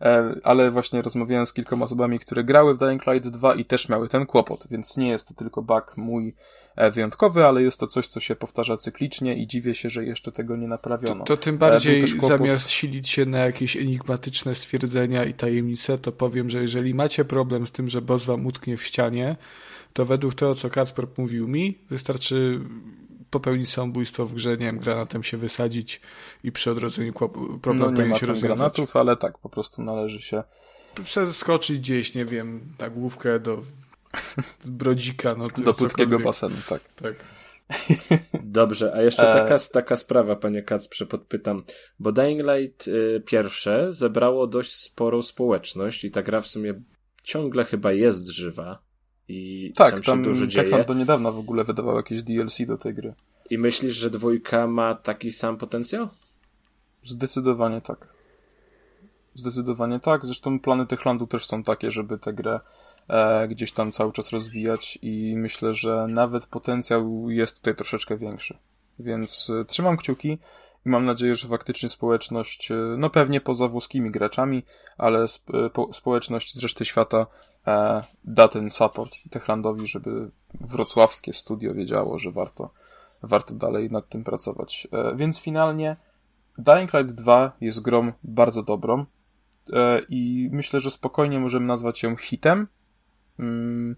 E, ale właśnie rozmawiałem z kilkoma osobami, które grały w Dying Light 2 i też miały ten kłopot, więc nie jest to tylko bug mój e, wyjątkowy, ale jest to coś, co się powtarza cyklicznie i dziwię się, że jeszcze tego nie naprawiono. To, to tym bardziej zamiast silić się na jakieś enigmatyczne stwierdzenia i tajemnice, to powiem, że jeżeli macie problem z tym, że boss wam utknie w ścianie, to według tego, co Kacper mówił mi, wystarczy popełnić samobójstwo w grze, nie wiem, granatem się wysadzić i przy odrodzeniu problem no, powinien się rozwiązać. granatów, ale tak, po prostu należy się przeskoczyć gdzieś, nie wiem, na główkę do brodzika. No, do płytkiego basenu, tak. tak. Dobrze, a jeszcze e, taka, taka sprawa, panie Kacprze, podpytam, bo Dying Light y, pierwsze zebrało dość sporą społeczność i ta gra w sumie ciągle chyba jest żywa. I tak, tam się tam dużo dzieje. do niedawna w ogóle wydawał jakieś DLC do tej gry. I myślisz, że dwójka ma taki sam potencjał? Zdecydowanie tak. Zdecydowanie tak. Zresztą plany Techlandu też są takie, żeby tę grę e, gdzieś tam cały czas rozwijać i myślę, że nawet potencjał jest tutaj troszeczkę większy. Więc e, trzymam kciuki i mam nadzieję, że faktycznie społeczność, e, no pewnie poza włoskimi graczami, ale e, po, społeczność z reszty świata e, da ten support Techlandowi, żeby wrocławskie studio wiedziało, że warto, warto dalej nad tym pracować. E, więc finalnie Dying Light 2 jest grą bardzo dobrą e, i myślę, że spokojnie możemy nazwać ją hitem. Mm,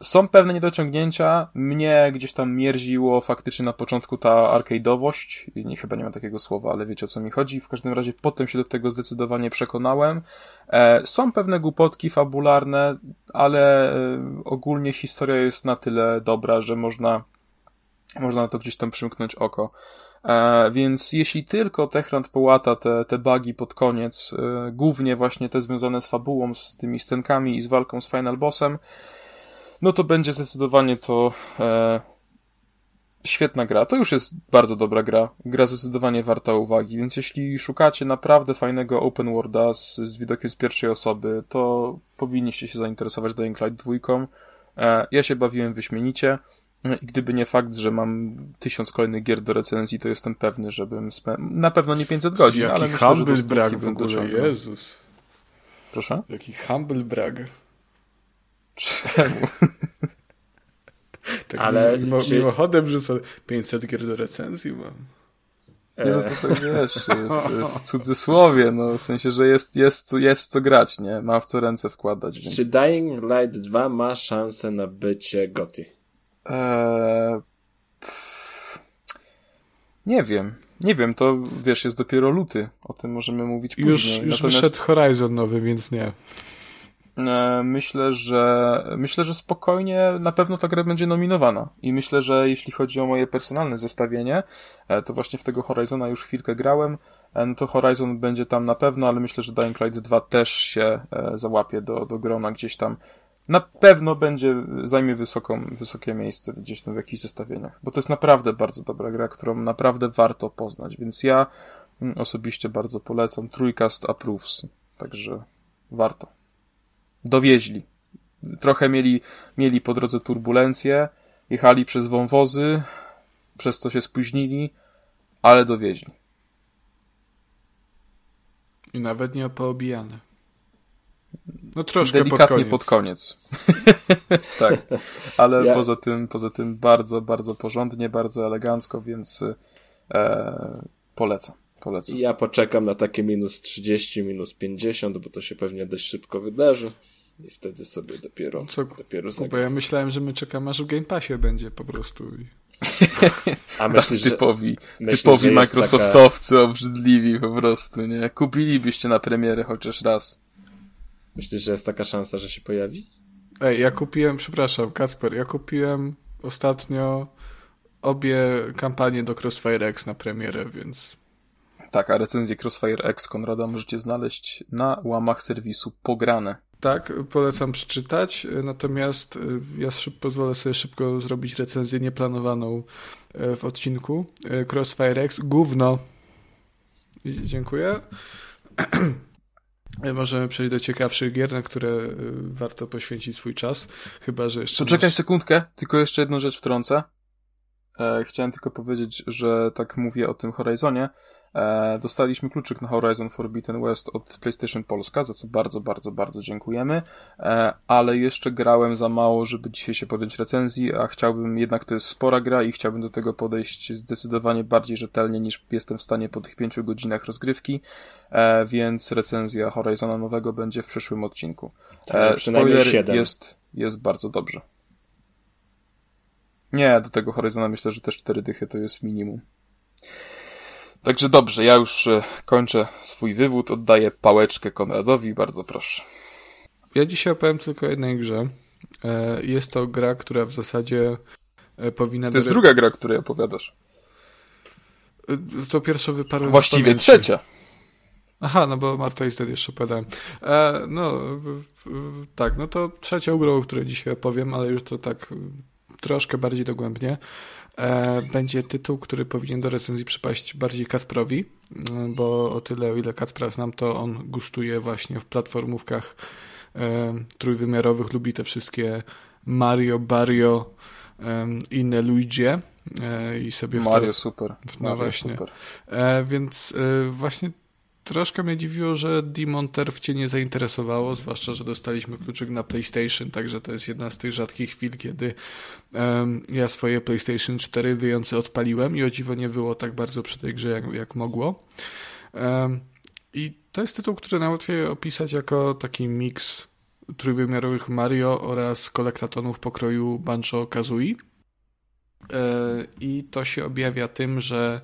są pewne niedociągnięcia. Mnie gdzieś tam mierziło faktycznie na początku ta arcade'owość. Nie, chyba nie ma takiego słowa, ale wiecie o co mi chodzi. W każdym razie potem się do tego zdecydowanie przekonałem. E, są pewne głupotki fabularne, ale e, ogólnie historia jest na tyle dobra, że można, można na to gdzieś tam przymknąć oko. E, więc jeśli tylko Techland połata te, te bugi pod koniec, e, głównie właśnie te związane z fabułą, z tymi scenkami i z walką z Final Bossem, no to będzie zdecydowanie to e, świetna gra. To już jest bardzo dobra gra. Gra zdecydowanie warta uwagi, więc jeśli szukacie naprawdę fajnego open worlda z, z widokiem z pierwszej osoby, to powinniście się zainteresować Dying Light 2. E, ja się bawiłem wyśmienicie. I gdyby nie fakt, że mam tysiąc kolejnych gier do recenzji, to jestem pewny, żebym spę... na pewno nie 500 godzin, Jaki ale myślę, że brak w ogóle, Jezus. Proszę? Jaki humble brag. Czemu? tak Ale mimo, czy... mimochodem rzucę 500 gier do recenzji mam. Nie, no to tak wiesz, w, w cudzysłowie, no w sensie, że jest, jest, w co, jest w co grać, nie? Ma w co ręce wkładać. Więc... Czy Dying Light 2 ma szansę na bycie GOTY? Eee, nie wiem. Nie wiem, to wiesz, jest dopiero luty. O tym możemy mówić później. Już, już Natomiast... wyszedł Horizon nowy, więc nie. E, myślę, że myślę, że spokojnie na pewno ta gra będzie nominowana. I myślę, że jeśli chodzi o moje personalne zestawienie, e, to właśnie w tego Horizona już chwilkę grałem. E, no to Horizon będzie tam na pewno, ale myślę, że Dying Light 2 też się załapie do, do grona gdzieś tam. Na pewno będzie, zajmie wysoką, wysokie miejsce gdzieś tam w jakichś zestawieniach. Bo to jest naprawdę bardzo dobra gra, którą naprawdę warto poznać. Więc ja mm, osobiście bardzo polecam. Trójkast approves. Także warto dowieźli. Trochę mieli, mieli po drodze turbulencje, jechali przez wąwozy, przez co się spóźnili, ale dowieźli. I nawet nie poobijane. No troszkę Delikatnie pod koniec. Pod koniec. tak. Ale ja... poza tym, poza tym bardzo, bardzo porządnie, bardzo elegancko, więc e, polecam. Polecam. Ja poczekam na takie minus 30, minus 50, bo to się pewnie dość szybko wydarzy. I wtedy sobie dopiero, Co, dopiero Bo ja myślałem, że my czekamy, aż w Game Passie będzie po prostu. A myślisz, typowi, myślisz, typowi Microsoftowcy taka... obrzydliwi po prostu, nie? Kupilibyście na premierę chociaż raz. Myślisz, że jest taka szansa, że się pojawi? Ej, ja kupiłem, przepraszam, Kasper, ja kupiłem ostatnio obie kampanie do Crossfire X na premierę, więc tak, a recenzję Crossfire X Konrada możecie znaleźć na łamach serwisu Pograne. Tak, polecam przeczytać, natomiast y, ja szyb, pozwolę sobie szybko zrobić recenzję nieplanowaną y, w odcinku. Y, Crossfire X, gówno. Dziękuję. Możemy przejść do ciekawszych gier, na które warto poświęcić swój czas, chyba że jeszcze... To czekaj masz... sekundkę, tylko jeszcze jedną rzecz wtrącę. E, chciałem tylko powiedzieć, że tak mówię o tym Horizonie, dostaliśmy kluczyk na Horizon Forbidden West od PlayStation Polska, za co bardzo, bardzo, bardzo dziękujemy. E, ale jeszcze grałem za mało, żeby dzisiaj się podjąć recenzji, a chciałbym, jednak to jest spora gra i chciałbym do tego podejść zdecydowanie bardziej rzetelnie niż jestem w stanie po tych pięciu godzinach rozgrywki, e, więc recenzja Horizona nowego będzie w przyszłym odcinku. Także przynajmniej Spoiler 7. Jest, jest bardzo dobrze. Nie, do tego Horizona myślę, że też cztery dychy to jest minimum. Także dobrze, ja już e, kończę swój wywód, oddaję pałeczkę Konradowi, bardzo proszę. Ja dzisiaj opowiem tylko o jednej grze. E, jest to gra, która w zasadzie e, powinna... To jest druga gra, której opowiadasz. To pierwsza wyparła Właściwie trzecia. Aha, no bo Marta wtedy jeszcze opowiadałem. E, no, tak, no to trzecia grą, o której dzisiaj opowiem, ale już to tak troszkę bardziej dogłębnie. E, będzie tytuł, który powinien do recenzji przypaść bardziej Kacprowi, e, bo o tyle, o ile Kacpra znam, to on gustuje właśnie w platformówkach e, trójwymiarowych, lubi te wszystkie Mario, Bario, inne Luigi i sobie Mario super. No Mario właśnie. Super. Więc właśnie Troszkę mnie dziwiło, że Demon Turf cię nie zainteresowało, zwłaszcza, że dostaliśmy kluczyk na PlayStation, także to jest jedna z tych rzadkich chwil, kiedy um, ja swoje PlayStation 4 wyjące odpaliłem i o dziwo nie było tak bardzo przy tej grze, jak, jak mogło. Um, I to jest tytuł, który najłatwiej opisać jako taki miks trójwymiarowych Mario oraz kolektatonów pokroju Banjo-Kazooie. E, I to się objawia tym, że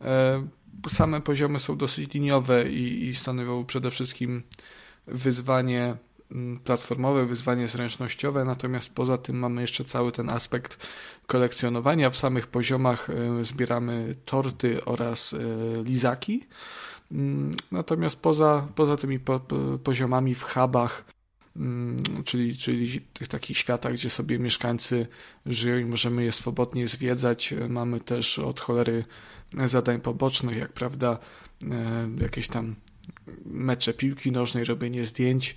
e, same poziomy są dosyć liniowe i, i stanowią przede wszystkim wyzwanie mm, platformowe, wyzwanie zręcznościowe, natomiast poza tym mamy jeszcze cały ten aspekt kolekcjonowania. W samych poziomach e, zbieramy torty oraz e, lizaki. Mm, natomiast poza, poza tymi po, po, poziomami w hubach, mm, czyli, czyli tych takich światach, gdzie sobie mieszkańcy żyją i możemy je swobodnie zwiedzać, e, mamy też od cholery zadań pobocznych, jak prawda, e, jakieś tam mecze piłki nożnej, robienie zdjęć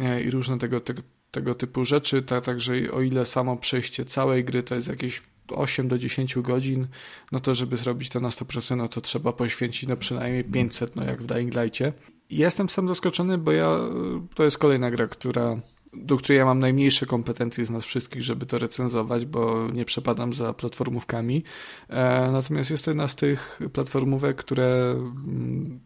e, i różne tego, tego, tego typu rzeczy. Tak, także o ile samo przejście całej gry to jest jakieś 8 do 10 godzin, no to żeby zrobić to na 100%, no to trzeba poświęcić no przynajmniej 500, no jak w Dying Light'cie. Jestem sam zaskoczony, bo ja, to jest kolejna gra, która do której ja mam najmniejsze kompetencje z nas wszystkich, żeby to recenzować, bo nie przepadam za platformówkami. E, natomiast jest to jedna z tych platformówek, które mm,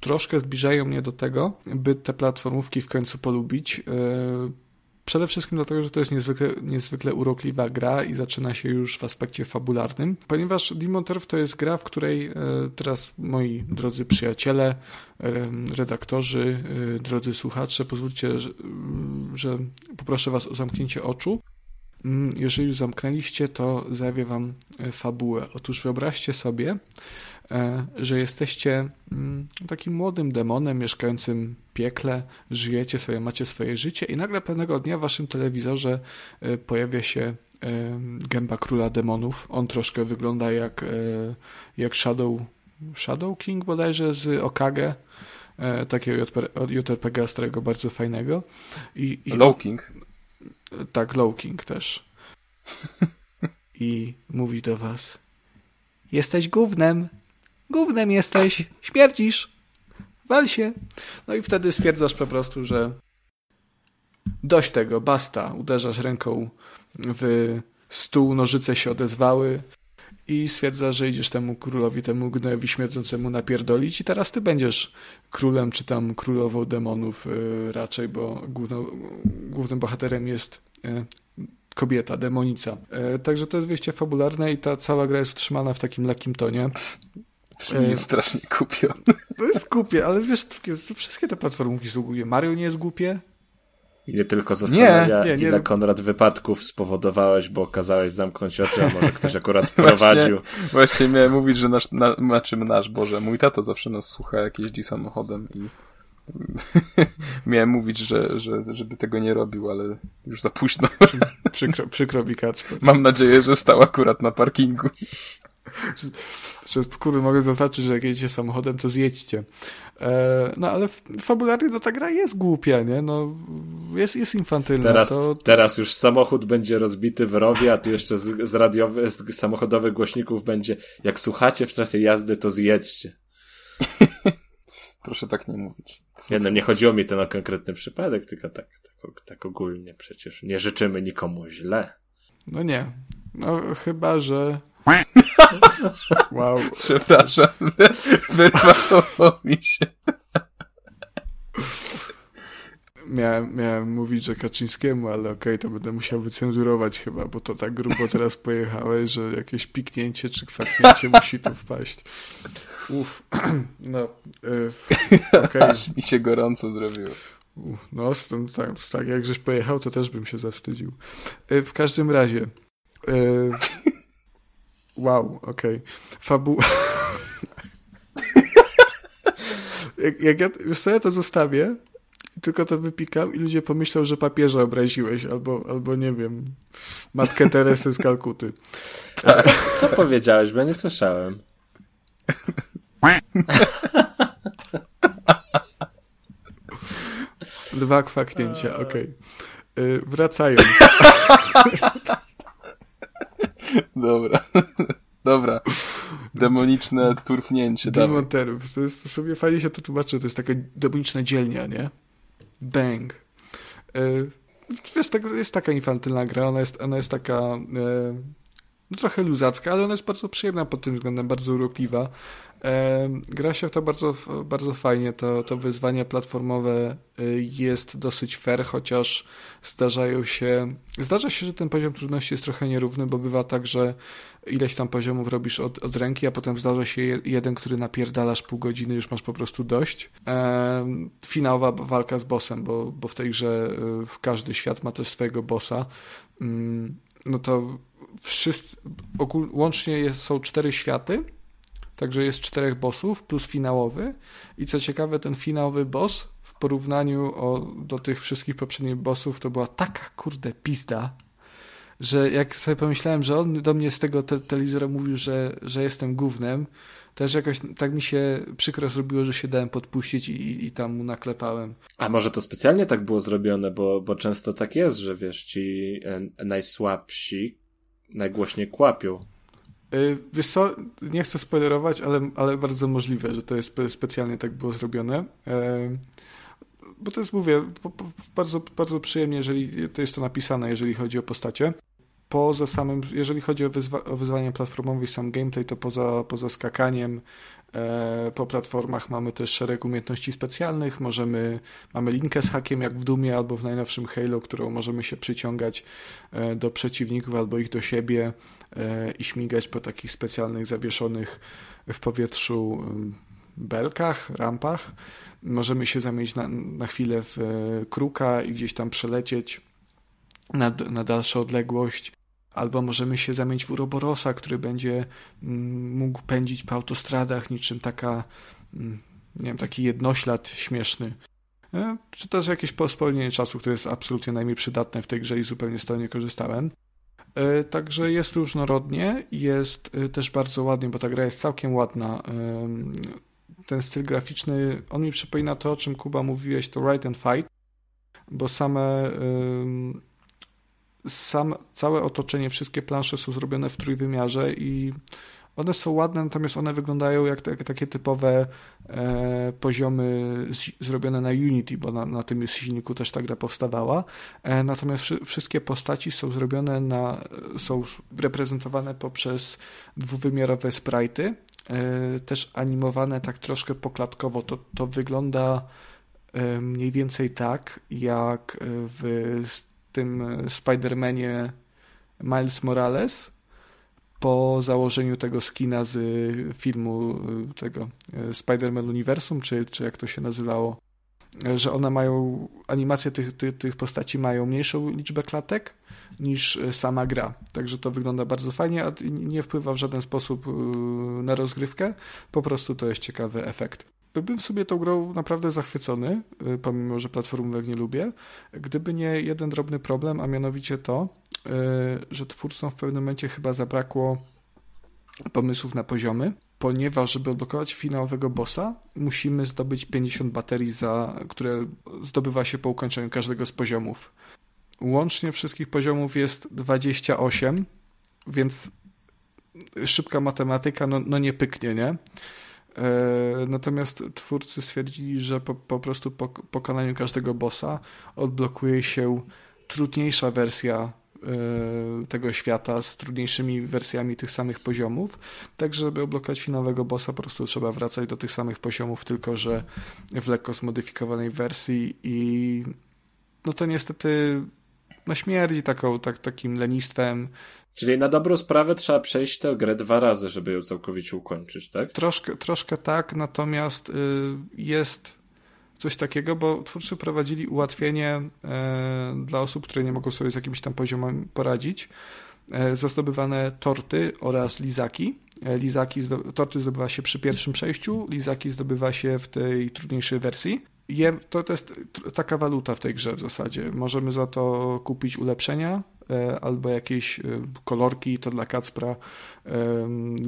troszkę zbliżają mnie do tego, by te platformówki w końcu polubić. Przede wszystkim dlatego, że to jest niezwykle, niezwykle urokliwa gra i zaczyna się już w aspekcie fabularnym, ponieważ Demon Turf to jest gra, w której e, teraz moi drodzy przyjaciele, e, redaktorzy, e, drodzy słuchacze, pozwólcie, że, że poproszę was o zamknięcie oczu. Mm, jeżeli już zamknęliście, to zjawię wam fabułę. Otóż wyobraźcie sobie, E, że jesteście mm, takim młodym demonem mieszkającym w piekle, żyjecie sobie, macie swoje życie i nagle pewnego dnia w waszym telewizorze e, pojawia się e, gęba króla demonów. On troszkę wygląda jak, jak Shadow, Shadow King bodajże z Okage, takiego JRPG starego, bardzo fajnego. I, i Low King. Tak, Low King też. I mówi do was jesteś gównem, Gównem jesteś, śmierdzisz, wal się. No i wtedy stwierdzasz po prostu, że dość tego, basta. Uderzasz ręką w stół, nożyce się odezwały i stwierdzasz, że idziesz temu królowi, temu gnojowi śmierdzącemu napierdolić i teraz ty będziesz królem, czy tam królową demonów yy, raczej, bo główno, głównym bohaterem jest yy, kobieta, demonica. Yy, także to jest wyjście fabularne i ta cała gra jest utrzymana w takim lekkim tonie. Brzmi jest strasznie kupiony. To jest głupie, ale wiesz, wszystkie te platformówki są głupie. Mario nie jest głupie? I nie tylko zastanawia, nie, nie, nie. ile Konrad wypadków spowodowałeś, bo kazałeś zamknąć oczy, a może ktoś akurat prowadził. Właśnie, właśnie miałem mówić, że nasz, na, znaczy nasz, Boże, mój tato zawsze nas słucha, jak jeździ samochodem i miałem mówić, że, że, żeby tego nie robił, ale już za późno. Przykro, przykro mi Kacper. Mam nadzieję, że stał akurat na parkingu. Że, kurde, mogę zaznaczyć, że jak jedziecie samochodem, to zjedźcie. E, no ale fabularnie no, ta gra jest głupia, nie? No, jest, jest infantylna. Teraz, to... teraz już samochód będzie rozbity w rowie, a tu jeszcze z, z, radiowy, z samochodowych głośników będzie jak słuchacie w czasie jazdy, to zjedźcie. Proszę tak nie mówić. Nie, no nie chodziło mi to na konkretny przypadek, tylko tak, tak, tak ogólnie przecież. Nie życzymy nikomu źle. No nie. No chyba, że Wow. Przepraszam, wyrwało mi się. Miałem, miałem mówić, że Kaczyńskiemu, ale okej, okay, to będę musiał wycenzurować chyba, bo to tak grubo teraz pojechałeś, że jakieś piknięcie czy kwaknięcie musi tu wpaść. Uff, no, yy, okay. Aż mi się gorąco zrobiło. Uf, no, z tym, tak, tak jak żeś pojechał, to też bym się zawstydził. Yy, w każdym razie, yy, Wow, okej. Okay. Fabu... jak, jak ja, co, ja to zostawię, tylko to wypikam i ludzie pomyślą, że papieża obraziłeś, albo, albo nie wiem, matkę Teresy z Kalkuty. A co, co powiedziałeś, bo ja nie słyszałem. Dwa kwaknięcia, okej. Okay. Wracając. Dobra. Dobra. Demoniczne turfnięcie. Demonterów. To jest sobie fajnie się to tłumaczy, to jest taka demoniczna dzielnia, nie? Bang. Yy, wiesz, tak, jest taka infantylna gra, ona jest, ona jest taka yy, no trochę luzacka, ale ona jest bardzo przyjemna pod tym względem, bardzo urokliwa. Gra się w to bardzo, bardzo fajnie. To, to wyzwanie platformowe y, jest dosyć fair, chociaż zdarzają się. Zdarza się, że ten poziom trudności jest trochę nierówny, bo bywa tak, że ileś tam poziomów robisz od, od ręki, a potem zdarza się jeden, który napierdalasz pół godziny, już masz po prostu dość. Finałowa walka z bossem, bo, bo w tej grze y, w każdy świat ma też swojego bossa. Mm, no to wszyscy, ogól, łącznie jest, są cztery światy Także jest czterech bossów plus finałowy. I co ciekawe, ten finałowy boss w porównaniu o, do tych wszystkich poprzednich bossów to była taka kurde pizda, że jak sobie pomyślałem, że on do mnie z tego te telewizora mówił, że, że jestem gównem, też jakoś tak mi się przykro zrobiło, że się dałem podpuścić i, i tam mu naklepałem. A może to specjalnie tak było zrobione, bo, bo często tak jest, że wiesz, ci e, najsłabsi najgłośniej kłapią. Y, wiesz co, nie chcę spoilerować, ale, ale bardzo możliwe, że to jest specjalnie tak było zrobione. E, bo to jest, mówię, bardzo, bardzo przyjemnie, jeżeli to jest to napisane, jeżeli chodzi o postacie. poza samym, jeżeli chodzi o, wyzwa, o wyzwanie platformowe i sam gameplay, to poza, poza skakaniem e, po platformach mamy też szereg umiejętności specjalnych, możemy, mamy linkę z hakiem jak w Dumie albo w najnowszym Halo, którą możemy się przyciągać e, do przeciwników albo ich do siebie e, i śmigać po takich specjalnych zawieszonych w powietrzu belkach, rampach. Możemy się zamienić na, na chwilę w e, kruka i gdzieś tam przelecieć na, na dalszą odległość. Albo możemy się zamienić w uroborosa, który będzie mm, mógł pędzić po autostradach niczym taka, mm, nie wiem, taki jednoślad śmieszny. E, czy też jakieś spowolnienie czasu, które jest absolutnie najmniej przydatne w tej grze i zupełnie z tego nie korzystałem. E, także jest różnorodnie, jest też bardzo ładnie, bo ta gra jest całkiem ładna. Ten styl graficzny, on mi przypomina to, o czym Kuba mówiłeś, to Right and Fight, bo same sam, całe otoczenie, wszystkie plansze są zrobione w trójwymiarze i one są ładne, natomiast one wyglądają jak, jak takie typowe e, poziomy z, zrobione na Unity, bo na, na tym silniku też ta gra powstawała. E, natomiast wszy, wszystkie postaci są zrobione na, są reprezentowane poprzez dwuwymiarowe sprite'y, E, też animowane tak troszkę poklatkowo. To, to wygląda e, mniej więcej tak, jak w tym Spider-Manie Miles Morales po założeniu tego skina z filmu e, tego Spider-Man Uniwersum, czy, czy jak to się nazywało, że one mają, animacje tych, tych, tych postaci mają mniejszą liczbę klatek, niż sama gra. Także to wygląda bardzo fajnie, a nie wpływa w żaden sposób na rozgrywkę. Po prostu to jest ciekawy efekt. Byłbym sobie tą grą naprawdę zachwycony, e, pomimo, że platformówek nie lubię, gdyby nie jeden drobny problem, a mianowicie to, że twórcom w pewnym momencie chyba zabrakło pomysłów na poziomy, ponieważ żeby odblokować finałowego bossa, musimy zdobyć 50 baterii, za, które zdobywa się po ukończeniu każdego z poziomów. Łącznie wszystkich poziomów jest 28, więc szybka matematyka no, no nie pyknie, nie? E, natomiast twórcy stwierdzili, że po, po prostu po pokonaniu każdego bossa odblokuje się trudniejsza wersja e, tego świata z trudniejszymi wersjami tych samych poziomów. Tak, żeby odblokować finałowego bossa, po prostu trzeba wracać do tych samych poziomów, tylko że w lekko zmodyfikowanej wersji i no to niestety no śmierdzi taką, tak, takim lenistwem. Czyli na dobrą sprawę trzeba przejść tę grę dwa razy, żeby ją całkowicie ukończyć, tak? Troszkę, troszkę tak, natomiast y, jest coś takiego, bo twórcy prowadzili ułatwienie e, dla osób, które nie mogą sobie z jakimś tam poziomem poradzić. E, za zdobywane torty oraz lizaki. E, lizaki, torty zdobywa się przy pierwszym przejściu, lizaki zdobywa się w tej trudniejszej wersji je, to, to jest taka waluta w tej grze w zasadzie. Możemy za to kupić ulepszenia e, albo jakieś e, kolorki, to dla Kacpra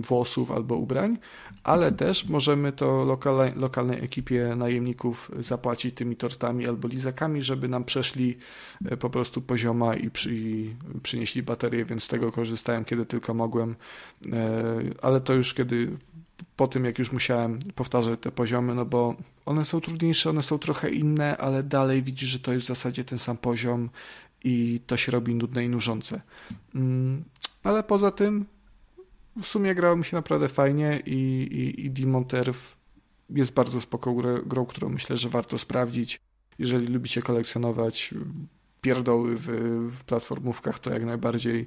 włosów albo ubrań, ale też możemy to lokalnej, lokalnej ekipie najemników zapłacić tymi tortami albo lizakami, żeby nam przeszli e, po prostu pozioma i, przy, i przynieśli baterię, więc z tego korzystałem kiedy tylko mogłem, ale to już kiedy po tym, jak już musiałem powtarzać te poziomy, no bo one są trudniejsze, one są trochę inne, ale dalej widzisz, że to jest w zasadzie ten sam poziom i to się robi nudne i nużące. Mm, ale poza tym w sumie grało mi się naprawdę fajnie i, i, i Demon Turf jest bardzo spoko grą, którą myślę, że warto sprawdzić. Jeżeli lubicie kolekcjonować pierdoły w, w platformówkach, to jak najbardziej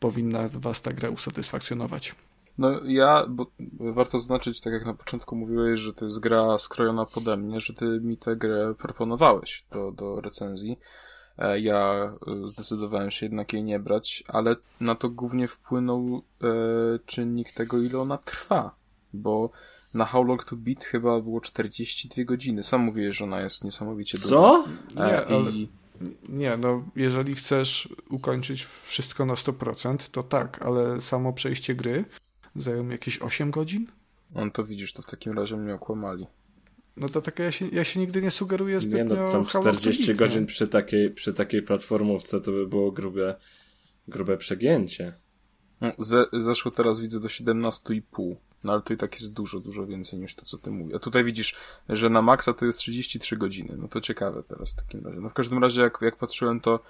powinna was ta gra usatysfakcjonować. No ja, bo warto zaznaczyć, tak jak na początku mówiłeś, że to jest gra skrojona pode mnie, że ty mi tę grę proponowałeś do, do recenzji. E, ja e, zdecydowałem się jednak jej nie brać, ale na to głównie wpłynął e, czynnik tego, ile ona trwa, bo na How Long to Beat chyba było 42 godziny. Sam mówiłeś, że ona jest niesamowicie Co? długa. E, nie, ale... I... Nie, no jeżeli chcesz ukończyć wszystko na 100%, to tak, ale samo przejście gry Zajął mi jakieś 8 godzin? On to widzisz, to w takim razie mnie okłamali. No to tak ja się, ja się nigdy nie sugeruję zbytnio Nie no, tam 40 godzin przy takiej, przy takiej platformówce to by było grube, grube przegięcie. No, ze, zeszło teraz widzę do 17,5. No ale to i tak jest dużo, dużo więcej niż to, co ty mówisz. A tutaj widzisz, że na maksa to jest 33 godziny. No to ciekawe teraz w takim razie. No w każdym razie, jak, jak patrzyłem, to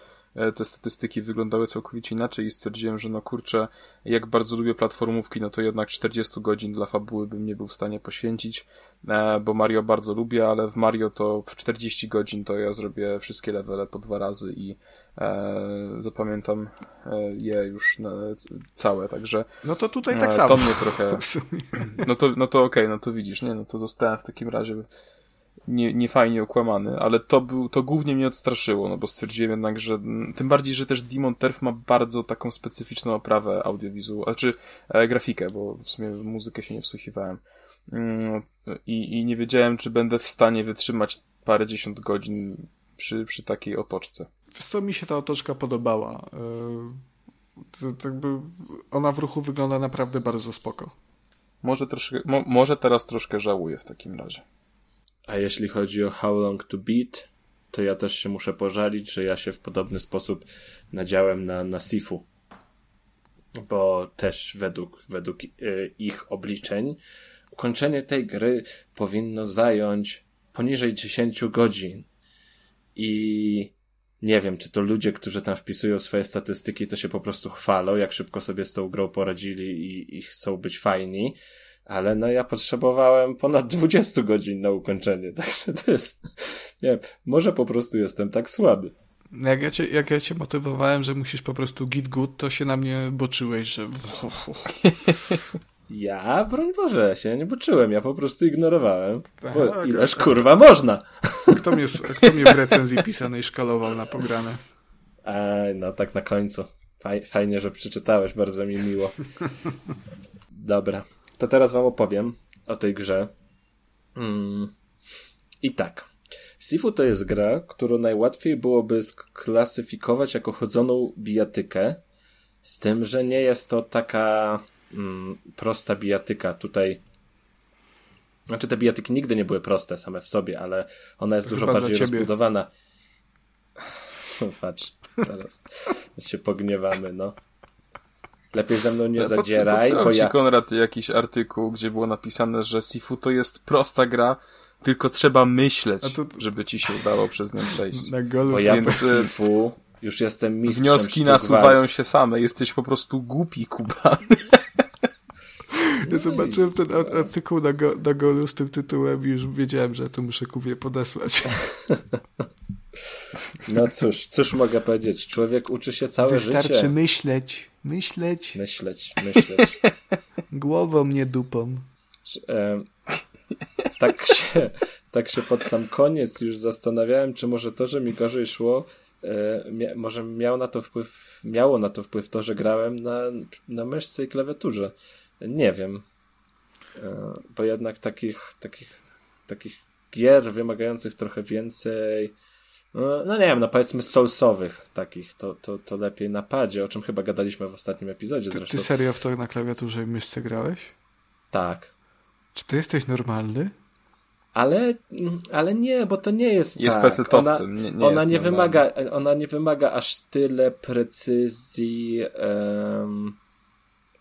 te statystyki wyglądały całkowicie inaczej i stwierdziłem, że no kurczę, jak bardzo lubię platformówki, no to jednak 40 godzin dla fabuły bym nie był w stanie poświęcić, e, bo Mario bardzo lubię, ale w Mario to w 40 godzin to ja zrobię wszystkie levele po dwa razy i e, zapamiętam e, je już całe, także no to tutaj tak samo. To mnie trochę, no to, no to okej, okay, no to widzisz, nie, no to zostałem w takim razie nie, nie fajnie okłamany, ale to był, to głównie mnie odstraszyło, no bo stwierdziłem jednak, że tym bardziej, że też Demon Turf ma bardzo taką specyficzną oprawę audiowizualną, znaczy e, grafikę, bo w sumie muzykę się nie wsłuchiwałem. Mm, I, I nie wiedziałem, czy będę w stanie wytrzymać parę dziesiąt godzin przy, przy takiej otoczce. Wiesz co, mi się ta otoczka podobała. Yy, to, jakby ona w ruchu wygląda naprawdę bardzo spoko. Może, troszkę, mo, może teraz troszkę żałuję w takim razie. A jeśli chodzi o How Long to Beat, to ja też się muszę pożalić, że ja się w podobny sposób nadziałem na, na Sifu. Bo też według, według y, ich obliczeń ukończenie tej gry powinno zająć poniżej 10 godzin. I nie wiem, czy to ludzie, którzy tam wpisują swoje statystyki, to się po prostu chwalą, jak szybko sobie z tą grą poradzili i, i chcą być fajni ale no ja potrzebowałem ponad 20 godzin na ukończenie, także to jest, nie wiem, może po prostu jestem tak słaby. Jak ja, cię, jak ja cię motywowałem, że musisz po prostu git good, to się na mnie boczyłeś, że... Ja, broń Boże, się nie boczyłem, ja po prostu ignorowałem, tak, bo tak, ileż tak. kurwa można. Kto mnie, kto mnie w recenzji pisanej szkalował na pograne? Ej, no tak na końcu. Faj, fajnie, że przeczytałeś, bardzo mi miło. Dobra to teraz wam opowiem o tej grze. Mm. I tak. Sifu to jest gra, którą najłatwiej byłoby sklasyfikować jako chodzoną bijatykę, z tym, że nie jest to taka mm, prosta bijatyka. Tutaj znaczy te bijatyki nigdy nie były proste same w sobie, ale ona jest dużo bardziej rozbudowana. No patrz, teraz się pogniewamy, no. Lepiej ze mną nie ja zadzieraj, bo ja... ci Konrad jakiś artykuł, gdzie było napisane, że Sifu to jest prosta gra, tylko trzeba myśleć, to... żeby ci się udało przez nią przejść. Na golu. Bo ja Więc... po e, Sifu już jestem mistrzem Wnioski nasuwają się same, jesteś po prostu głupi, Kuba. Ja zobaczyłem ten artykuł na, go, na golu z tym tytułem i już wiedziałem, że to muszę Kubie podesłać. No cóż, cóż mogę powiedzieć? Człowiek uczy się całe Wystarczy życie. Wystarczy myśleć. Myśleć. Myśleć, myśleć. Głową, nie dupą. E, tak, się, tak się pod sam koniec już zastanawiałem, czy może to, że mi gorzej szło, e, może miał na to wpływ, miało na to wpływ to, że grałem na, na myszce i klawiaturze. Nie wiem. E, bo jednak takich, takich, takich gier wymagających trochę więcej no, no nie wiem, no powiedzmy soulsowych takich, to, to, to lepiej na padzie, o czym chyba gadaliśmy w ostatnim epizodzie ty, zresztą. Ty serio w to na klawiaturze i myszce grałeś? Tak. Czy ty jesteś normalny? Ale, ale nie, bo to nie jest, jest tak. Ona, nie, nie, ona nie wymaga, ona nie wymaga aż tyle precyzji um,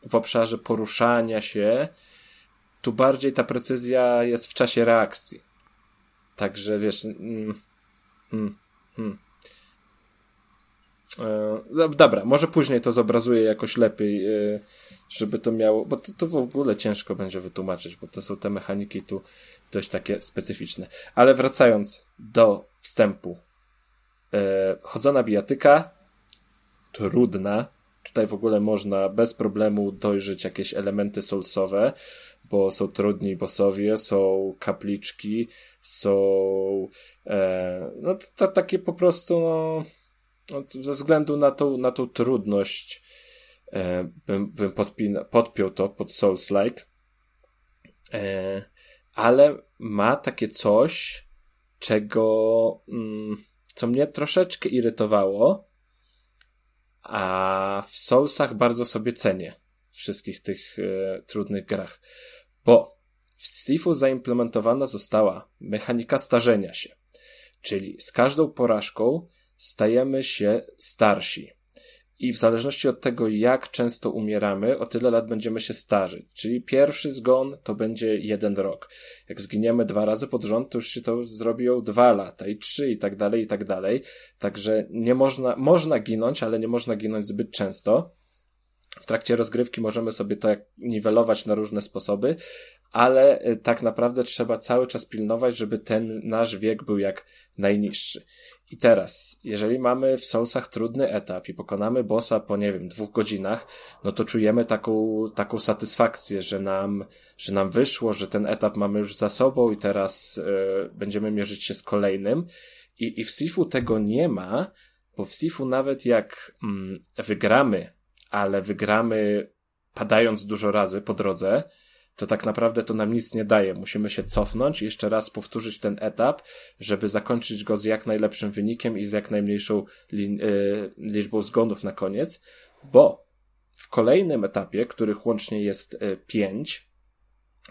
w obszarze poruszania się. Tu bardziej ta precyzja jest w czasie reakcji. Także wiesz, mm, Hmm. Hmm. E, dobra, może później to zobrazuję jakoś lepiej, e, żeby to miało, bo to, to w ogóle ciężko będzie wytłumaczyć, bo to są te mechaniki tu dość takie specyficzne. Ale wracając do wstępu. E, chodzona bijatyka, trudna. Tutaj w ogóle można bez problemu dojrzeć jakieś elementy soulsowe, bo są trudni bossowie, są kapliczki, są e, no takie po prostu no, no, ze względu na tą, na tą trudność e, bym, bym podpina, podpiął to pod Souls-like. E, ale ma takie coś czego mm, co mnie troszeczkę irytowało a w Soulsach bardzo sobie cenię wszystkich tych e, trudnych grach bo w Sifu zaimplementowana została mechanika starzenia się, czyli z każdą porażką stajemy się starsi. I w zależności od tego, jak często umieramy, o tyle lat będziemy się starzyć. Czyli pierwszy zgon to będzie jeden rok. Jak zginiemy dwa razy pod rząd, to już się to zrobią dwa lata i trzy i tak dalej, i tak dalej. Także nie można, można ginąć, ale nie można ginąć zbyt często. W trakcie rozgrywki możemy sobie to niwelować na różne sposoby, ale y, tak naprawdę trzeba cały czas pilnować, żeby ten nasz wiek był jak najniższy. I teraz, jeżeli mamy w Soulsach trudny etap i pokonamy bossa po, nie wiem, dwóch godzinach, no to czujemy taką, taką satysfakcję, że nam, że nam wyszło, że ten etap mamy już za sobą i teraz y, będziemy mierzyć się z kolejnym. I, I w Sifu tego nie ma, bo w Sifu nawet jak mm, wygramy, ale wygramy padając dużo razy po drodze, to tak naprawdę to nam nic nie daje. Musimy się cofnąć jeszcze raz powtórzyć ten etap, żeby zakończyć go z jak najlepszym wynikiem i z jak najmniejszą li y liczbą zgonów na koniec, bo w kolejnym etapie, których łącznie jest y pięć,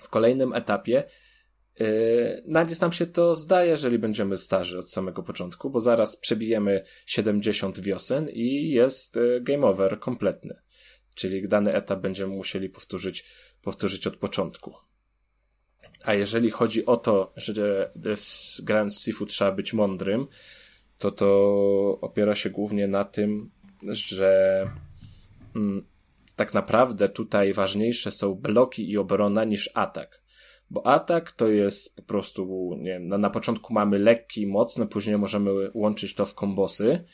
w kolejnym etapie Yy, na nic nam się to zdaje, jeżeli będziemy starzy od samego początku, bo zaraz przebijemy 70 wiosen i jest y, game over kompletny. Czyli dany etap będziemy musieli powtórzyć powtórzyć od początku. A jeżeli chodzi o to, że grając w Sifu trzeba być mądrym, to to opiera się głównie na tym, że mm, tak naprawdę tutaj ważniejsze są bloki i obrona niż atak. Bo atak to jest po prostu, nie wiem, na, na początku mamy lekki i mocny, później możemy łączyć to w kombosy,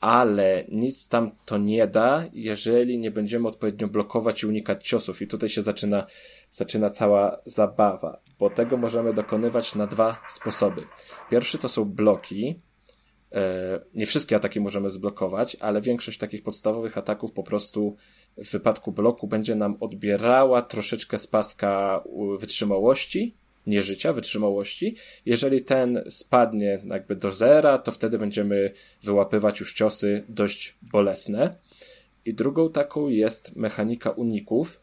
ale nic tam to nie da, jeżeli nie będziemy odpowiednio blokować i unikać ciosów. I tutaj się zaczyna, zaczyna cała zabawa, bo tego możemy dokonywać na dwa sposoby. Pierwszy to są bloki. E, nie wszystkie ataki możemy zblokować, ale większość takich podstawowych ataków po prostu w wypadku bloku będzie nam odbierała troszeczkę z paska wytrzymałości, nie życia, wytrzymałości. Jeżeli ten spadnie jakby do zera, to wtedy będziemy wyłapywać już ciosy dość bolesne. I drugą taką jest mechanika uników,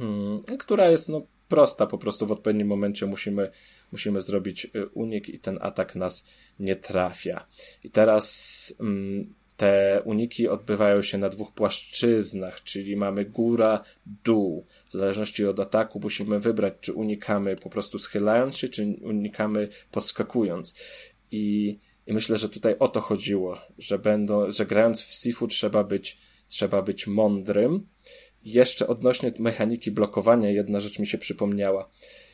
mm, która jest no prosta, po prostu w odpowiednim momencie musimy, musimy zrobić y, unik i ten atak nas nie trafia. I teraz mm, te uniki odbywają się na dwóch płaszczyznach, czyli mamy góra, dół. W zależności od ataku musimy wybrać, czy unikamy po prostu schylając się, czy unikamy podskakując. I, i myślę, że tutaj o to chodziło, że będą, że grając w Sifu trzeba być, trzeba być mądrym. Jeszcze odnośnie mechaniki blokowania jedna rzecz mi się przypomniała.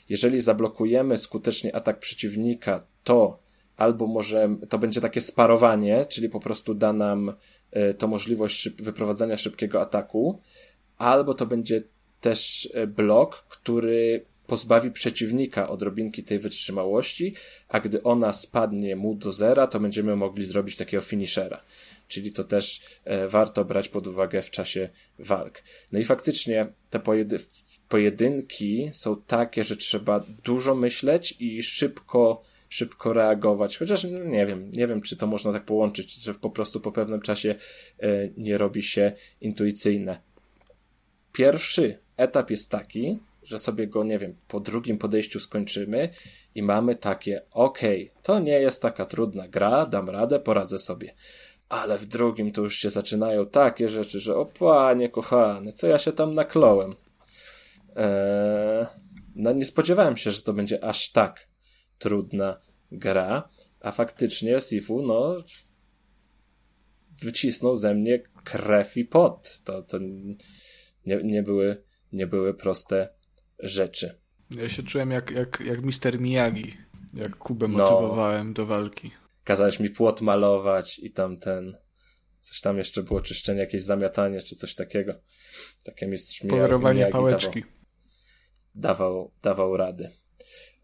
Jeżeli zablokujemy skutecznie atak przeciwnika, to albo może to będzie takie sparowanie, czyli po prostu da nam e, to możliwość wyprowadzania szybkiego ataku, albo to będzie też e, blok, który pozbawi przeciwnika odrobinki tej wytrzymałości, a gdy ona spadnie mu do zera, to będziemy mogli zrobić takiego finishera. Czyli to też e, warto brać pod uwagę w czasie walk. No i faktycznie te pojedy pojedynki są takie, że trzeba dużo myśleć i szybko szybko reagować, chociaż nie wiem, nie wiem, czy to można tak połączyć, że po prostu po pewnym czasie e, nie robi się intuicyjne. Pierwszy etap jest taki, że sobie go, nie wiem, po drugim podejściu skończymy i mamy takie, okej, okay, to nie jest taka trudna gra, dam radę, poradzę sobie. Ale w drugim to już się zaczynają takie rzeczy, że o panie kochany, co ja się tam naklołem. Eee, no nie spodziewałem się, że to będzie aż tak trudna gra, a faktycznie Sifu, no, wycisnął ze mnie krew i pot. To, to nie, nie, były, nie były proste rzeczy. Ja się czułem jak, jak, jak Mister Miyagi, jak Kubę no. motywowałem do walki. Kazałeś mi płot malować i tam ten coś tam jeszcze było, czyszczenie, jakieś zamiatanie, czy coś takiego. Takie mistrz Polerowanie pałeczki. Dawał, dawał, dawał rady.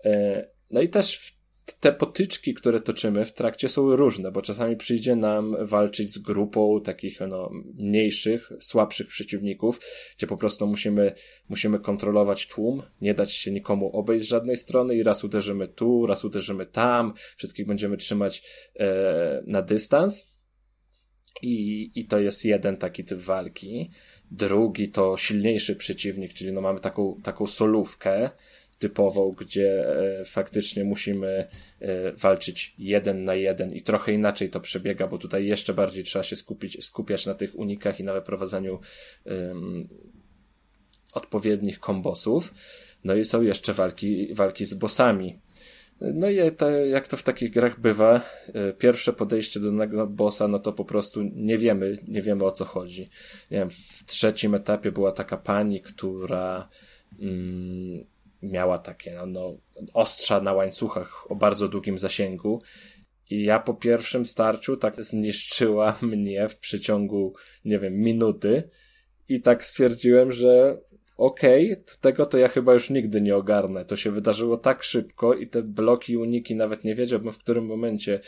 E, no i też te potyczki, które toczymy w trakcie są różne, bo czasami przyjdzie nam walczyć z grupą takich no, mniejszych, słabszych przeciwników, gdzie po prostu musimy, musimy kontrolować tłum, nie dać się nikomu obejść z żadnej strony i raz uderzymy tu, raz uderzymy tam, wszystkich będziemy trzymać e, na dystans. I, I to jest jeden taki typ walki. Drugi to silniejszy przeciwnik, czyli no mamy taką, taką solówkę, typową, gdzie e, faktycznie musimy e, walczyć jeden na jeden i trochę inaczej to przebiega, bo tutaj jeszcze bardziej trzeba się skupić, skupiać na tych unikach i na wyprowadzaniu odpowiednich kombosów. No i są jeszcze walki, walki z bossami. No i to, jak to w takich grach bywa, e, pierwsze podejście do danego bossa, no to po prostu nie wiemy, nie wiemy o co chodzi. Nie wiem, w trzecim etapie była taka pani, która mm, miała takie, no, no, ostrza na łańcuchach o bardzo długim zasięgu. I ja po pierwszym starciu tak zniszczyła mnie w przeciągu, nie wiem, minuty. I tak stwierdziłem, że okej, okay, tego to ja chyba już nigdy nie ogarnę. To się wydarzyło tak szybko i te bloki, uniki nawet nie wiedziałbym, w którym momencie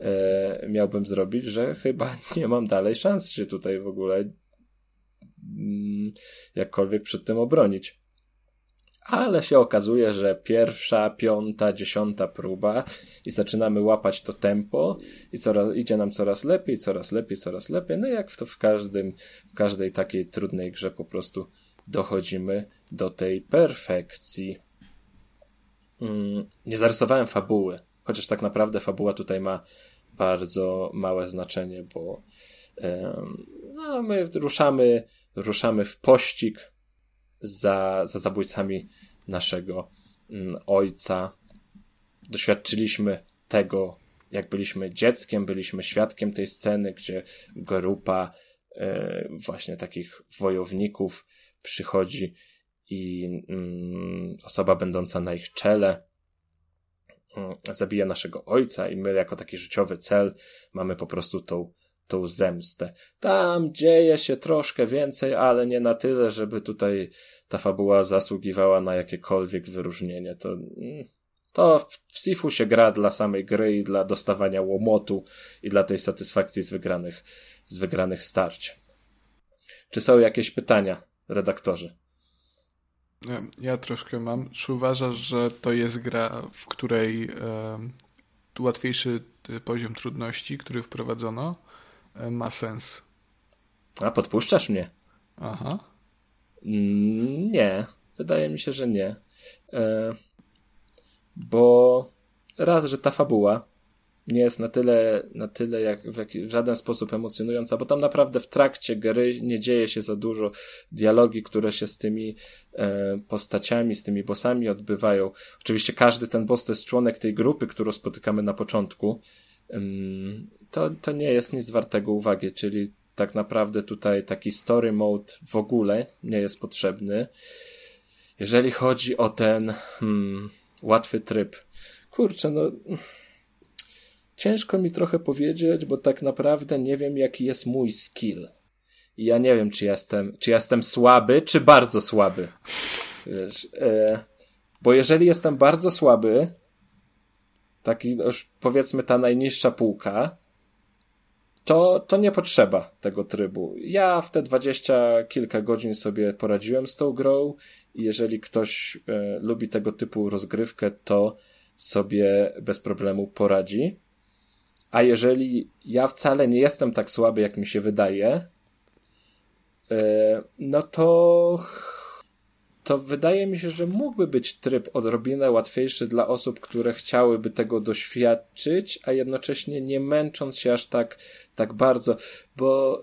e, miałbym zrobić, że chyba nie mam dalej szans się tutaj w ogóle mm, jakkolwiek przed tym obronić. Ale się okazuje, że pierwsza, piąta, dziesiąta próba i zaczynamy łapać to tempo i coraz, idzie nam coraz lepiej, coraz lepiej, coraz lepiej. No jak to w każdym, w każdej takiej trudnej grze po prostu dochodzimy do tej perfekcji. Mm, nie zarysowałem fabuły, chociaż tak naprawdę fabuła tutaj ma bardzo małe znaczenie, bo no, my ruszamy, ruszamy w pościg za, za zabójcami naszego mm, ojca. Doświadczyliśmy tego, jak byliśmy dzieckiem, byliśmy świadkiem tej sceny, gdzie grupa e, właśnie takich wojowników przychodzi i mm, osoba będąca na ich czele mm, zabija naszego ojca i my jako taki życiowy cel mamy po prostu tą, tą zemstę. Tam dzieje się troszkę więcej, ale nie na tyle, żeby tutaj ta fabuła zasługiwała na jakiekolwiek wyróżnienie. To, mm, to w Sifu się gra dla samej gry i dla dostawania łomotu i dla tej satysfakcji z wygranych, z wygranych starć. Czy są jakieś pytania? redaktorzy. Ja troszkę mam. Czy uważasz, że to jest gra, w której e, łatwiejszy poziom trudności, który wprowadzono, e, ma sens? A, podpuszczasz mnie? Aha. Mm, nie. Wydaje mi się, że nie. E, bo raz, że ta fabuła nie jest na tyle, na tyle jak w, jak, w żaden sposób emocjonująca, bo tam naprawdę w trakcie gry nie dzieje się za dużo. Dialogi, które się z tymi e, postaciami, z tymi bossami odbywają. Oczywiście każdy ten boss to jest członek tej grupy, którą spotykamy na początku. To, to nie jest nic wartego uwagi, czyli tak naprawdę tutaj taki story mode w ogóle nie jest potrzebny. Jeżeli chodzi o ten hmm, łatwy tryb, kurczę, no Ciężko mi trochę powiedzieć, bo tak naprawdę nie wiem, jaki jest mój skill. I ja nie wiem, czy jestem, czy jestem słaby, czy bardzo słaby. Wiesz, e, bo jeżeli jestem bardzo słaby, taki już powiedzmy ta najniższa półka, to, to nie potrzeba tego trybu. Ja w te dwadzieścia kilka godzin sobie poradziłem z tą grą i jeżeli ktoś e, lubi tego typu rozgrywkę, to sobie bez problemu poradzi. A jeżeli ja wcale nie jestem tak słaby, jak mi się wydaje, e, no to to wydaje mi się, że mógłby być tryb odrobinę łatwiejszy dla osób, które chciałyby tego doświadczyć, a jednocześnie nie męcząc się aż tak, tak bardzo, bo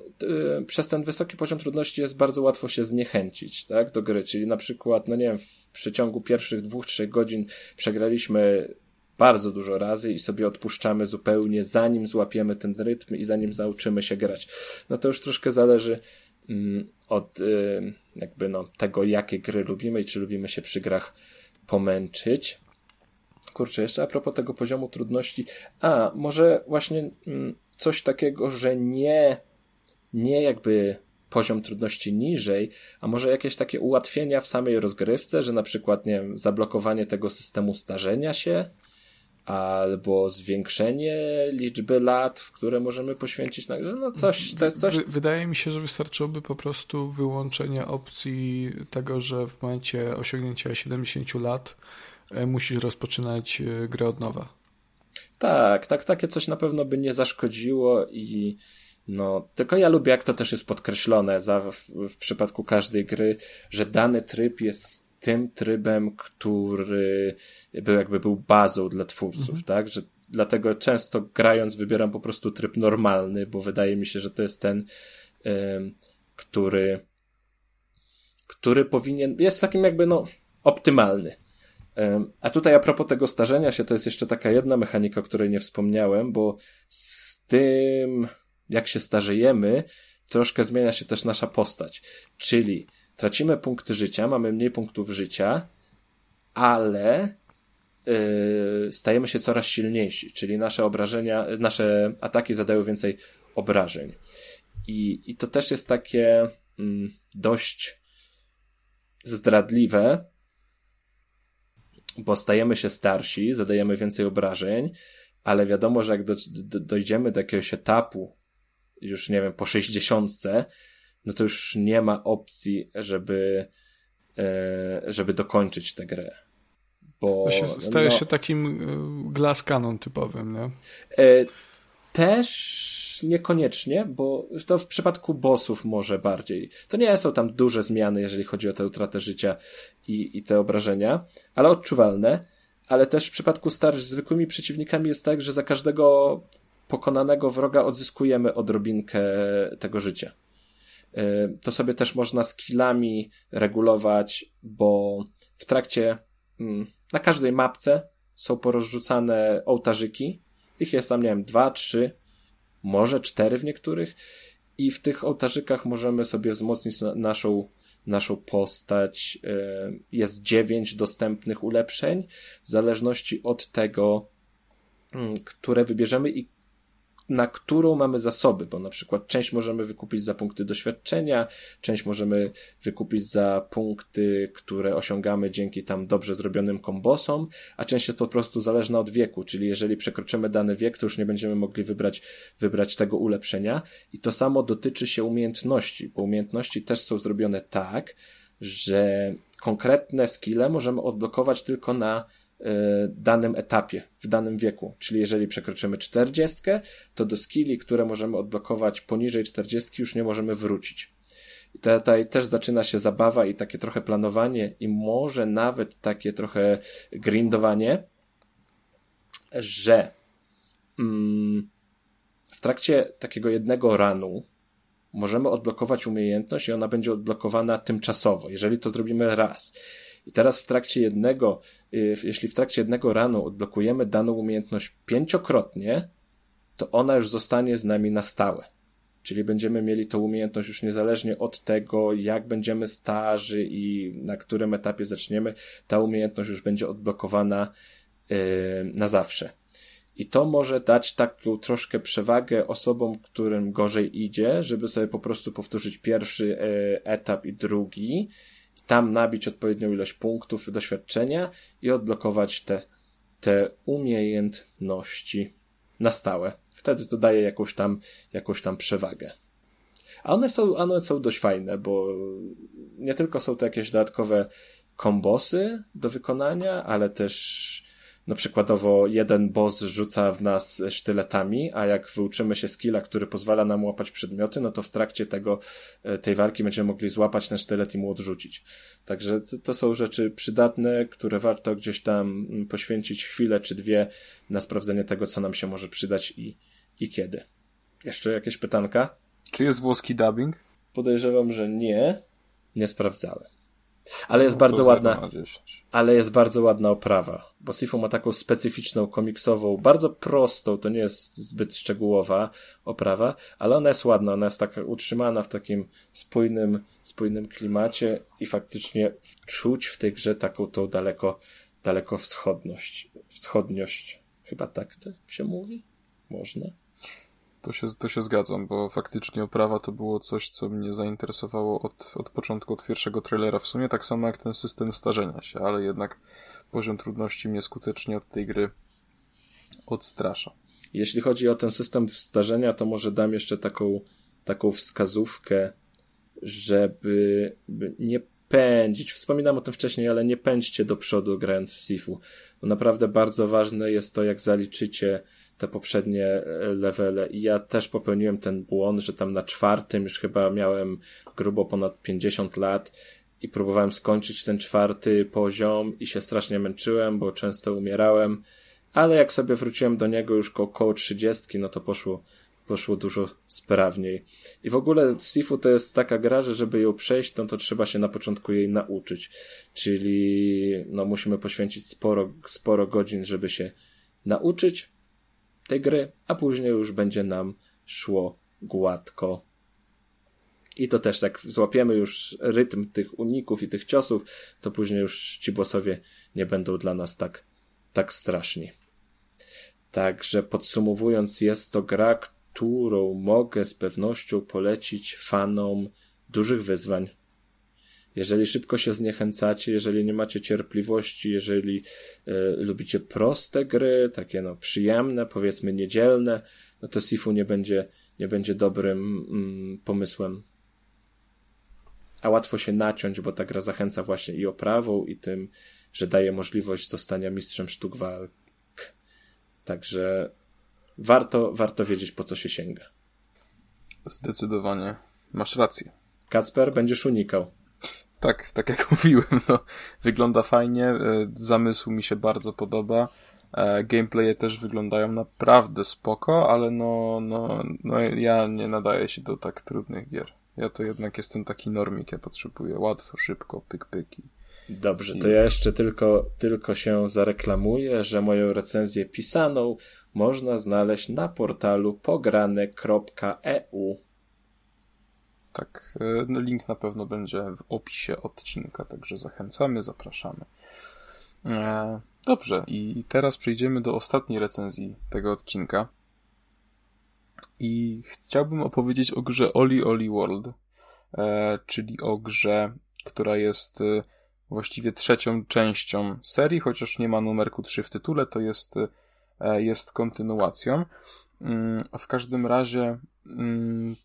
y, przez ten wysoki poziom trudności jest bardzo łatwo się zniechęcić, tak, do gry, czyli na przykład, no nie wiem, w przeciągu pierwszych dwóch, trzech godzin przegraliśmy bardzo dużo razy i sobie odpuszczamy zupełnie, zanim złapiemy ten rytm i zanim nauczymy się grać. No to już troszkę zależy mm, od y, jakby no, tego, jakie gry lubimy i czy lubimy się przy grach pomęczyć. Kurczę, jeszcze a propos tego poziomu trudności. A, może właśnie mm, coś takiego, że nie, nie jakby poziom trudności niżej, a może jakieś takie ułatwienia w samej rozgrywce, że na przykład, nie wiem, zablokowanie tego systemu starzenia się, albo zwiększenie liczby lat, w które możemy poświęcić na no coś, to coś. Wydaje mi się, że wystarczyłoby po prostu wyłączenie opcji tego, że w momencie osiągnięcia 70 lat e, musisz rozpoczynać e, grę od nowa. Tak, tak, takie coś na pewno by nie zaszkodziło i no, tylko ja lubię, jak to też jest podkreślone za, w, w przypadku każdej gry, że dany tryb jest tym trybem, który był jakby był bazą dla twórców, mhm. tak? Że dlatego często grając wybieram po prostu tryb normalny, bo wydaje mi się, że to jest ten, który, który powinien, jest takim jakby no optymalny. A tutaj a propos tego starzenia się, to jest jeszcze taka jedna mechanika, o której nie wspomniałem, bo z tym, jak się starzejemy, troszkę zmienia się też nasza postać. Czyli tracimy punkty życia, mamy mniej punktów życia, ale yy, stajemy się coraz silniejsi, czyli nasze obrażenia, nasze ataki zadają więcej obrażeń. I, i to też jest takie mm, dość zdradliwe, bo stajemy się starsi, zadajemy więcej obrażeń, ale wiadomo, że jak do, do, dojdziemy do jakiegoś etapu, już nie wiem, po sześćdziesiątce, no to już nie ma opcji, żeby, e, żeby dokończyć tę grę. Bo, się, staje no, się takim e, glass canon typowym, nie? E, też niekoniecznie, bo to w przypadku bossów może bardziej. To nie są tam duże zmiany, jeżeli chodzi o tę utratę życia i, i te obrażenia, ale odczuwalne. Ale też w przypadku starć z zwykłymi przeciwnikami jest tak, że za każdego pokonanego wroga odzyskujemy odrobinkę tego życia. Y, to sobie też można skillami regulować, bo w trakcie, mm, na każdej mapce są porozrzucane ołtarzyki. Ich jest tam, nie wiem, dwa, trzy, może cztery w niektórych. I w tych ołtarzykach możemy sobie wzmocnić naszą, naszą postać. Y, jest dziewięć dostępnych ulepszeń, w zależności od tego, mm, które wybierzemy i na którą mamy zasoby, bo na przykład część możemy wykupić za punkty doświadczenia, część możemy wykupić za punkty, które osiągamy dzięki tam dobrze zrobionym kombosom, a część jest po prostu zależna od wieku, czyli jeżeli przekroczymy dany wiek, to już nie będziemy mogli wybrać, wybrać tego ulepszenia. I to samo dotyczy się umiejętności, bo umiejętności też są zrobione tak, że konkretne skille możemy odblokować tylko na danym etapie, w danym wieku. Czyli jeżeli przekroczymy 40, to do skilli, które możemy odblokować poniżej 40, już nie możemy wrócić. I tutaj też zaczyna się zabawa i takie trochę planowanie i może nawet takie trochę grindowanie, że mm, w trakcie takiego jednego ranu możemy odblokować umiejętność i ona będzie odblokowana tymczasowo, jeżeli to zrobimy raz. I teraz w trakcie jednego, y, jeśli w trakcie jednego ranu odblokujemy daną umiejętność pięciokrotnie, to ona już zostanie z nami na stałe. Czyli będziemy mieli tą umiejętność już niezależnie od tego, jak będziemy starzy i na którym etapie zaczniemy, ta umiejętność już będzie odblokowana yy, na zawsze. I to może dać taką troszkę przewagę osobom, którym gorzej idzie, żeby sobie po prostu powtórzyć pierwszy yy, etap i drugi tam nabić odpowiednią ilość punktów doświadczenia i odblokować te, te umiejętności na stałe. Wtedy to daje jakąś tam, jakąś tam przewagę. A one są, one są dość fajne, bo nie tylko są to jakieś dodatkowe kombosy do wykonania, ale też no przykładowo jeden boss rzuca w nas sztyletami, a jak wyuczymy się skilla, który pozwala nam łapać przedmioty, no to w trakcie tego, e, tej walki będziemy mogli złapać ten sztylet i mu odrzucić. Także to, to są rzeczy przydatne, które warto gdzieś tam mm, poświęcić chwilę czy dwie na sprawdzenie tego, co nam się może przydać i, i kiedy. Jeszcze jakieś pytanka? Czy jest włoski dubbing? Podejrzewam, że nie. Nie sprawdzałem. Ale jest no, bardzo ładna. Ale jest bardzo ładna oprawa, bo Sifu ma taką specyficzną, komiksową, bardzo prostą, to nie jest zbyt szczegółowa oprawa, ale ona jest ładna, ona jest taka utrzymana w takim spójnym, spójnym klimacie i faktycznie czuć w tej grze taką tą daleko, daleko wschodność. Wschodniość. Chyba tak to się mówi? Można. To się, to się zgadzam, bo faktycznie oprawa to było coś, co mnie zainteresowało od, od początku, od pierwszego trailera. W sumie tak samo jak ten system starzenia się, ale jednak poziom trudności mnie skutecznie od tej gry odstrasza. Jeśli chodzi o ten system starzenia, to może dam jeszcze taką, taką wskazówkę, żeby nie pędzić. Wspominam o tym wcześniej, ale nie pędźcie do przodu grając w Sifu. Bo naprawdę bardzo ważne jest to, jak zaliczycie te poprzednie e, levele i ja też popełniłem ten błąd, że tam na czwartym już chyba miałem grubo ponad 50 lat i próbowałem skończyć ten czwarty poziom i się strasznie męczyłem, bo często umierałem, ale jak sobie wróciłem do niego już ko koło trzydziestki, no to poszło, poszło dużo sprawniej. I w ogóle Sifu to jest taka gra, że żeby ją przejść, no to trzeba się na początku jej nauczyć. Czyli no musimy poświęcić sporo, sporo godzin, żeby się nauczyć tej gry, a później już będzie nam szło gładko. I to też tak złapiemy już rytm tych uników i tych ciosów, to później już ci bossowie nie będą dla nas tak, tak straszni. Także podsumowując, jest to gra, którą mogę z pewnością polecić fanom dużych wyzwań. Jeżeli szybko się zniechęcacie, jeżeli nie macie cierpliwości, jeżeli y, lubicie proste gry, takie no przyjemne, powiedzmy niedzielne, no to Sifu nie będzie, nie będzie dobrym mm, pomysłem. A łatwo się naciąć, bo ta gra zachęca właśnie i oprawą, i tym, że daje możliwość zostania mistrzem sztuk walk. Także warto, warto wiedzieć, po co się sięga. Zdecydowanie. Masz rację. Kacper, będziesz unikał. Tak, tak jak mówiłem, no, wygląda fajnie, e, zamysł mi się bardzo podoba. E, gameplaye też wyglądają naprawdę spoko, ale no, no, no ja nie nadaję się do tak trudnych gier. Ja to jednak jestem taki normik, ja potrzebuję łatwo, szybko, pyk, pyki. Dobrze, to ja jeszcze tylko, tylko się zareklamuję, że moją recenzję pisaną można znaleźć na portalu pograne.eu. Tak, e, no, link na pewno będzie w opisie odcinka, także zachęcamy, zapraszamy. E, dobrze, i teraz przejdziemy do ostatniej recenzji tego odcinka. I chciałbym opowiedzieć o grze Oli Oli World, e, czyli o grze, która jest właściwie trzecią częścią serii, chociaż nie ma numerku 3 w tytule, to jest, jest kontynuacją. Mm, a w każdym razie mm,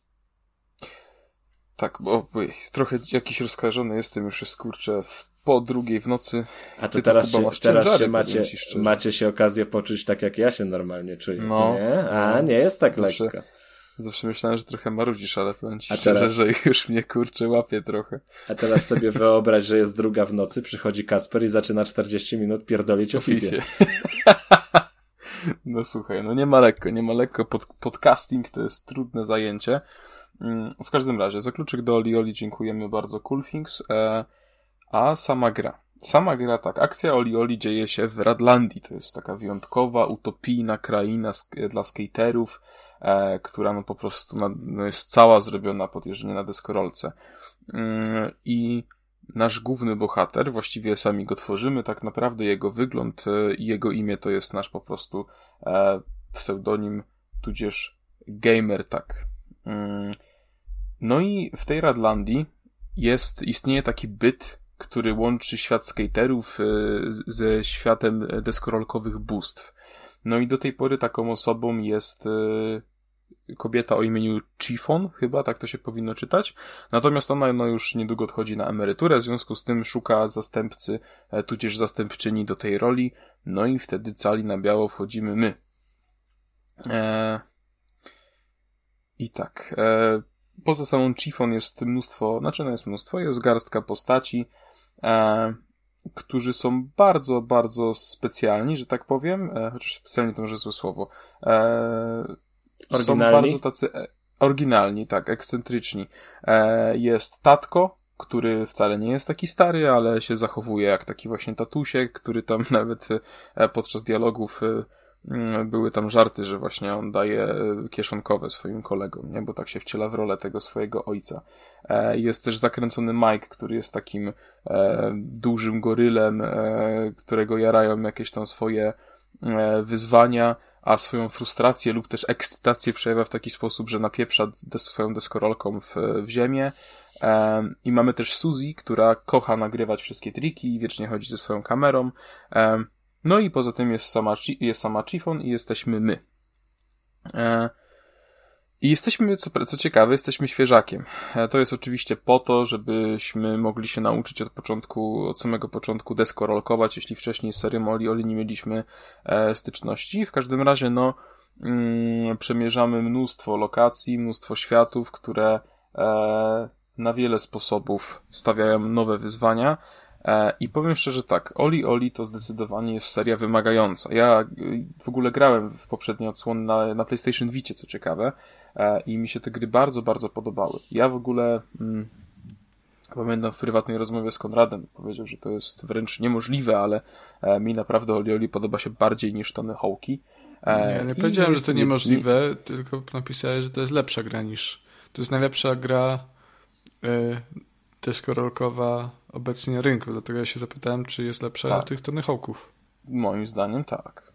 tak, bo trochę jakiś rozkażony jestem, już jest kurczę po drugiej w nocy. A to teraz, się, teraz się macie, macie się okazję poczuć tak, jak ja się normalnie czuję, no, nie? A, no. nie jest tak Zawsze. lekko. Zawsze myślałem, że trochę marudzisz, ale powiem ci A szczerze, teraz... że już mnie kurczę łapie trochę. A teraz sobie wyobraź, że jest druga w nocy, przychodzi Kasper i zaczyna 40 minut pierdolić o FIFA. no słuchaj, no nie ma lekko, nie ma lekko. Pod, podcasting to jest trudne zajęcie. Mm, w każdym razie, za kluczyk do Oli Oli dziękujemy bardzo Coolthings, e, a sama gra. Sama gra tak, akcja Oli Oli dzieje się w Radlandii, to jest taka wyjątkowa, utopijna kraina dla skaterów, e, która no po prostu na, no jest cała zrobiona pod jeżdżenie na deskorolce. Mm, I nasz główny bohater, właściwie sami go tworzymy, tak naprawdę jego wygląd e, i jego imię to jest nasz po prostu e, pseudonim, tudzież gamer, tak. Mm, no i w tej Radlandii jest, istnieje taki byt, który łączy świat skaterów e, ze światem deskorolkowych bóstw. No i do tej pory taką osobą jest kobieta o imieniu Chiffon, chyba tak to się powinno czytać. Natomiast ona no, już niedługo odchodzi na emeryturę, w związku z tym szuka zastępcy, e, tudzież zastępczyni do tej roli. No i wtedy cali na biało wchodzimy my. E... I tak. E... Poza samą Chiffon jest mnóstwo, znaczy no jest mnóstwo, jest garstka postaci, e... którzy są bardzo, bardzo specjalni, że tak powiem, e... chociaż specjalnie to może złe słowo. E Oryginalni? Są bardzo tacy e, oryginalni, tak, ekscentryczni. E, jest Tatko, który wcale nie jest taki stary, ale się zachowuje jak taki właśnie tatusiek, który tam nawet e, podczas dialogów mm, były tam żarty, że właśnie on daje kieszonkowe swoim kolegom, nie? bo tak się wciela w rolę tego swojego ojca. Jest też zakręcony Mike, który jest takim dużym gorylem, którego jarają jakieś tam swoje wyzwania a swoją frustrację lub też ekscytację przejawia w taki sposób, że napieprza swoją deskorolką w, w ziemię. I mamy też Suzy, która kocha nagrywać wszystkie triki i wiecznie chodzi ze swoją kamerą. No i poza tym jest sama, jest sama Chiffon i jesteśmy my. Um, i jesteśmy, co, co ciekawe, jesteśmy świeżakiem. E, to jest oczywiście po to, żebyśmy mogli się nauczyć od początku, od samego początku deskorolkować, jeśli wcześniej z serią Oli Oli nie mieliśmy e, styczności. W każdym razie, no, mm, przemierzamy mnóstwo lokacji, mnóstwo światów, które e, na wiele sposobów stawiają nowe wyzwania. E, I powiem szczerze tak, Oli Oli to zdecydowanie jest seria wymagająca. Ja y, w ogóle grałem w poprzednie odsłony na, na PlayStation Vicie, co ciekawe, i mi się te gry bardzo, bardzo podobały. Ja w ogóle mm, pamiętam w prywatnej rozmowie z Konradem, powiedział, że to jest wręcz niemożliwe, ale e, mi naprawdę Oli Oli podoba się bardziej niż Tony Hawk'i. Nie, nie powiedziałem, że to niemożliwe, tylko napisałem, że to jest lepsza gra niż. To jest najlepsza gra y, deskorolkowa obecnie na rynku, dlatego ja się zapytałem, czy jest lepsza tak. od tych Tony Hawków. Moim zdaniem tak.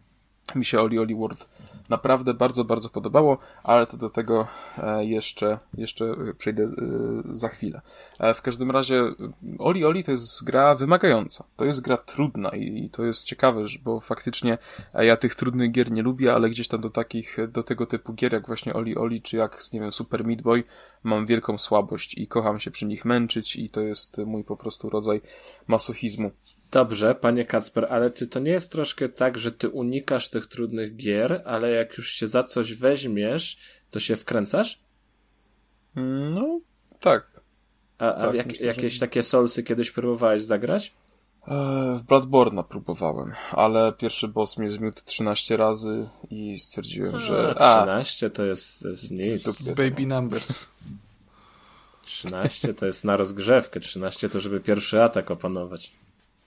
Mi się Oli Oli World naprawdę bardzo, bardzo podobało, ale to do tego e, jeszcze, jeszcze przejdę e, za chwilę. E, w każdym razie Oli Oli to jest gra wymagająca. To jest gra trudna i to jest ciekawe, bo faktycznie ja tych trudnych gier nie lubię, ale gdzieś tam do takich, do tego typu gier jak właśnie Oli Oli, czy jak, nie wiem, Super Meat Boy, mam wielką słabość i kocham się przy nich męczyć i to jest mój po prostu rodzaj masochizmu. Dobrze, panie Kacper, ale czy to nie jest troszkę tak, że ty unikasz tych trudnych gier, ale jak już się za coś weźmiesz, to się wkręcasz? No, tak. A, a tak, jak, myślę, jakieś że... takie solsy kiedyś próbowałeś zagrać? E, w Bloodborne'a próbowałem, ale pierwszy boss mnie zmiótł 13 razy i stwierdziłem, a, że... 13 a, to jest, to jest nic. To baby numbers. 13 to jest na rozgrzewkę, 13 to żeby pierwszy atak opanować.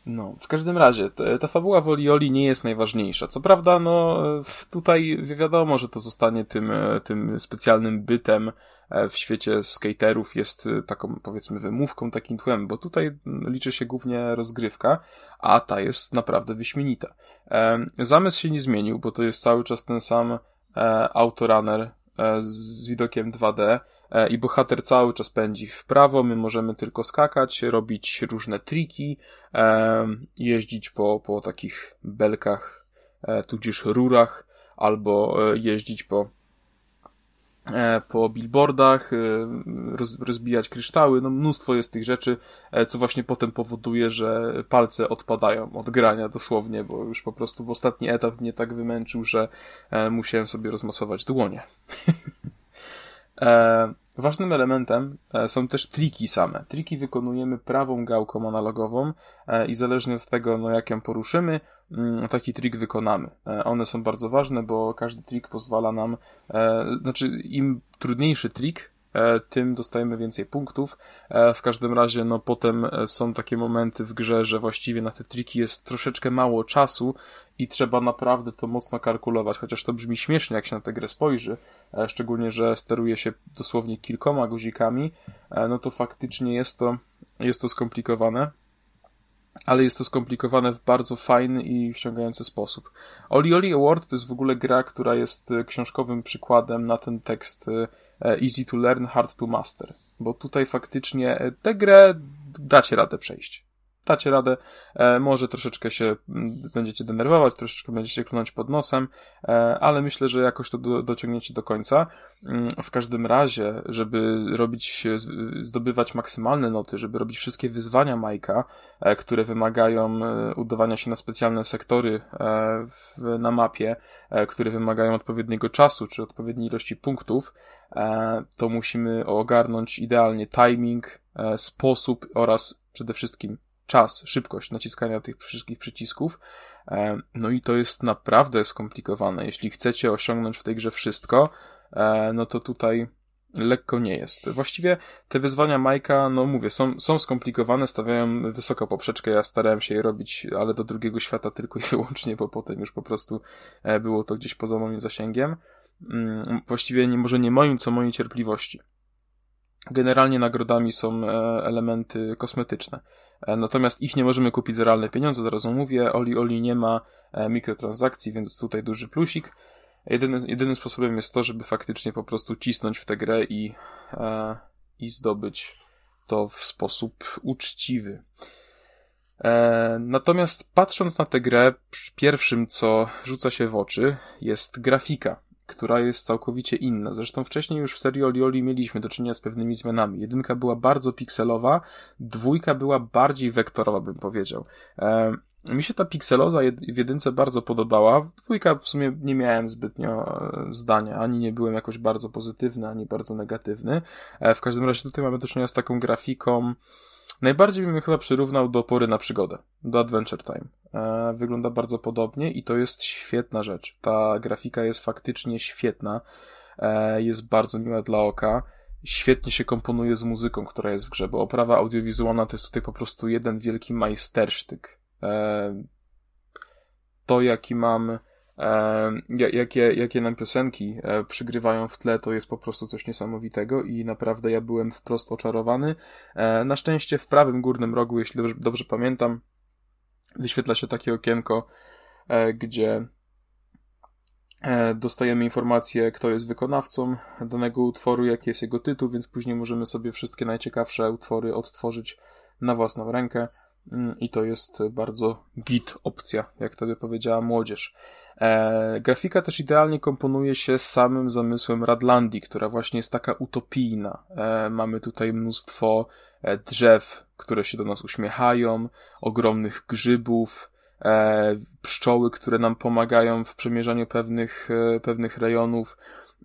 No, w każdym razie, ta fabuła Wolioli nie jest najważniejsza. Co prawda, no, tutaj wiadomo, że to zostanie tym, e, tym specjalnym bytem w świecie skaterów, jest e, taką, powiedzmy, wymówką, takim tłem, bo tutaj liczy się głównie rozgrywka, a ta jest naprawdę wyśmienita. Zamysł się nie zmienił, bo to jest cały czas ten sam autorunner z widokiem 2D, E, i bohater cały czas pędzi w prawo, my możemy tylko skakać, robić różne triki, e, jeździć po, po takich belkach, e, tudzież rurach, albo jeździć po po billboardach, rozbijać kryształy, no mnóstwo jest tych rzeczy, co właśnie potem powoduje, że palce odpadają od grania dosłownie, bo już po prostu w ostatni etap mnie tak wymęczył, że musiałem sobie rozmasować dłonie. Ważnym elementem e, są też triki same. Triki wykonujemy prawą gałką analogową e, i zależnie od tego, no jak ją poruszymy, mm, taki trik wykonamy. E, one są bardzo ważne, bo każdy trik pozwala nam, znaczy im trudniejszy trik, tym dostajemy więcej punktów. E, w każdym razie, no potem e, są takie momenty w grze, że właściwie na te triki jest troszeczkę mało czasu i trzeba naprawdę to mocno kalkulować, chociaż to brzmi śmiesznie, jak się na tę grę spojrzy, szczególnie, że steruje się dosłownie kilkoma guzikami, no to faktycznie jest to, jest to skomplikowane ale jest to skomplikowane w bardzo fajny i wciągający sposób. Oli Oli Award to jest w ogóle gra, która jest książkowym przykładem na ten tekst E, easy to learn, hard to master. Bo tutaj faktycznie e, tę grę dacie radę przejść. Dacie radę, e, może troszeczkę się będziecie denerwować, troszeczkę będziecie klnąć pod nosem, ale myślę, że jakoś to do, dociągniecie do końca. Mm, w każdym razie, żeby robić, zdobywać maksymalne noty, żeby robić wszystkie wyzwania Majka, które wymagają udawania się na specjalne sektory na mapie, które wymagają odpowiedniego czasu, czy odpowiedniej ilości punktów, E, to musimy ogarnąć idealnie timing, e, sposób oraz przede wszystkim czas, szybkość naciskania tych wszystkich przycisków. E, no i to jest naprawdę skomplikowane. Jeśli chcecie osiągnąć w tej grze wszystko, no to tutaj lekko nie jest. Właściwie te wyzwania Majka, no mówię, są, są skomplikowane, stawiają wysoką poprzeczkę. Ja starałem się je robić, ale do drugiego świata tylko i wyłącznie, bo potem już po prostu było to gdzieś poza moim zasięgiem. Mm, właściwie nie, może nie moim, co mojej cierpliwości. Generalnie nagrodami są e, elementy kosmetyczne. E, natomiast ich nie możemy kupić za realne pieniądze, od razu mówię. Oli Oli nie ma e, mikrotransakcji, więc tutaj duży plusik. Jedyny, jedynym sposobem jest to, żeby faktycznie po prostu cisnąć w tę grę i, i zdobyć to w sposób uczciwy. Natomiast patrząc na tę grę, pierwszym co rzuca się w oczy jest grafika która jest całkowicie inna. Zresztą wcześniej już w serii Olioli mieliśmy do czynienia z pewnymi zmianami. Jedynka była bardzo pikselowa, dwójka była bardziej wektorowa, bym powiedział. E, mi się ta pikseloza w jedynce bardzo podobała. W dwójka w sumie nie miałem zbytnio e, zdania. Ani nie byłem jakoś bardzo pozytywny, ani bardzo negatywny. E, w każdym razie tutaj mamy do czynienia z taką grafiką. Najbardziej bym chyba przyrównał do pory na przygodę, do Adventure Time. E, wygląda bardzo podobnie i to jest świetna rzecz. Ta grafika jest faktycznie świetna. Jest bardzo miła dla oka świetnie się komponuje z muzyką, która jest w grze, bo oprawa audiowizualna to jest tutaj po prostu jeden wielki majstersztyk. E, to, jaki mam, e, jakie, jakie nam piosenki e, przygrywają w tle, to jest po prostu coś niesamowitego i naprawdę ja byłem wprost oczarowany. Na szczęście w prawym górnym rogu, jeśli dobrze, dobrze pamiętam, wyświetla się takie okienko, gdzie dostajemy informację, kto jest wykonawcą danego utworu, jaki jest jego tytuł, więc później możemy sobie wszystkie najciekawsze utwory odtworzyć na własną rękę. Mm, i to jest bardzo git opcja, jak to by powiedziała młodzież. E, grafika też idealnie komponuje się z samym zamysłem Radlandii, która właśnie jest taka utopijna. E, mamy tutaj mnóstwo e, drzew, które się do nas uśmiechają, ogromnych grzybów, e, pszczoły, które nam pomagają w przemierzaniu pewnych, e, pewnych rejonów.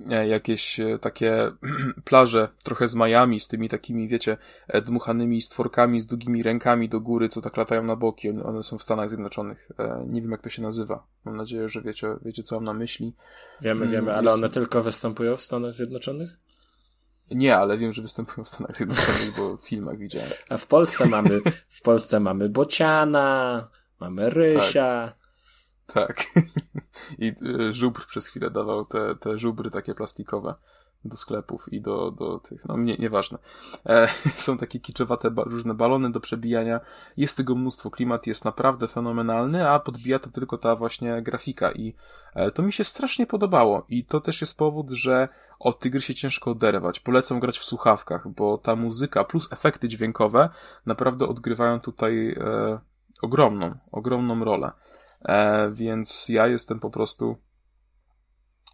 E, jakieś e, takie plaże trochę z majami, z tymi takimi, wiecie, e, dmuchanymi stworkami z długimi rękami do góry, co tak latają na boki. One są w Stanach Zjednoczonych. Nie wiem, jak to się nazywa. Mam nadzieję, że wiecie, wiecie co mam na myśli. Wiemy, mm, wiemy, ale one tylko występują w Stanach Zjednoczonych? Nie, ale wiem, że występują w Stanach Zjednoczonych, bo w filmach widziałem. A w Polsce mamy, w Polsce mamy bociana, mamy rysia. Tak. Tak. I y, żubr przez chwilę dawał te, te żubry takie plastikowe do sklepów i do, do tych, no nie, nieważne. E, są takie kiczowate ba różne balony do przebijania. Jest tego mnóstwo, klimat jest naprawdę fenomenalny, a podbija to tylko ta właśnie grafika i e, to mi się strasznie podobało i to też jest powód, że od tej gry się ciężko oderwać. Polecam grać w słuchawkach, bo ta muzyka plus efekty dźwiękowe naprawdę odgrywają tutaj e, ogromną, ogromną rolę. E, więc ja jestem po prostu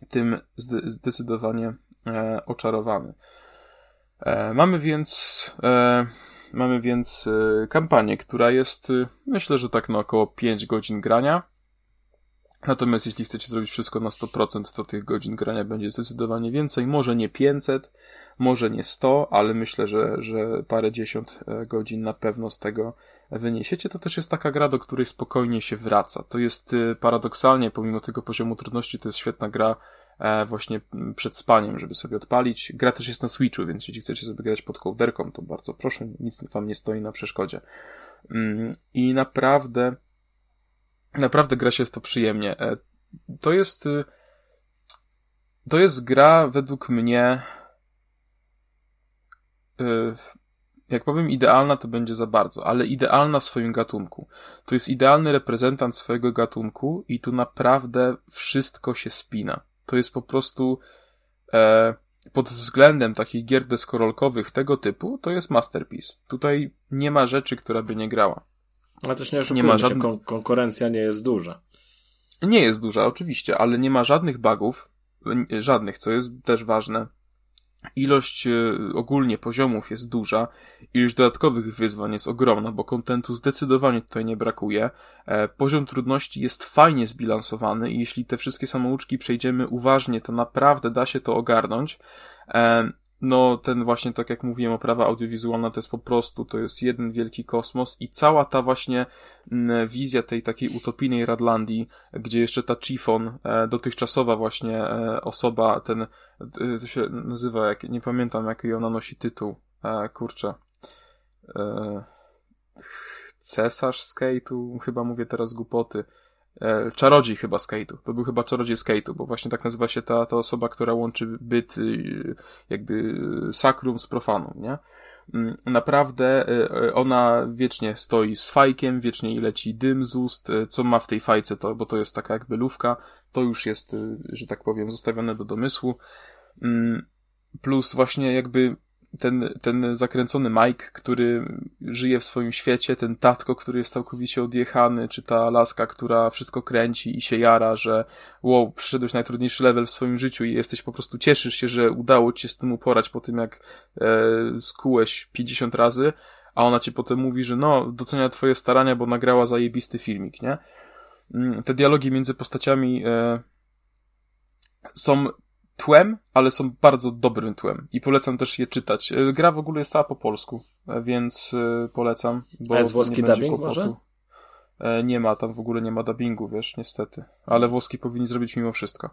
tym zdecydowanie e, oczarowany. E, mamy więc mamy więc kampanię, która jest myślę, że tak na około 5 godzin grania. Natomiast jeśli chcecie zrobić wszystko na 100%, to tych godzin grania będzie zdecydowanie więcej. Może nie 500, może nie 100, ale myślę, że, że parę dziesiąt godzin na pewno z tego wyniesiecie, to też jest taka gra, do której spokojnie się wraca. To jest y, paradoksalnie, pomimo tego poziomu trudności, to jest świetna gra e, właśnie przed spaniem, żeby sobie odpalić. Gra też jest na Switchu, więc jeśli chcecie sobie grać pod kołderką, to bardzo proszę, nic wam nie stoi na przeszkodzie. Mm, I naprawdę, naprawdę gra się w to przyjemnie. E, to jest, y, to jest gra według mnie y, jak powiem idealna, to będzie za bardzo, ale idealna w swoim gatunku. To jest idealny reprezentant swojego gatunku i tu naprawdę wszystko się spina. To jest po prostu e, pod względem takich gier deskorolkowych tego typu, to jest masterpiece. Tutaj nie ma rzeczy, która by nie grała. Ale też nie oszukujmy nie ma żadnych... kon konkurencja nie jest duża. Nie jest duża, oczywiście, ale nie ma żadnych bugów, żadnych, co jest też ważne. Ilość e, ogólnie poziomów jest duża, ilość dodatkowych wyzwań jest ogromna, bo kontentu zdecydowanie tutaj nie brakuje. E, poziom trudności jest fajnie zbilansowany i jeśli te wszystkie samouczki przejdziemy uważnie, to naprawdę da się to ogarnąć. No ten właśnie, tak jak mówiłem, oprawa audiowizualna to jest po prostu, to jest jeden wielki kosmos i cała ta właśnie mm, wizja tej takiej utopijnej Radlandii, gdzie jeszcze ta Chiffon, e, dotychczasowa właśnie e, osoba, ten, e, to się nazywa, jak, nie pamiętam jaki ona nosi tytuł, kurczę, cesarz skate'u, chyba mówię teraz głupoty, czarodziej chyba skate'u. To był chyba czarodziej skate'u, bo właśnie tak nazywa się ta, ta osoba, która łączy byt y, jakby sakrum z profaną, nie? Mm, naprawdę y, ona wiecznie stoi z fajkiem, wiecznie leci dym z ust. Y, co ma w tej fajce, to, bo to jest taka jakby lówka, to już jest, że tak powiem, zostawione do domysłu. Mm, plus właśnie jakby ten, ten zakręcony Mike, który żyje w swoim świecie, ten tatko, który jest całkowicie odjechany, czy ta laska, która wszystko kręci i się jara, że wow, przyszedłeś najtrudniejszy level w swoim życiu i jesteś po prostu, cieszysz się, że udało ci się z tym uporać po tym, jak e, skułeś 50 razy, a ona ci potem mówi, że no, docenia twoje starania, bo nagrała zajebisty filmik, nie? Mm, te dialogi między postaciami e, są tłem, ale są bardzo dobrym tłem i polecam też je czytać. E, gra w ogóle jest cała po polsku, e, więc e, polecam. Bo A jest włoski dubbing może? Nie ma, tam w ogóle nie ma dubbingu, wiesz, niestety. Ale włoski powinni zrobić mimo wszystko.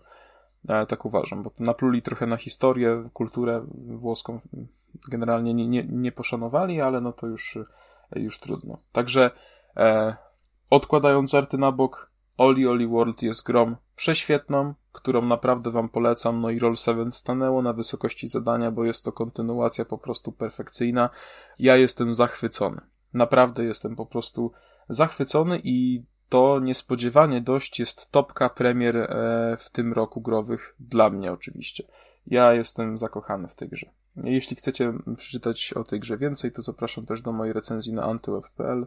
Tak uważam, bo napluli trochę na historię, kulturę włoską. Generalnie nie, nie, nie poszanowali, ale no to już, już trudno. Także e, odkładając żarty na bok, Oli Oli World jest grom prześwietną, którą naprawdę wam polecam. No i Roll 7 stanęło na wysokości zadania, bo jest to kontynuacja po prostu perfekcyjna. Ja jestem zachwycony. Naprawdę jestem po prostu zachwycony i to niespodziewanie dość jest topka premier e, w tym roku growych dla mnie oczywiście. Ja jestem zakochany w tej grze. Jeśli chcecie przeczytać o tej grze więcej, to zapraszam też do mojej recenzji na antyweb.pl.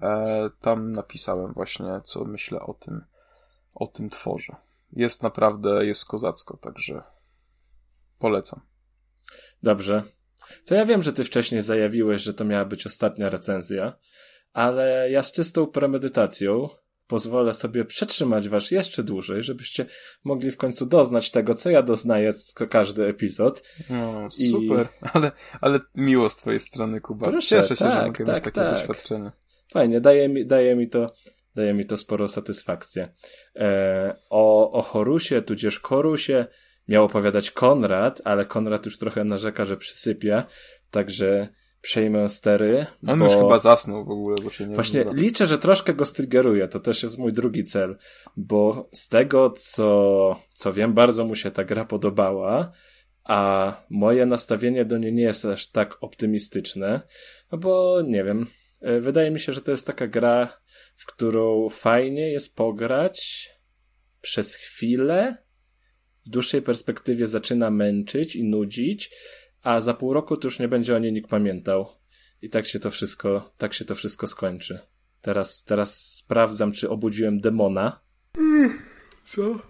E, tam napisałem właśnie, co myślę o tym, o tym tworze. Jest naprawdę, jest kozacko, także polecam. Dobrze. To ja wiem, że ty wcześniej zajawiłeś, że to miała być ostatnia recenzja, ale ja z czystą premedytacją pozwolę sobie przetrzymać was jeszcze dłużej, żebyście mogli w końcu doznać tego, co ja doznaję z każdy epizod. No, super, I... ale, ale miło z twojej strony, Kuba. Proszę, Cieszę się, tak, że mogę tak, mieć takie tak. doświadczenie. Fajnie, daje mi, daje mi to daje mi to sporo satysfakcji. E, o, o Horusie, tudzież Korusie miał opowiadać Konrad, ale Konrad już trochę narzeka, że przysypia, także przejmę stery. On bo... już chyba zasnął w ogóle, bo się nie Właśnie liczę, że troszkę go striggeruje, to też jest mój drugi cel, bo z tego, co, co wiem, bardzo mu się ta gra podobała, a moje nastawienie do niej nie jest aż tak optymistyczne, no bo nie wiem, wydaje mi się, że to jest taka gra, w którą fajnie jest pograć przez chwilę, w dłuższej perspektywie zaczyna męczyć i nudzić, a za pół roku to już nie będzie o niej nikt pamiętał. I tak się to wszystko, tak się to wszystko skończy. Teraz, teraz sprawdzam, czy obudziłem demona. Mm, co?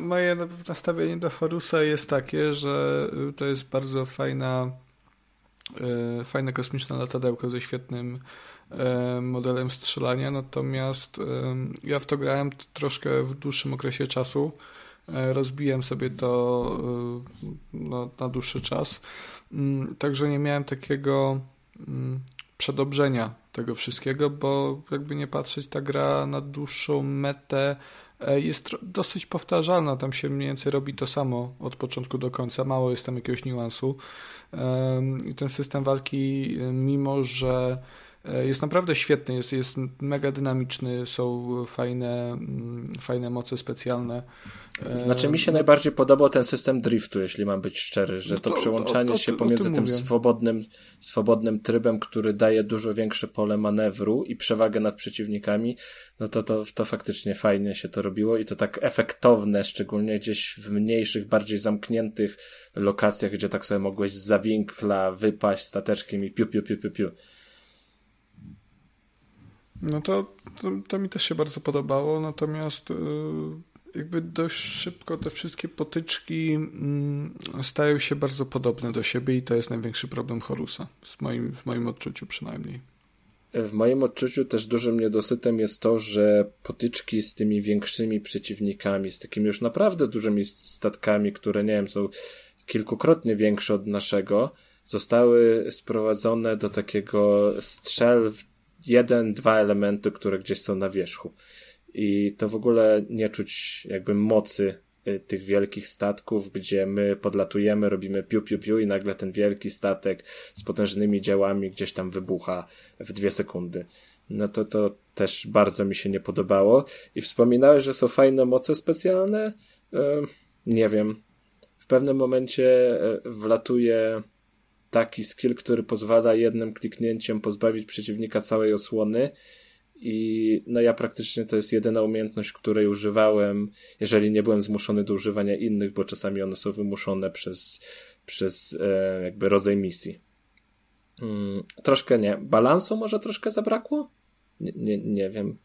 Moje nastawienie do Horusa jest takie, że to jest bardzo fajna E, fajne kosmiczne latadełko ze świetnym e, modelem strzelania, natomiast e, ja w to grałem troszkę w dłuższym okresie czasu. Rozbiłem sobie to no, na dłuższy czas, mm, także nie miałem takiego mm, przedobrzenia tego wszystkiego, bo jakby nie patrzeć, ta gra na dłuższą metę jest dosyć powtarzalna, tam się mniej więcej robi to samo od początku do końca, mało jest tam jakiegoś niuansu. Ten system walki, mimo że jest naprawdę świetny, jest, jest mega dynamiczny, są fajne, mm, fajne moce specjalne. Znaczy mi się najbardziej podobał ten system driftu, jeśli mam być szczery, że no to, to przełączanie o, o, się pomiędzy tym, tym swobodnym, swobodnym trybem, który daje dużo większe pole manewru i przewagę nad przeciwnikami, no to, to, to faktycznie fajnie się to robiło i to tak efektowne, szczególnie gdzieś w mniejszych, bardziej zamkniętych lokacjach, gdzie tak sobie mogłeś z zawinkla wypaść stateczkiem i piu, piu, piu, piu, piu. No to, to, to mi też się bardzo podobało, natomiast yy jakby dość szybko te wszystkie potyczki mm, stają się bardzo podobne do siebie i to jest największy problem Horusa, w moim, w moim odczuciu przynajmniej. W moim odczuciu też dużym niedosytem jest to, że potyczki z tymi większymi przeciwnikami, z takimi już naprawdę dużymi statkami, które nie wiem, są kilkukrotnie większe od naszego, zostały sprowadzone do takiego strzel w jeden, dwa elementy, które gdzieś są na wierzchu i to w ogóle nie czuć jakby mocy y, tych wielkich statków, gdzie my podlatujemy, robimy piu piu piu i nagle ten wielki statek z potężnymi działami gdzieś tam wybucha w dwie sekundy. No to to też bardzo mi się nie podobało. I wspominałeś, że są fajne moce specjalne? nie wiem. W pewnym momencie e, wlatuje taki skill, który pozwala jednym kliknięciem pozbawić przeciwnika całej osłony i no ja praktycznie to jest jedyna umiejętność, której używałem, jeżeli nie byłem zmuszony do używania innych, bo czasami one są wymuszone przez, przez e, jakby rodzaj misji. Hmm, troszkę nie. Balansu może troszkę zabrakło? Nie, nie, nie wiem.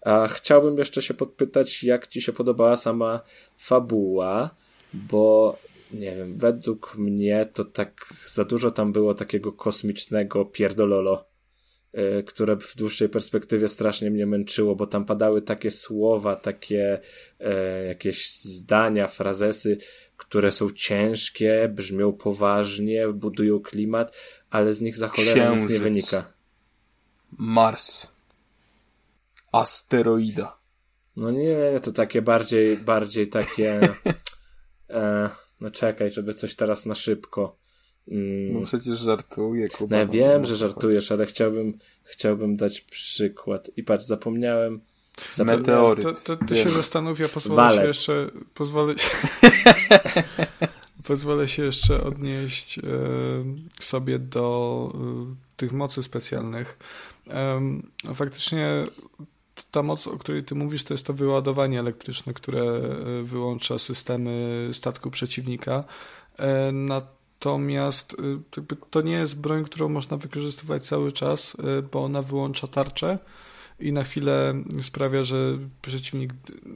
A chciałbym jeszcze się podpytać, jak ci się podobała sama fabuła, bo nie wiem, według mnie to tak za dużo tam było takiego kosmicznego pierdololo, yy, które w dłuższej perspektywie strasznie mnie męczyło, bo tam padały takie słowa, takie yy, jakieś zdania, frazesy, które są ciężkie, brzmią poważnie, budują klimat, ale z nich za cholerę nic nie wynika. Mars. Asteroida. No nie, to takie bardziej, bardziej takie. e, no czekaj, żeby coś teraz na szybko. Mm. No przecież żartuję, Kuba. No ja wiem, że żartujesz, ale chciałbym, chciałbym dać przykład. I patrz, zapomniałem. zapomniałem Meteoryt. To, to, to się zastanów, ja pozwolę Walec. się jeszcze. Pozwolę się, pozwolę się jeszcze odnieść e, sobie do e, tych mocy specjalnych. Faktycznie ta moc, o której ty mówisz, to jest to wyładowanie elektryczne, które e, wyłącza systemy statku przeciwnika. E, natomiast e, to nie jest broń, którą można wykorzystywać cały czas, bo ona wyłącza tarczę i na chwilę sprawia, że przeciwnik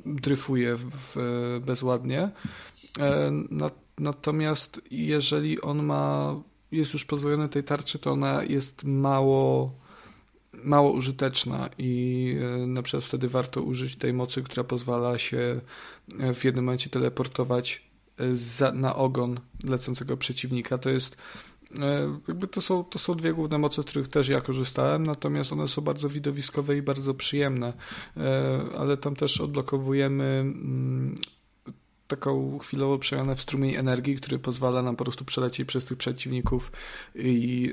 dryfuje w, bezładnie. Natomiast jeżeli on ma, jest już pozbawiony tej tarczy, to ona jest mało mało użyteczna i e, na przykład wtedy warto użyć tej mocy, która pozwala się e, w jednym momencie teleportować e, za, na ogon lecącego przeciwnika. To jest jakby to są, to są dwie główne moce, z których też ja korzystałem, natomiast one są bardzo widowiskowe i bardzo przyjemne, ale tam też odblokowujemy mm, taką chwilową przemianę w strumień energii, który pozwala nam po prostu przelecieć przez tych przeciwników i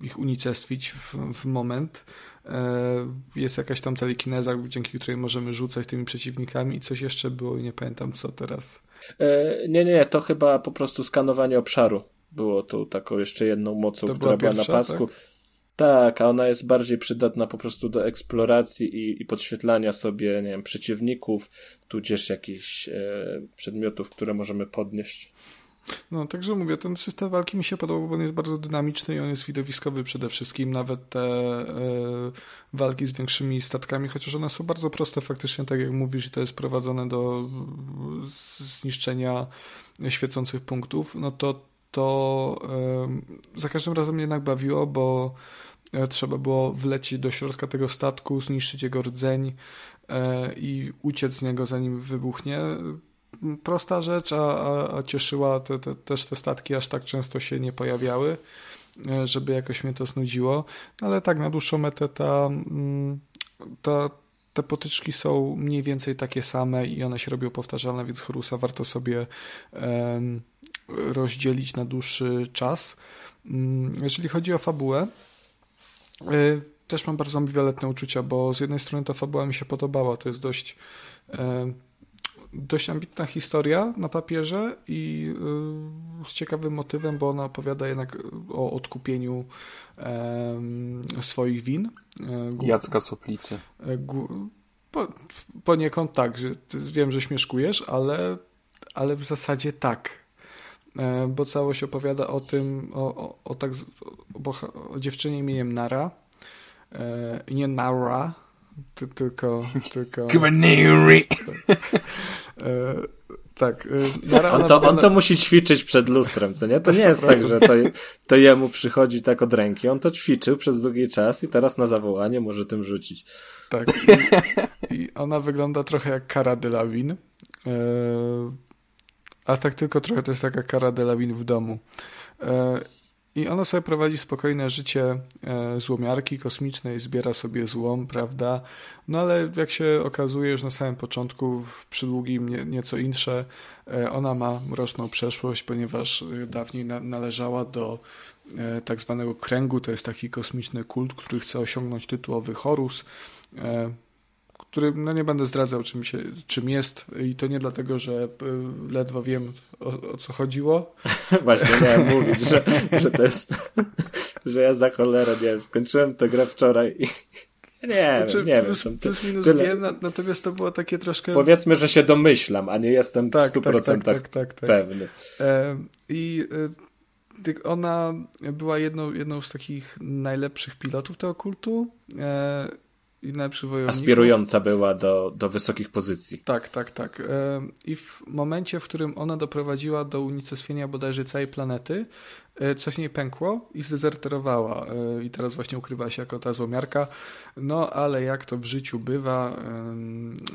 e, ich unicestwić w, w moment. E, jest jakaś tam telekineza, dzięki której możemy rzucać tymi przeciwnikami i coś jeszcze było, nie pamiętam co teraz. E, nie, nie, to chyba po prostu skanowanie obszaru było tu taką jeszcze jedną mocą, to która była, pierwsza, była na pasku. Tak? Tak, a ona jest bardziej przydatna po prostu do eksploracji i, i podświetlania sobie, nie wiem, przeciwników, tudzież jakichś e, przedmiotów, które możemy podnieść. No, także mówię, ten system walki mi się podobał, bo on jest bardzo dynamiczny i on jest widowiskowy przede wszystkim. Nawet te e, walki z większymi statkami, chociaż one są bardzo proste faktycznie, tak jak mówisz, i to jest prowadzone do zniszczenia świecących punktów, no to to e, za każdym razem mnie jednak bawiło, bo trzeba było wlecieć do środka tego statku, zniszczyć jego rdzeń e, i uciec z niego zanim wybuchnie. Prosta rzecz, a, a, a cieszyła te, te, też te statki aż tak często się nie pojawiały, e, żeby jakoś mnie to znudziło. Ale tak, na dłuższą metę ta, mm, ta, te potyczki są mniej więcej takie same i one się robią powtarzalne, więc Horusa warto sobie rozdzielić na dłuższy czas. Um, jeżeli chodzi o fabułę, też mam bardzo ambiwalentne uczucia, bo z jednej strony ta fabuła mi się podobała, to jest dość y, dość ambitna historia na papierze i y, z ciekawym motywem, bo ona opowiada jednak o odkupieniu swoich win. Jacka Soplicy. Po, poniekąd tak, że wiem, że śmieszkujesz, ale, ale w zasadzie tak. E, bo całość opowiada o tym, o, o, o tak, o, o dziewczynie imieniem Nara. E, nie Nara, ty, tylko. tylko e, tak. Nara, on, to, on to musi ćwiczyć przed lustrem, co nie? To nie jest tak, że to, to jemu przychodzi tak od ręki. On to ćwiczył przez długi czas i teraz na zawołanie może tym rzucić. Tak. I, i ona wygląda trochę jak Cara Delevingne. A tak tylko trochę to jest taka kara Delawin w domu. E, I ona sobie prowadzi spokojne życie e, złomiarki kosmicznej, zbiera sobie złom, prawda? No ale jak się okazuje już na samym początku, w przydługim nie, nieco insze, e, ona ma mroczną przeszłość, ponieważ dawniej na, należała do tak zwanego kręgu, to jest taki kosmiczny kult, który chce osiągnąć tytułowy Horus który no nie będę zdradzał czym, się, czym jest i to nie dlatego, że y, ledwo wiem o, o co chodziło. Właśnie miałem mówić, że, że to jest, że ja za cholerę, nie wiem, skończyłem tę grę wczoraj i nie znaczy, wiem, nie plus, wiem. Plus minus tyle... wiem, natomiast to było takie troszkę... Powiedzmy, że się domyślam, a nie jestem tak, w 100% tak, tak, tak, tak, pewny. E, I e, ona była jedną, jedną z takich najlepszych pilotów tego kultu. E, i wojowników. Aspirująca była do, do wysokich pozycji. Tak, tak, tak. I w momencie, w którym ona doprowadziła do unicestwienia bodajże całej planety, coś nie pękło i zdezerterowała. I teraz właśnie ukrywa się jako ta złomiarka. No, ale jak to w życiu bywa,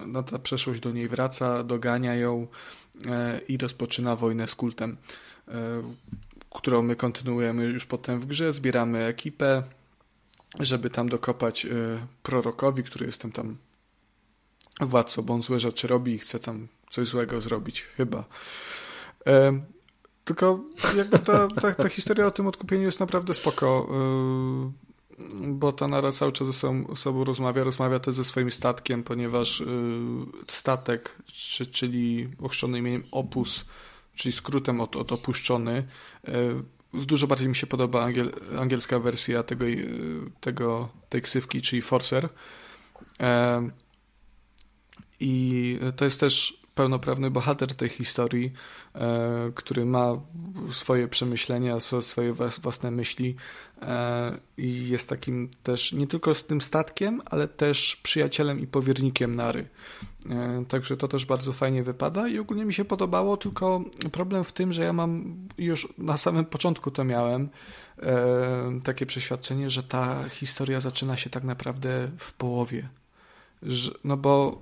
no ta przeszłość do niej wraca, dogania ją i rozpoczyna wojnę z kultem którą my kontynuujemy już potem w grze. Zbieramy ekipę, żeby tam dokopać y, prorokowi, który jestem tam władcą, bo on złe rzeczy robi i chce tam coś złego zrobić, chyba. E, tylko ta, ta, ta, historia o tym odkupieniu jest naprawdę spoko, y, bo ta Nara cały czas ze sobą, sobą rozmawia, rozmawia też ze swoim statkiem, ponieważ statek, czy, czyli ochrzczony imieniem Opus, czyli skrótem od, od opuszczony. Dużo bardziej mi się podoba angiel, angielska wersja tego, tego, tej ksywki, czyli Forcer. E, I to jest też pełnoprawny bohater tej historii, e, który ma swoje przemyślenia, swoje własne myśli e, i jest takim też nie tylko z tym statkiem, ale też przyjacielem i powiernikiem Nary. E, także to też bardzo fajnie wypada i ogólnie mi się podobało, tylko problem w tym, że ja mam już na samym początku to miałem takie przeświadczenie, że ta historia zaczyna się tak naprawdę w połowie. No bo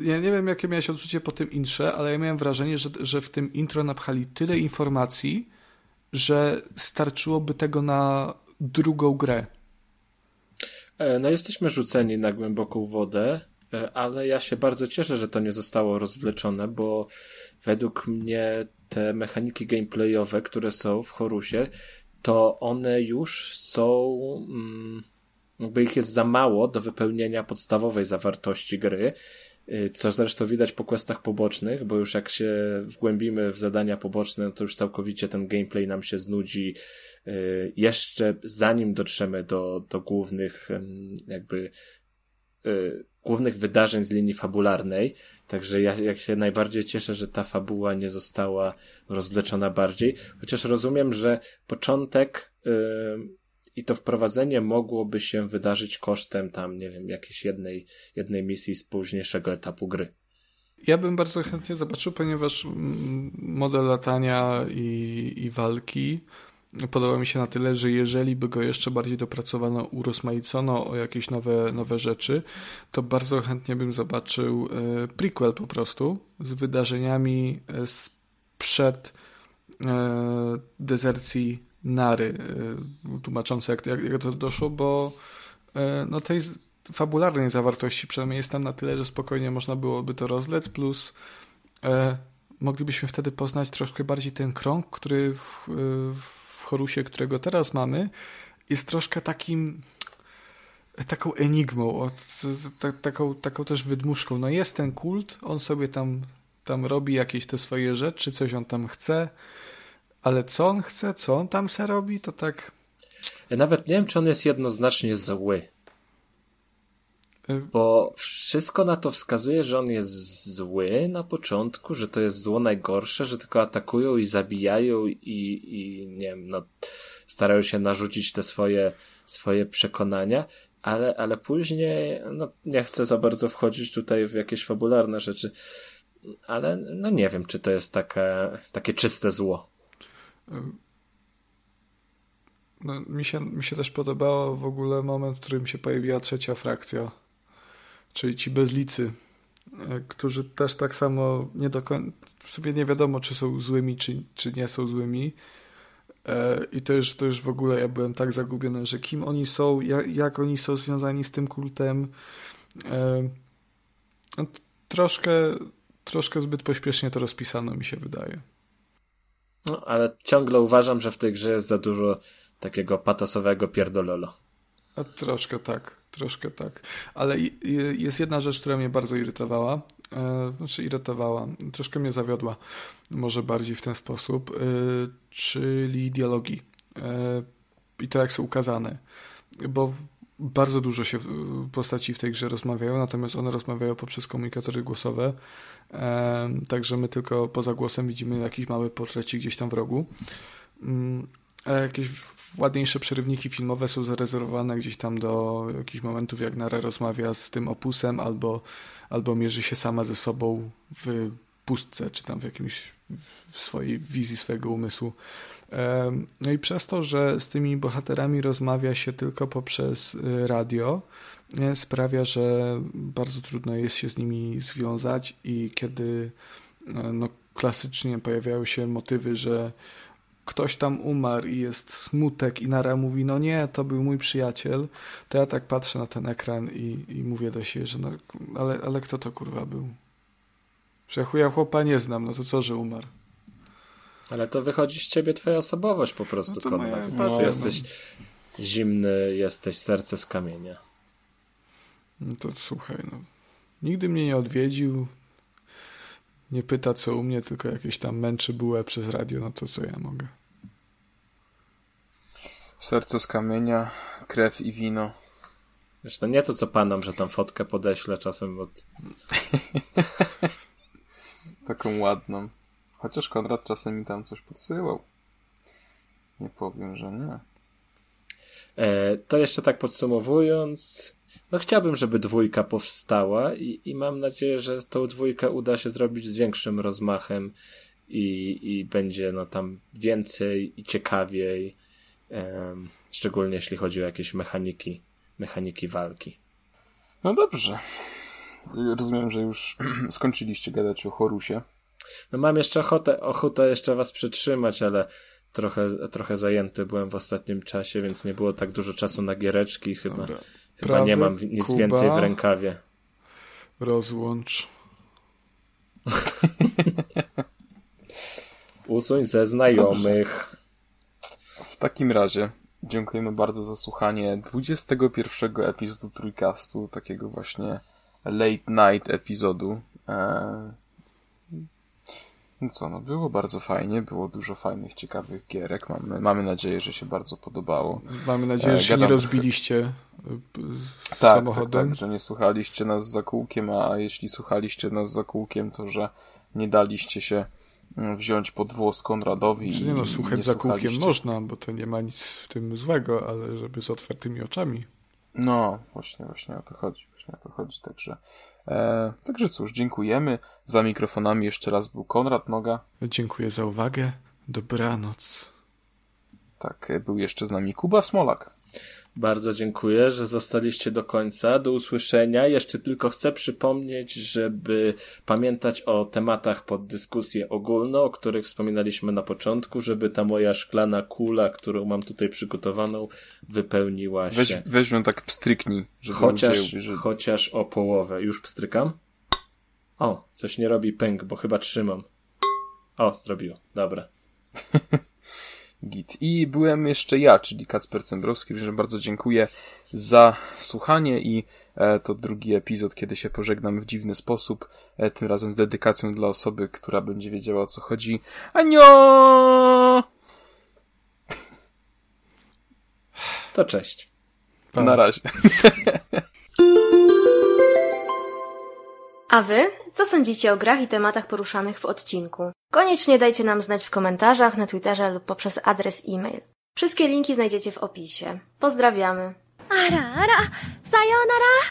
ja nie wiem, jakie miałeś odczucie po tym intrze, ale ja miałem wrażenie, że, że w tym intro napchali tyle informacji, że starczyłoby tego na drugą grę. E, no, jesteśmy rzuceni na głęboką wodę, e, ale ja się bardzo cieszę, że to nie zostało rozwleczone, bo według mnie te mechaniki gameplayowe, które są w Horusie, to one już są. Mm, jakby ich jest za mało do wypełnienia podstawowej zawartości gry co zresztą widać po questach pobocznych, bo już jak się wgłębimy w zadania poboczne, no to już całkowicie ten gameplay nam się znudzi y, jeszcze zanim dotrzemy do, do głównych jakby y, głównych wydarzeń z linii fabularnej. Także ja jak się najbardziej cieszę, że ta fabuła nie została rozwleczona bardziej. Chociaż rozumiem, że początek i to wprowadzenie mogłoby się wydarzyć kosztem tam, nie wiem, jakiejś jednej, jednej misji z późniejszego etapu gry. Ja bym bardzo chętnie zobaczył, ponieważ model latania i, i walki podoba mi się na tyle, że jeżeli by go jeszcze bardziej dopracowano, urozmaicono o jakieś nowe, nowe rzeczy, to bardzo chętnie bym zobaczył e, prequel po prostu z wydarzeniami sprzed e, dezercji Nary, y, tłumaczące jak, jak, jak to doszło, bo y, no tej fabularnej zawartości przynajmniej jest tam na tyle, że spokojnie można byłoby to rozlec, plus e, moglibyśmy wtedy poznać troszkę bardziej ten krąg, który w, w Horusie, którego teraz mamy, jest troszkę takim taką enigmą, taką, taką też wydmuszką. No jest ten kult, on sobie tam, tam robi jakieś te swoje rzeczy, coś on tam chce, ale co on chce, co on tam se robi, to tak... Ja nawet nie wiem, czy on jest jednoznacznie zły. Bo wszystko na to wskazuje, że on jest zły na początku, że to jest zło najgorsze, że tylko atakują i zabijają i, i nie wiem, no, starają się narzucić te swoje, swoje przekonania, ale, ale później, no, nie chcę za bardzo wchodzić tutaj w jakieś fabularne rzeczy, ale no nie wiem, czy to jest takie czyste zło. No, mi, się, mi się też podobało w ogóle moment, w którym się pojawiła trzecia frakcja, czyli ci bezlicy, e, którzy też tak samo nie do końca, w sumie nie wiadomo, czy są złymi, czy, czy nie są złymi. E, I to już, to już w ogóle ja byłem tak zagubiony, że kim oni są, jak, jak oni są związani z tym kultem. E, no, troszkę, troszkę zbyt pośpiesznie to rozpisano, mi się wydaje. No, ale ciągle uważam, że w tej grze jest za dużo takiego patosowego pierdololo. A troszkę tak, troszkę tak. Ale jest jedna rzecz, która mnie bardzo irytowała. E, znaczy irytowała, troszkę mnie zawiodła, może bardziej w ten sposób, e, czyli dialogi. E, I to jak są ukazane. Bo bardzo dużo się postaci w tej grze rozmawiają, natomiast one rozmawiają poprzez komunikatory głosowe, także my tylko poza głosem widzimy jakiś mały portrecik gdzieś tam w rogu. Mm, a jakieś ładniejsze przerywniki filmowe są zarezerwowane gdzieś tam do jakichś momentów, jak Nara rozmawia z tym opusem, albo, albo mierzy się sama ze sobą w pustce, czy tam w jakimś w swojej wizji swojego umysłu. No i przez to, że z tymi bohaterami rozmawia się tylko poprzez y, radio, sprawia, że bardzo trudno jest się z nimi związać i kiedy no, no klasycznie pojawiają się motywy, że ktoś tam umarł i jest smutek i Nara mówi, no nie, to był mój przyjaciel, to ja tak patrzę na ten ekran i, i mówię do siebie, że no, ale, ale kto to kurwa był? Że ja chłopa nie znam, no to co, że umarł? Ale to wychodzi z ciebie twoja osobowość po prostu, no Konrad. No, jesteś no. zimny, jesteś serce z kamienia. No to słuchaj, no. Nigdy mnie nie odwiedził, nie pyta co u mnie, tylko jakieś tam męczy bułę przez radio, no to co ja mogę. Serce z kamienia, krew i wino. Wiesz, to nie to co panom, że tam fotkę podeślę czasem od... Taką ładną. Chociaż Konrad czasem mi tam coś podsyłał. Nie powiem, że nie. E, to jeszcze tak podsumowując, no chciałbym, żeby dwójka powstała i, i mam nadzieję, że tą dwójkę uda się zrobić z większym rozmachem i, i będzie no tam więcej i ciekawiej, um, szczególnie jeśli chodzi o jakieś mechaniki, mechaniki walki. No dobrze. Rozumiem, że już skończyliście gadać o Horusie. No mam jeszcze ochotę, ochotę jeszcze was przytrzymać, ale trochę, trochę zajęty byłem w ostatnim czasie, więc nie było tak dużo czasu na giereczki. Chyba, Dobra. chyba Prawy, nie mam nic Kuba, więcej w rękawie. Rozłącz. Usuń ze znajomych. Dobrze. W takim razie dziękujemy bardzo za słuchanie 21 epizodu Trójkastu, takiego właśnie late night epizodu. Eee no co, no było bardzo fajnie, było dużo fajnych, ciekawych gierek. Mamy, mamy nadzieję, że się bardzo podobało. Mamy nadzieję, e, że się nie rozbiliście e, tak, tak, samochodem. Tak, tak, że nie słuchaliście nas za kółkiem, a jeśli słuchaliście nas za kółkiem, to że nie daliście się mm, wziąć pod włos Konradowi. Czy nie no, słuchać za kółkiem można, bo to nie ma nic w tym złego, ale żeby z otwartymi oczami. No, właśnie, właśnie o to chodzi, właśnie o to chodzi, także E, także cóż, dziękujemy. Za mikrofonami jeszcze raz był Konrad Noga. Dziękuję za uwagę. Dobranoc. Tak, był jeszcze z nami Kuba Smolak. Bardzo dziękuję, że zostaliście do końca. Do usłyszenia. Jeszcze tylko chcę przypomnieć, żeby pamiętać o tematach pod dyskusję ogólną, o których wspominaliśmy na początku, żeby ta moja szklana kula, którą mam tutaj przygotowaną, wypełniła się. Weź, weź ją tak pstryknij. Żeby chociaż, że... chociaż o połowę. Już pstrykam? O, coś nie robi pęk, bo chyba trzymam. O, zrobiło. Dobra. Git. I byłem jeszcze ja, czyli Kacper Cembrowski, że bardzo dziękuję za słuchanie i e, to drugi epizod, kiedy się pożegnam w dziwny sposób, e, tym razem z dedykacją dla osoby, która będzie wiedziała o co chodzi. Anio! To cześć. Pa. Na razie. A wy? Co sądzicie o grach i tematach poruszanych w odcinku? Koniecznie dajcie nam znać w komentarzach, na Twitterze lub poprzez adres e-mail. Wszystkie linki znajdziecie w opisie. Pozdrawiamy. Ara, ara, sayonara!